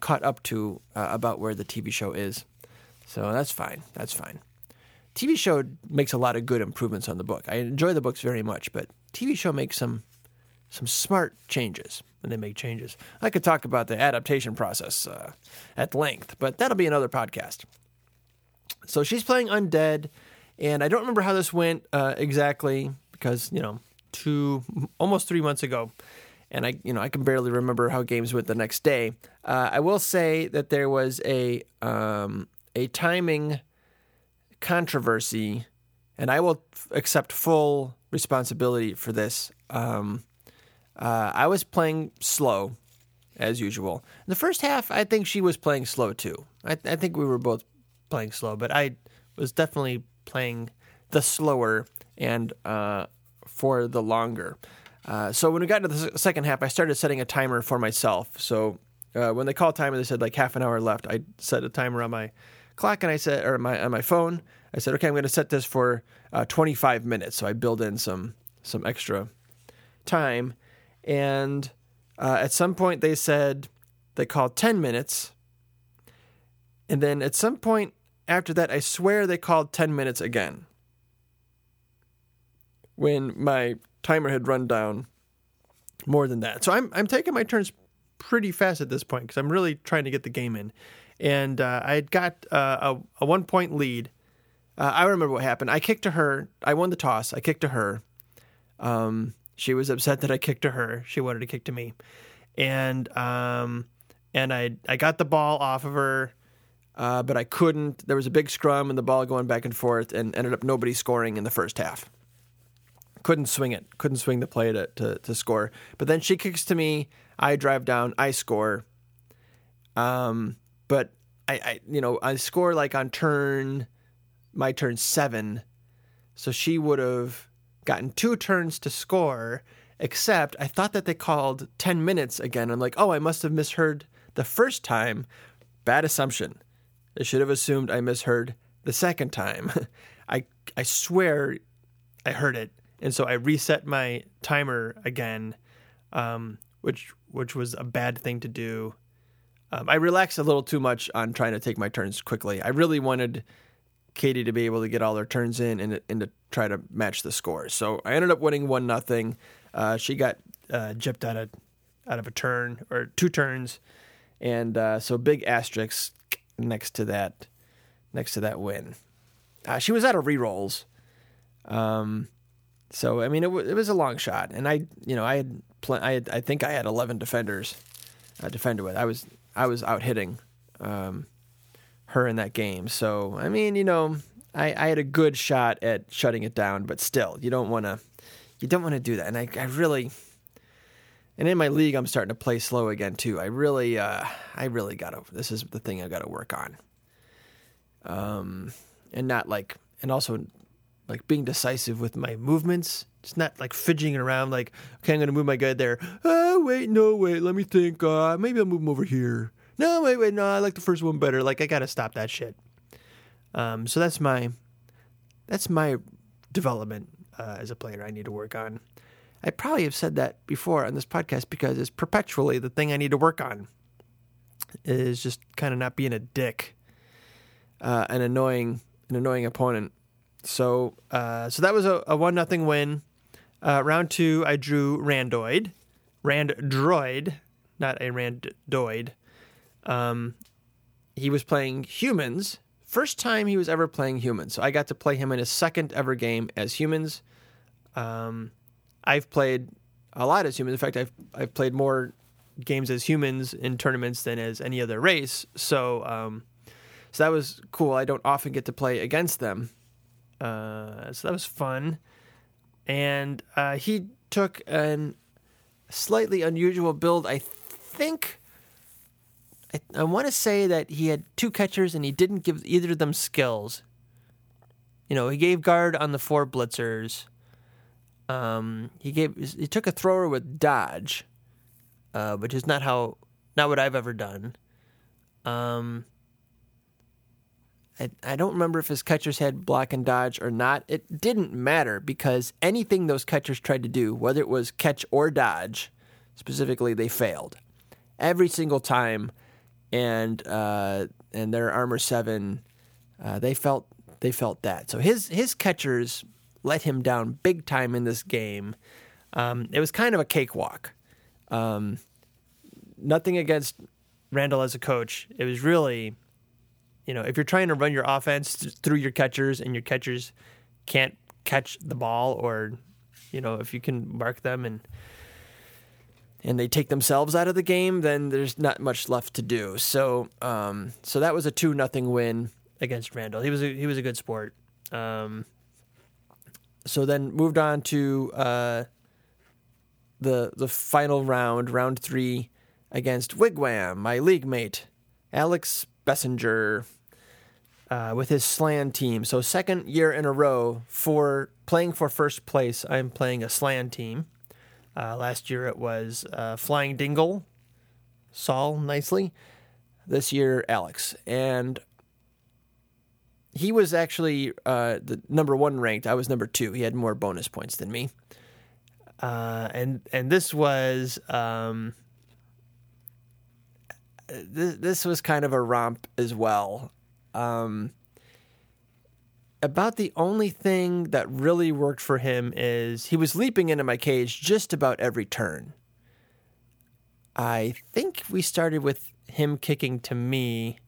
caught up to uh, about where the TV show is. So that's fine. That's fine. TV show makes a lot of good improvements on the book. I enjoy the books very much, but TV show makes some some smart changes when they make changes. I could talk about the adaptation process uh, at length, but that'll be another podcast. So she's playing Undead, and I don't remember how this went uh, exactly because you know two almost three months ago, and I you know I can barely remember how games went the next day. Uh, I will say that there was a um, a timing controversy, and I will f- accept full responsibility for this. Um, uh, I was playing slow, as usual. In the first half, I think she was playing slow too. I, I think we were both playing slow, but I was definitely playing the slower and uh, for the longer. Uh, so when we got into the second half, I started setting a timer for myself. So uh, when they called time and they said like half an hour left. I set a timer on my clock and I said, or my on my phone. I said, okay, I'm going to set this for uh, 25 minutes. So I build in some some extra time, and uh, at some point they said they called 10 minutes, and then at some point after that, I swear they called 10 minutes again. When my timer had run down more than that, so I'm I'm taking my turns pretty fast at this point because I'm really trying to get the game in, and uh, I had got uh, a, a one point lead. Uh, I remember what happened. I kicked to her. I won the toss. I kicked to her. Um, she was upset that I kicked to her. She wanted to kick to me, and um, and I I got the ball off of her, uh, but I couldn't. There was a big scrum and the ball going back and forth, and ended up nobody scoring in the first half. Couldn't swing it. Couldn't swing the play to to, to score. But then she kicks to me. I drive down. I score. Um, but I, I you know I score like on turn my turn seven, so she would have gotten two turns to score. Except I thought that they called ten minutes again. I'm like, oh, I must have misheard the first time. Bad assumption. I should have assumed I misheard the second time. I I swear I heard it, and so I reset my timer again, um, which which was a bad thing to do. Um, I relaxed a little too much on trying to take my turns quickly. I really wanted Katie to be able to get all her turns in and, and to try to match the score. So I ended up winning one nothing. Uh, she got uh, gypped out of out of a turn or two turns, and uh, so big asterisk next to that next to that win. Uh, she was out of rerolls. Um, so I mean, it, w- it was a long shot, and I, you know, I had, pl- I had, I think I had eleven defenders, uh, defender with. I was, I was out hitting, um, her in that game. So I mean, you know, I, I had a good shot at shutting it down, but still, you don't want to, you don't want to do that. And I, I really, and in my league, I'm starting to play slow again too. I really, uh, I really gotta. This is the thing I gotta work on. Um, and not like, and also like being decisive with my movements. It's not like fidgeting around like, okay, I'm gonna move my guy there. Oh wait, no wait, let me think. Uh, maybe I'll move him over here. No wait, wait, no, I like the first one better. Like I gotta stop that shit. Um, so that's my, that's my development uh, as a player. I need to work on. I probably have said that before on this podcast because it's perpetually the thing I need to work on. Is just kind of not being a dick, uh, an annoying, an annoying opponent. So, uh, so that was a, a one nothing win. Uh, round two, I drew Randoid, Randroid, not a Randoid. Um, he was playing humans. First time he was ever playing humans. So I got to play him in his second ever game as humans. Um, I've played a lot as humans. In fact, I've I've played more games as humans in tournaments than as any other race. So, um, so that was cool. I don't often get to play against them, uh, so that was fun. And uh, he took an slightly unusual build. I think I, I want to say that he had two catchers and he didn't give either of them skills. You know, he gave guard on the four blitzers. Um, he gave he took a thrower with dodge, uh, which is not how not what I've ever done. Um, I I don't remember if his catchers had block and dodge or not. It didn't matter because anything those catchers tried to do, whether it was catch or dodge, specifically, they failed every single time. And uh, and their armor seven, uh, they felt they felt that. So his his catchers let him down big time in this game. Um, it was kind of a cakewalk. Um, nothing against Randall as a coach. It was really, you know, if you're trying to run your offense th- through your catchers and your catchers can't catch the ball, or you know, if you can mark them and and they take themselves out of the game, then there's not much left to do. So, um, so that was a two nothing win against Randall. He was a, he was a good sport. Um, so then moved on to uh, the the final round, round three, against Wigwam, my league mate, Alex Bessinger, uh, with his Slann team. So second year in a row for playing for first place. I'm playing a Slann team. Uh, last year it was uh, Flying Dingle, Saul nicely. This year, Alex. And he was actually uh, the number one ranked. I was number two. He had more bonus points than me. Uh, and and this was um, this, was kind of a romp as well. Um, about the only thing that really worked for him is he was leaping into my cage just about every turn. I think we started with him kicking to me,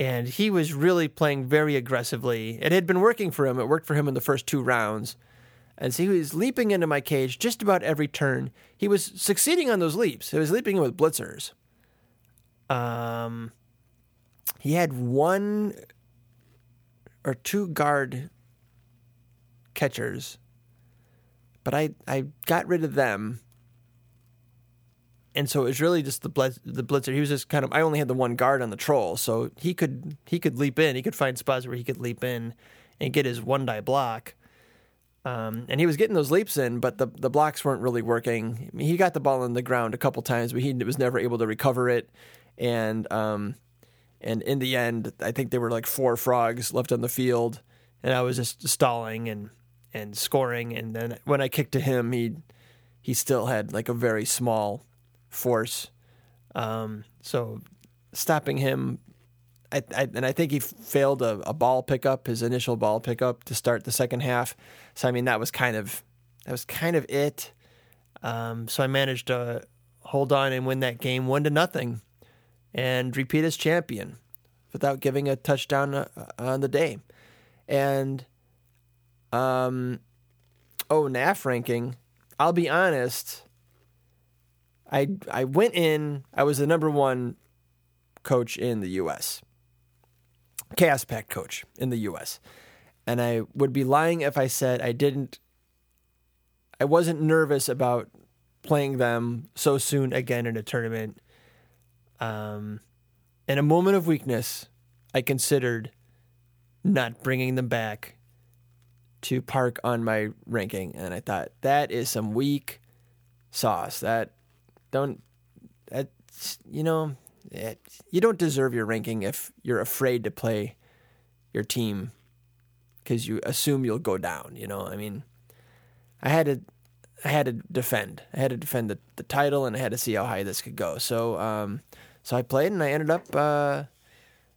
and he was really playing very aggressively. It had been working for him, it worked for him in the first two rounds. And so he was leaping into my cage just about every turn. He was succeeding on those leaps. He was leaping with blitzers. Um, he had one or two guard catchers, but I, I got rid of them. And so it was really just the blitz, the blitzer. He was just kind of. I only had the one guard on the troll, so he could he could leap in. He could find spots where he could leap in and get his one die block. Um, and he was getting those leaps in, but the the blocks weren't really working. I mean, he got the ball on the ground a couple times, but he was never able to recover it. And um, and in the end, I think there were like four frogs left on the field, and I was just stalling and and scoring. And then when I kicked to him, he he still had like a very small force. Um, so stopping him, I, I and I think he failed a, a ball pickup, his initial ball pickup to start the second half. So I mean that was kind of that was kind of it. Um, so I managed to hold on and win that game one to nothing and repeat as champion without giving a touchdown uh, on the day. And um, oh, NAF ranking. I'll be honest. I I went in. I was the number one coach in the U.S. Chaos Pact coach in the U.S. And I would be lying if I said I didn't. I wasn't nervous about playing them so soon again in a tournament. Um, in a moment of weakness, I considered not bringing them back to park on my ranking, and I thought that is some weak sauce. That don't that you know it, you don't deserve your ranking if you're afraid to play your team because you assume you'll go down. You know, I mean, I had to I had to defend. I had to defend the, the title, and I had to see how high this could go. So, um, so I played, and I ended up, uh,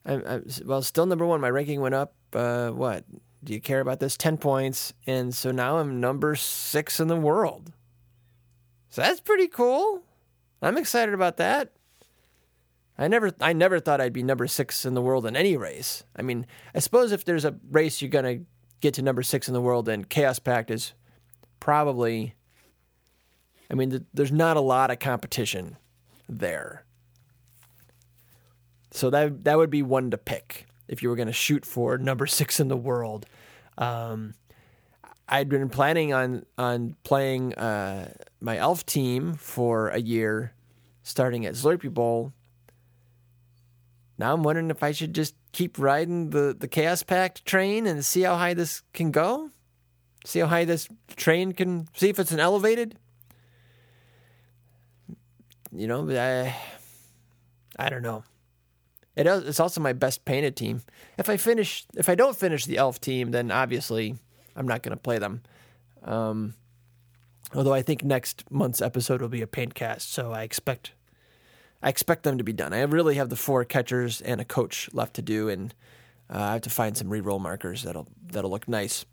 I, I, well, still number one. My ranking went up. Uh, what? Do you care about this? Ten points, and so now I'm number six in the world. So that's pretty cool. I'm excited about that. I never, I never thought I'd be number six in the world in any race. I mean, I suppose if there's a race you're gonna get to number six in the world, then Chaos Pact is probably I mean, th- there's not a lot of competition there. So that that would be one to pick if you were going to shoot for number six in the world. Um, I'd been planning on on playing uh, my elf team for a year, starting at Slurpee Bowl. Now I'm wondering if I should just keep riding the the Chaos Pact train and see how high this can go. See how high this train can. See if it's an elevated. You know, I I don't know. It it's also my best painted team. If I finish, if I don't finish the elf team, then obviously I'm not going to play them. Um, although I think next month's episode will be a paint cast, so I expect I expect them to be done. I really have the four catchers and a coach left to do, and uh, I have to find some reroll markers that'll that'll look nice.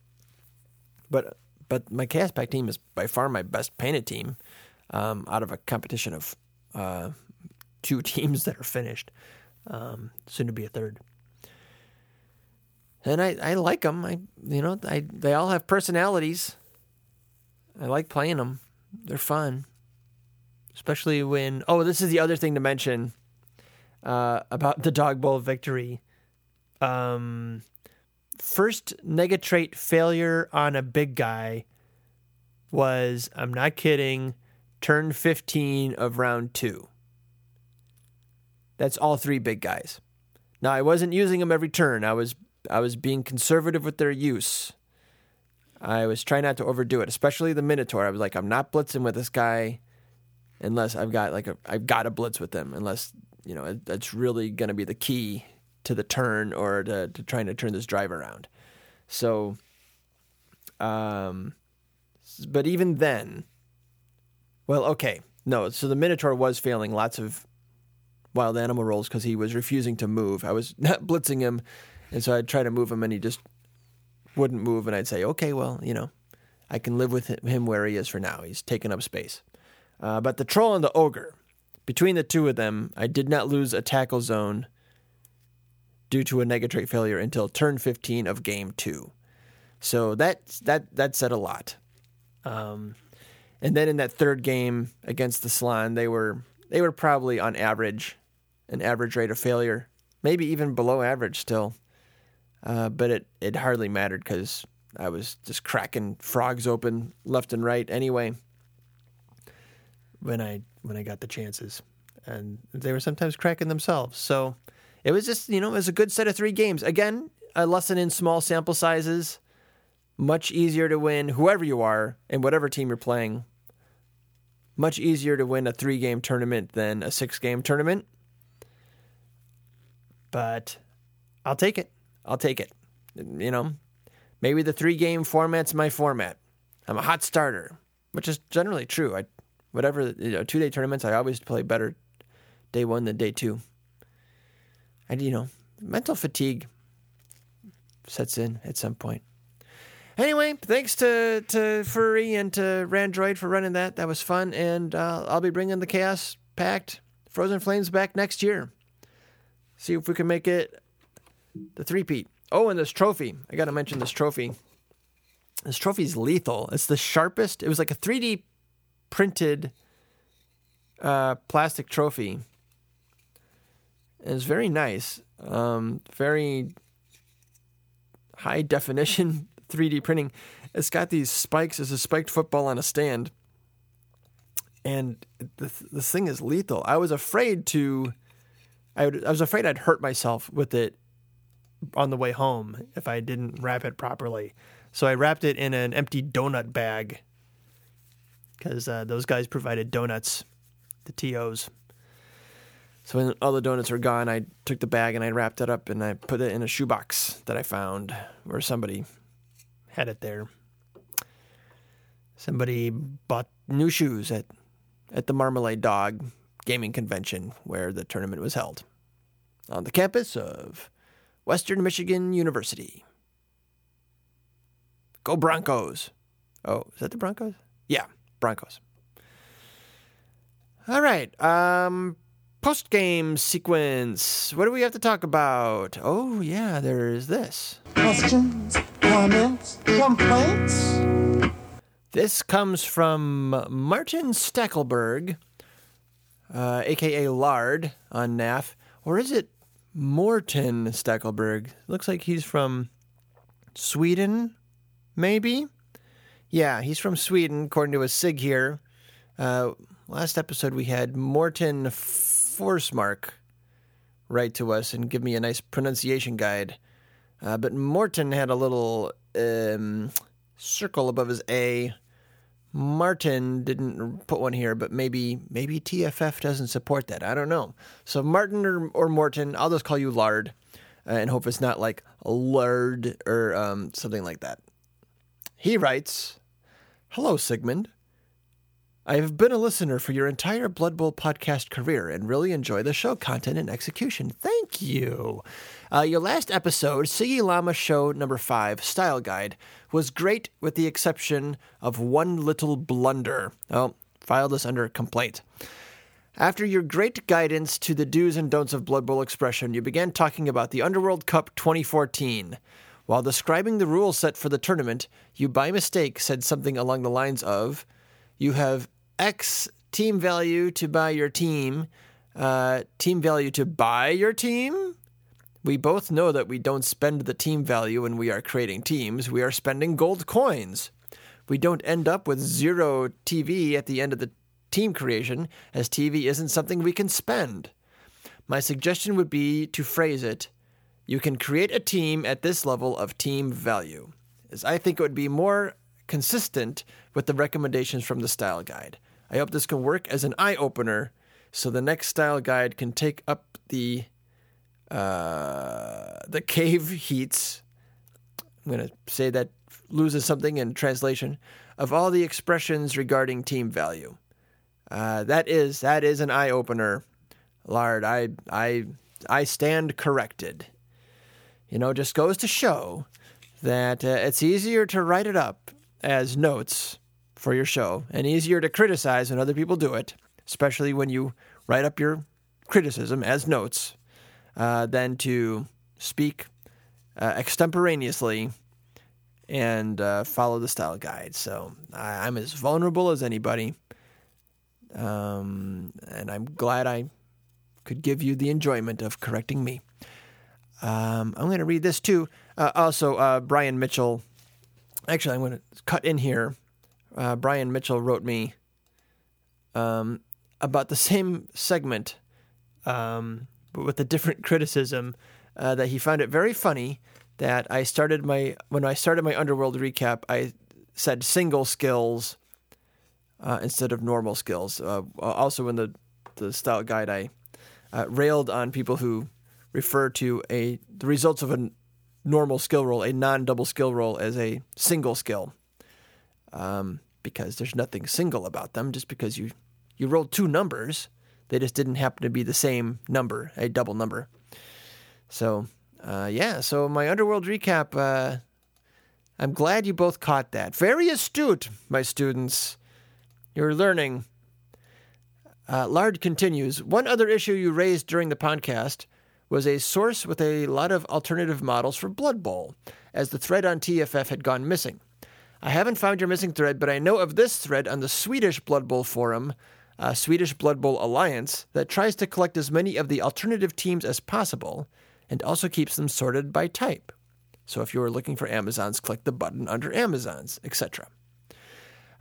But but my Chaos Pact team is by far my best painted team um, out of a competition of uh, two teams that are finished. Um, soon to be a third. And I, I like them. I you know I they all have personalities. I like playing them. They're fun, especially when. Oh, this is the other thing to mention uh, about the dog bowl victory. Um, first negatrait failure on a big guy was I'm not kidding. Turn 15 of round two. That's all three big guys. Now I wasn't using them every turn. I was I was being conservative with their use. I was trying not to overdo it, especially the Minotaur. I was like, I'm not blitzing with this guy unless I've got like a I've got to blitz with him unless you know it, that's really going to be the key to the turn or to, to trying to turn this drive around. So, um, but even then, well, okay, no. So the Minotaur was failing lots of wild animal rolls because he was refusing to move. I was not blitzing him, and so I'd try to move him, and he just wouldn't move. And I'd say, okay, well, you know, I can live with him where he is for now. He's taking up space. Uh, but the troll and the ogre, between the two of them, I did not lose a tackle zone due to a negatrait failure until turn 15 of game two. So that that that said a lot. Um, and then in that third game against the Salon, they were they were probably on average an average rate of failure, maybe even below average still. Uh, but it it hardly mattered because I was just cracking frogs open left and right anyway. When I when I got the chances, and they were sometimes cracking themselves. So it was just you know it was a good set of three games. Again, a lesson in small sample sizes. Much easier to win, whoever you are and whatever team you're playing. Much easier to win a three game tournament than a six game tournament. But I'll take it. I'll take it. You know, maybe the three game format's my format. I'm a hot starter, which is generally true. I, whatever you know, two day tournaments, I always play better day one than day two. And you know, mental fatigue sets in at some point. Anyway, thanks to to Furry and to Randroid for running that. That was fun, and uh, I'll be bringing the Chaos Pact Frozen Flames back next year. See if we can make it the three-peat. Oh, and this trophy. I got to mention this trophy. This trophy's lethal. It's the sharpest. It was like a 3D printed uh, plastic trophy. It's very nice. Um, very high definition 3D printing. It's got these spikes. It's a spiked football on a stand. And this, this thing is lethal. I was afraid to. I, would, I was afraid I'd hurt myself with it on the way home if I didn't wrap it properly. So I wrapped it in an empty donut bag because uh, those guys provided donuts, the TOs. So when all the donuts were gone, I took the bag and I wrapped it up and I put it in a shoebox that I found where somebody had it there. Somebody bought new shoes at at the Marmalade Dog gaming convention where the tournament was held on the campus of Western Michigan University. Go Broncos. Oh, is that the Broncos? Yeah, Broncos. All right. Um post game sequence. What do we have to talk about? Oh, yeah, there is this. Questions, comments, complaints? This comes from Martin Stackelberg, uh, aka Lard on NAF. Or is it Morton Stackelberg? Looks like he's from Sweden, maybe? Yeah, he's from Sweden, according to a SIG here. Uh, last episode, we had Morton Forsmark write to us and give me a nice pronunciation guide. Uh, but Morton had a little um, circle above his A. Martin didn't put one here, but maybe maybe TFF doesn't support that. I don't know. So Martin or, or Morton, I'll just call you Lard, uh, and hope it's not like Lard or um, something like that. He writes, "Hello, Sigmund. I have been a listener for your entire Blood Bowl podcast career and really enjoy the show content and execution. Thank you. Uh, your last episode, Siggy Llama Show number five, Style Guide, was great with the exception of one little blunder. Oh, file this under complaint. After your great guidance to the do's and don'ts of Blood Bowl expression, you began talking about the Underworld Cup 2014. While describing the rule set for the tournament, you by mistake said something along the lines of, you have X team value to buy your team, uh, team value to buy your team. We both know that we don't spend the team value when we are creating teams. We are spending gold coins. We don't end up with zero TV at the end of the team creation, as TV isn't something we can spend. My suggestion would be to phrase it you can create a team at this level of team value, as I think it would be more consistent with the recommendations from the style guide. I hope this can work as an eye opener so the next style guide can take up the uh, the cave heats. I'm going to say that loses something in translation of all the expressions regarding team value. Uh, that is that is an eye opener, Lard. I I I stand corrected. You know, just goes to show that uh, it's easier to write it up as notes for your show and easier to criticize when other people do it, especially when you write up your criticism as notes, uh, than to speak uh, extemporaneously and uh, follow the style guide. So I, I'm as vulnerable as anybody. Um, and I'm glad I could give you the enjoyment of correcting me. Um, I'm going to read this too. Uh, also, uh, Brian Mitchell. Actually, I'm going to cut in here. Uh, Brian Mitchell wrote me um, about the same segment, um, but with a different criticism. Uh, that he found it very funny that I started my when I started my Underworld recap. I said single skills uh, instead of normal skills. Uh, also, in the the style guide, I uh, railed on people who refer to a the results of a normal skill roll, a non-double skill roll, as a single skill, um, because there's nothing single about them. Just because you you rolled two numbers, they just didn't happen to be the same number, a double number. So, uh, yeah. So my underworld recap. Uh, I'm glad you both caught that. Very astute, my students. You're learning. Uh, Lard continues. One other issue you raised during the podcast was a source with a lot of alternative models for Blood Bowl, as the thread on TFF had gone missing. I haven't found your missing thread, but I know of this thread on the Swedish Blood Bowl forum, uh, Swedish Blood Bowl Alliance, that tries to collect as many of the alternative teams as possible and also keeps them sorted by type. So if you are looking for Amazons, click the button under Amazons, etc.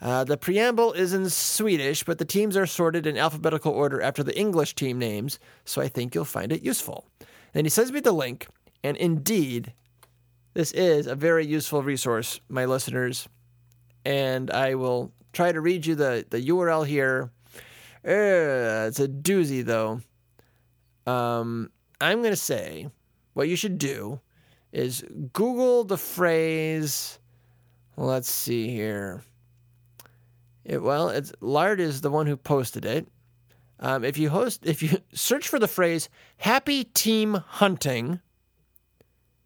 Uh, the preamble is in Swedish, but the teams are sorted in alphabetical order after the English team names, so I think you'll find it useful. And he sends me the link, and indeed, this is a very useful resource, my listeners. And I will try to read you the, the URL here. Uh, it's a doozy, though. Um, I'm going to say what you should do is Google the phrase. Let's see here. It, well, it's Lard is the one who posted it. Um, if you host, if you search for the phrase "happy team hunting,"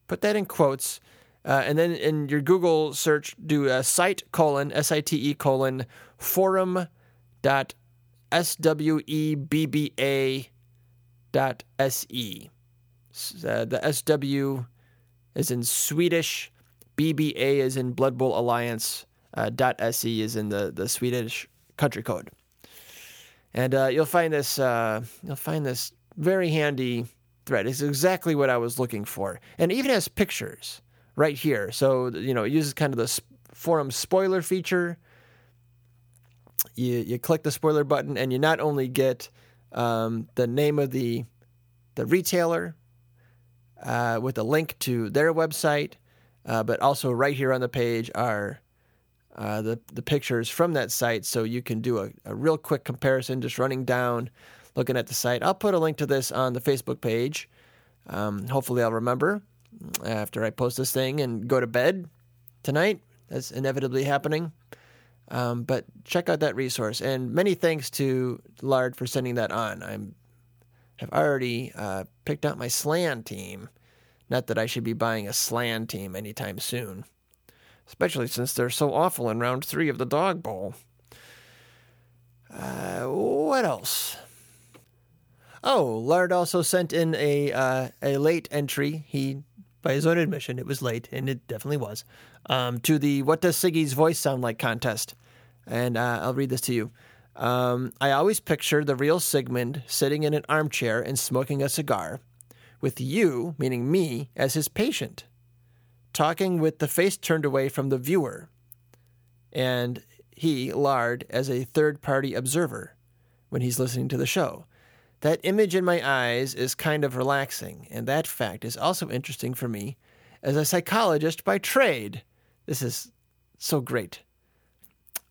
put that in quotes, uh, and then in your Google search, do a site colon s i t e colon forum dot s w e b b a dot s e. Uh, the S W is in Swedish, BBA is in Blood Bowl Alliance. Uh, dot .se is in the, the Swedish country code. And uh, you'll find this uh, you'll find this very handy thread. It's exactly what I was looking for, and even has pictures right here. So you know, it uses kind of the forum spoiler feature. You you click the spoiler button, and you not only get um, the name of the the retailer uh, with a link to their website, uh, but also right here on the page are uh, the the pictures from that site, so you can do a, a real quick comparison, just running down, looking at the site. I'll put a link to this on the Facebook page. Um, hopefully, I'll remember after I post this thing and go to bed tonight. That's inevitably happening. Um, but check out that resource, and many thanks to Lard for sending that on. I'm have already uh, picked out my Slann team. Not that I should be buying a Slann team anytime soon especially since they're so awful in round three of the Dog Bowl. Uh, what else? Oh, Lard also sent in a uh, a late entry. He, by his own admission, it was late, and it definitely was. Um, to the "What Does Siggy's Voice Sound Like?" contest, and uh, I'll read this to you. Um, I always picture the real Sigmund sitting in an armchair and smoking a cigar, with you, meaning me, as his patient talking with the face turned away from the viewer, and he, Lard, as a third party observer when he's listening to the show. That image in my eyes is kind of relaxing, and that fact is also interesting for me as a psychologist by trade. This is so great.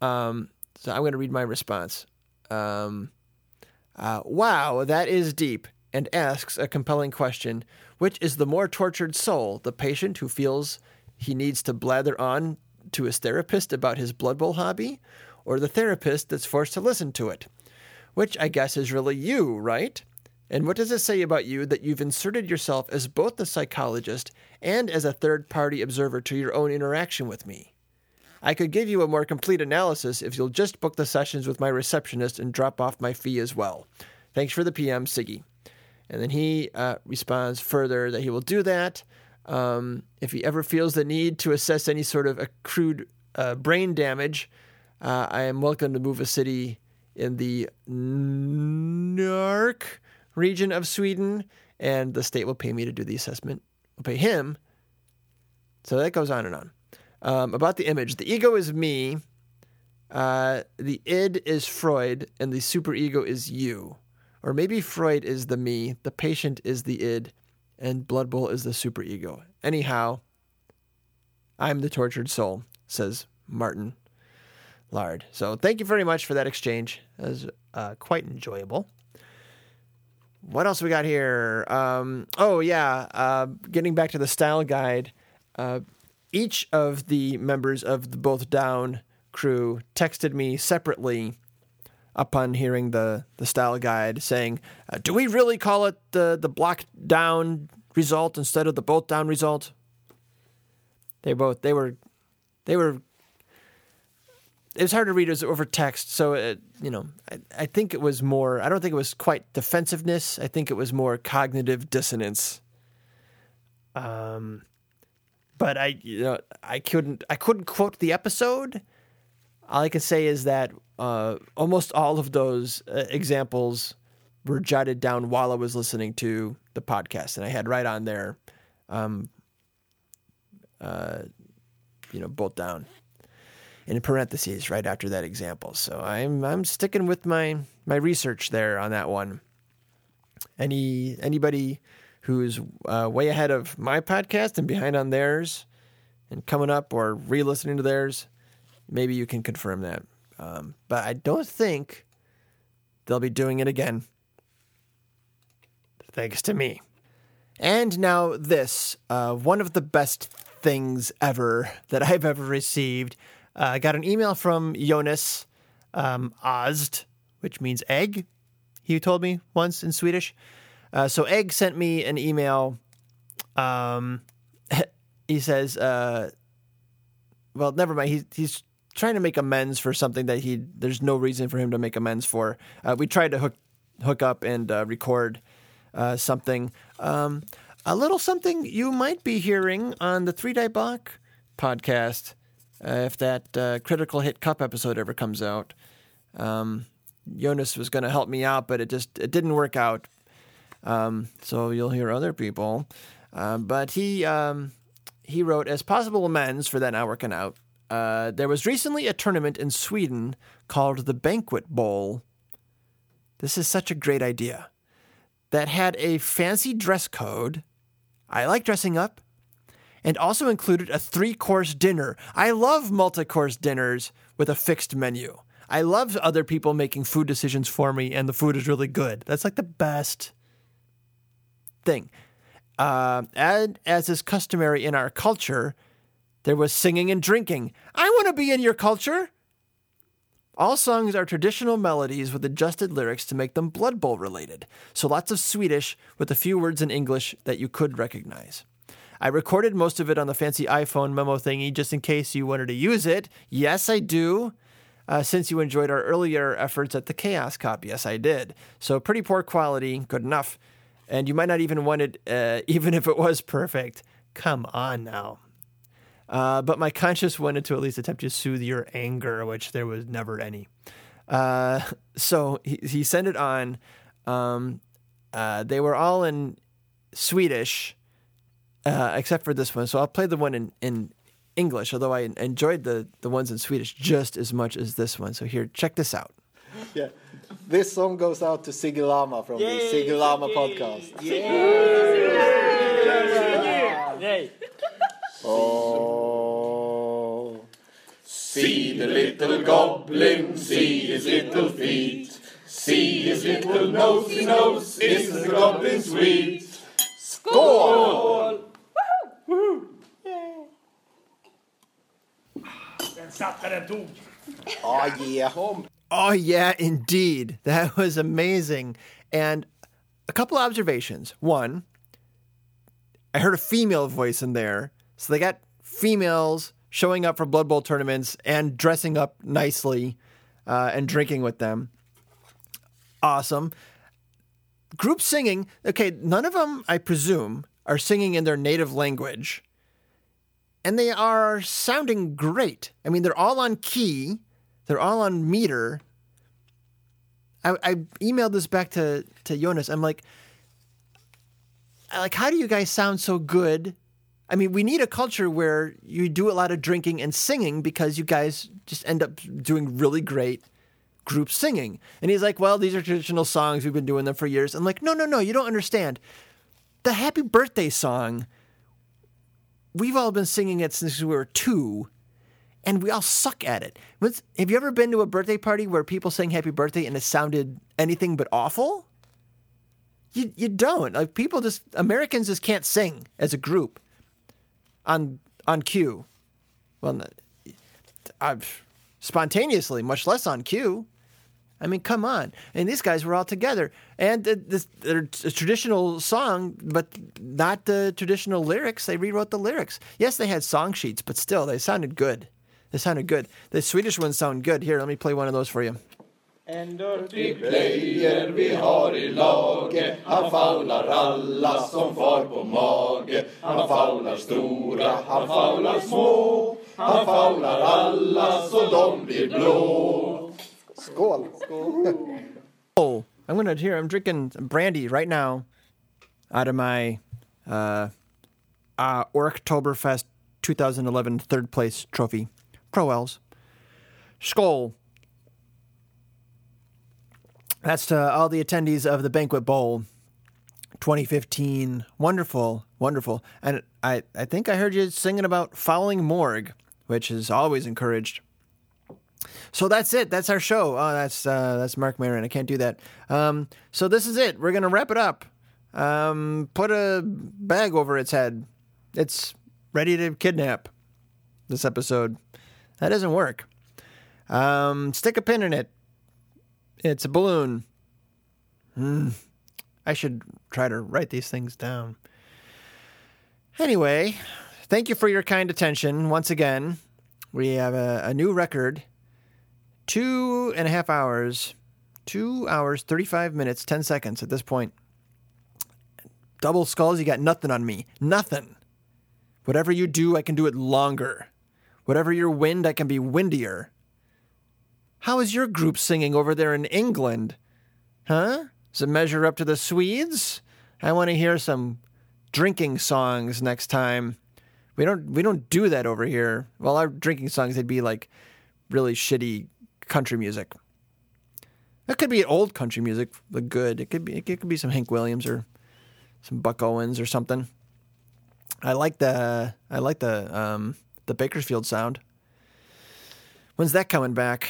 Um, so I'm going to read my response. Um, uh, wow, that is deep, and asks a compelling question which is the more tortured soul, the patient who feels he needs to blather on to his therapist about his Blood Bowl hobby, or the therapist that's forced to listen to it? Which I guess is really you, right? And what does it say about you that you've inserted yourself as both the psychologist and as a third party observer to your own interaction with me? I could give you a more complete analysis if you'll just book the sessions with my receptionist and drop off my fee as well. Thanks for the PM, Siggy. And then he uh, responds further that he will do that um, if he ever feels the need to assess any sort of accrued uh, brain damage. Uh, I am welcome to move a city in the Nark region of Sweden, and the state will pay me to do the assessment. Will pay him. So that goes on and on. Um, about the image, the ego is me, uh, the id is Freud, and the superego is you. Or maybe Freud is the me, the patient is the id, and Blood Bowl is the superego. Anyhow, I'm the tortured soul, says Martin Lard. So thank you very much for that exchange. That was uh, quite enjoyable. What else we got here? Um, oh, yeah. Uh, getting back to the style guide, uh, each of the members of the Both Down crew texted me separately upon hearing the, the style guide saying, uh, Do we really call it the, the block down result instead of the both down result? They both, they were, they were, it was hard to read as over text. So, it, you know, I, I think it was more, I don't think it was quite defensiveness. I think it was more cognitive dissonance. Um, but I, you know, I couldn't, I couldn't quote the episode. All I can say is that uh, almost all of those uh, examples were jotted down while I was listening to the podcast, and I had right on there, um, uh, you know, both down in parentheses right after that example. So I'm I'm sticking with my my research there on that one. Any anybody who's uh, way ahead of my podcast and behind on theirs, and coming up or re-listening to theirs, maybe you can confirm that. Um, but I don't think they'll be doing it again. Thanks to me. And now, this uh, one of the best things ever that I've ever received. Uh, I got an email from Jonas um, Ozd, which means egg, he told me once in Swedish. Uh, so, Egg sent me an email. Um, he says, uh, well, never mind. He, he's trying to make amends for something that he there's no reason for him to make amends for. Uh, we tried to hook hook up and uh, record uh, something, um, a little something you might be hearing on the Three Die Block podcast uh, if that uh, Critical Hit Cup episode ever comes out. Um, Jonas was going to help me out, but it just it didn't work out. Um, so you'll hear other people. Uh, but he um, he wrote as possible amends for that not working out. Uh, there was recently a tournament in Sweden called the Banquet Bowl. This is such a great idea. That had a fancy dress code. I like dressing up. And also included a three course dinner. I love multi course dinners with a fixed menu. I love other people making food decisions for me, and the food is really good. That's like the best thing. Uh, and as is customary in our culture, there was singing and drinking. I want to be in your culture. All songs are traditional melodies with adjusted lyrics to make them Blood Bowl related, so lots of Swedish with a few words in English that you could recognize. I recorded most of it on the fancy iPhone memo thingy just in case you wanted to use it. Yes, I do. Uh, since you enjoyed our earlier efforts at the Chaos Cup, yes, I did. So pretty poor quality, good enough. And you might not even want it, uh, even if it was perfect. Come on now. Uh, but my conscience wanted to at least attempt to soothe your anger, which there was never any. Uh, so he, he sent it on. Um, uh, they were all in Swedish, uh, except for this one. So I'll play the one in, in English, although I enjoyed the, the ones in Swedish just as much as this one. So here, check this out. Yeah. This song goes out to Siggy Llama from the Siggy Llama podcast. Oh. See the little goblin, see his little feet. See his little nosy nose, isn't the goblin sweet? Skål! Oh yeah. Oh, yeah, indeed. That was amazing. And a couple observations. One, I heard a female voice in there. So they got females showing up for Blood Bowl tournaments and dressing up nicely uh, and drinking with them. Awesome. Group singing. Okay, none of them, I presume, are singing in their native language. And they are sounding great. I mean, they're all on key, they're all on meter. I, I emailed this back to, to Jonas. I'm like, like, how do you guys sound so good? I mean, we need a culture where you do a lot of drinking and singing because you guys just end up doing really great group singing. And he's like, well, these are traditional songs. We've been doing them for years. I'm like, no, no, no, you don't understand. The happy birthday song, we've all been singing it since we were two, and we all suck at it. Have you ever been to a birthday party where people sang happy birthday and it sounded anything but awful? You, you don't. Like people just Americans just can't sing as a group on on cue. Well, I've spontaneously, much less on cue. I mean, come on. And these guys were all together. And th- this, they're a traditional song, but not the traditional lyrics. They rewrote the lyrics. Yes, they had song sheets, but still, they sounded good. They sounded good. The Swedish ones sound good. Here, let me play one of those for you. Vi har i laget Han faular alla som far på mage Han faular stora, han faular små Han faular alla så de blir blå Skål. Oh, I'm gonna here. I'm drinking brandy right now, out of my uh, uh, Orktoberfest 2011 third place trophy, Proels. Skål. That's to all the attendees of the banquet bowl 2015. Wonderful, wonderful. And I, I think I heard you singing about fouling morgue, which is always encouraged. So that's it. That's our show. Oh, that's uh, that's Marc Maron. I can't do that. Um, so this is it. We're gonna wrap it up. Um, put a bag over its head. It's ready to kidnap. This episode. That doesn't work. Um, stick a pin in it. It's a balloon. Hmm. I should try to write these things down. Anyway, thank you for your kind attention once again. We have a, a new record two and a half hours, two hours, 35 minutes, 10 seconds at this point. Double skulls, you got nothing on me. Nothing. Whatever you do, I can do it longer. Whatever your wind, I can be windier. How is your group singing over there in England? Huh? Does it measure up to the Swedes? I want to hear some drinking songs next time. We don't we don't do that over here. Well, our drinking songs they'd be like really shitty country music. That could be old country music, but good. It could be it could be some Hank Williams or some Buck Owens or something. I like the I like the um, the Bakersfield sound. When's that coming back?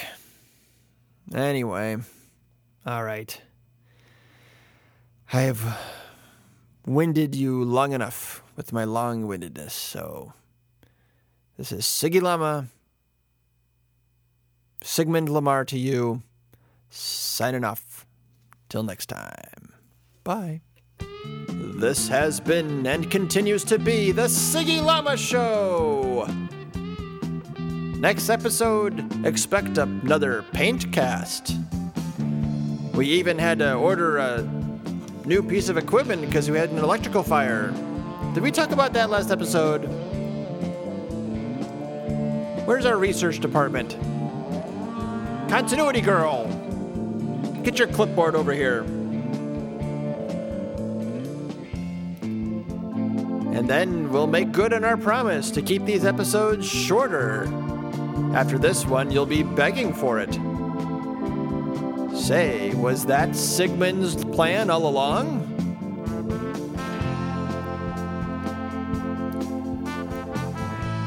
Anyway, all right. I have winded you long enough with my long windedness, so this is Siggy Llama, Sigmund Lamar to you, signing off. Till next time. Bye. This has been and continues to be the Siggy Llama Show. Next episode, expect another paint cast. We even had to order a new piece of equipment because we had an electrical fire. Did we talk about that last episode? Where's our research department? Continuity girl! Get your clipboard over here. And then we'll make good on our promise to keep these episodes shorter. After this one, you'll be begging for it. Say, was that Sigmund's plan all along?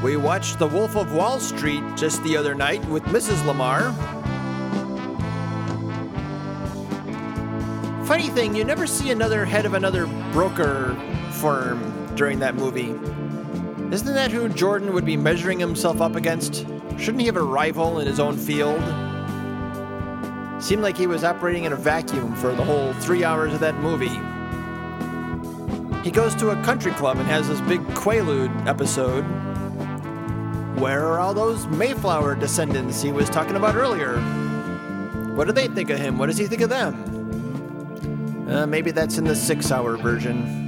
We watched The Wolf of Wall Street just the other night with Mrs. Lamar. Funny thing, you never see another head of another broker firm during that movie. Isn't that who Jordan would be measuring himself up against? Shouldn't he have a rival in his own field? Seemed like he was operating in a vacuum for the whole three hours of that movie. He goes to a country club and has this big Quaalude episode. Where are all those Mayflower descendants he was talking about earlier? What do they think of him? What does he think of them? Uh, maybe that's in the six hour version.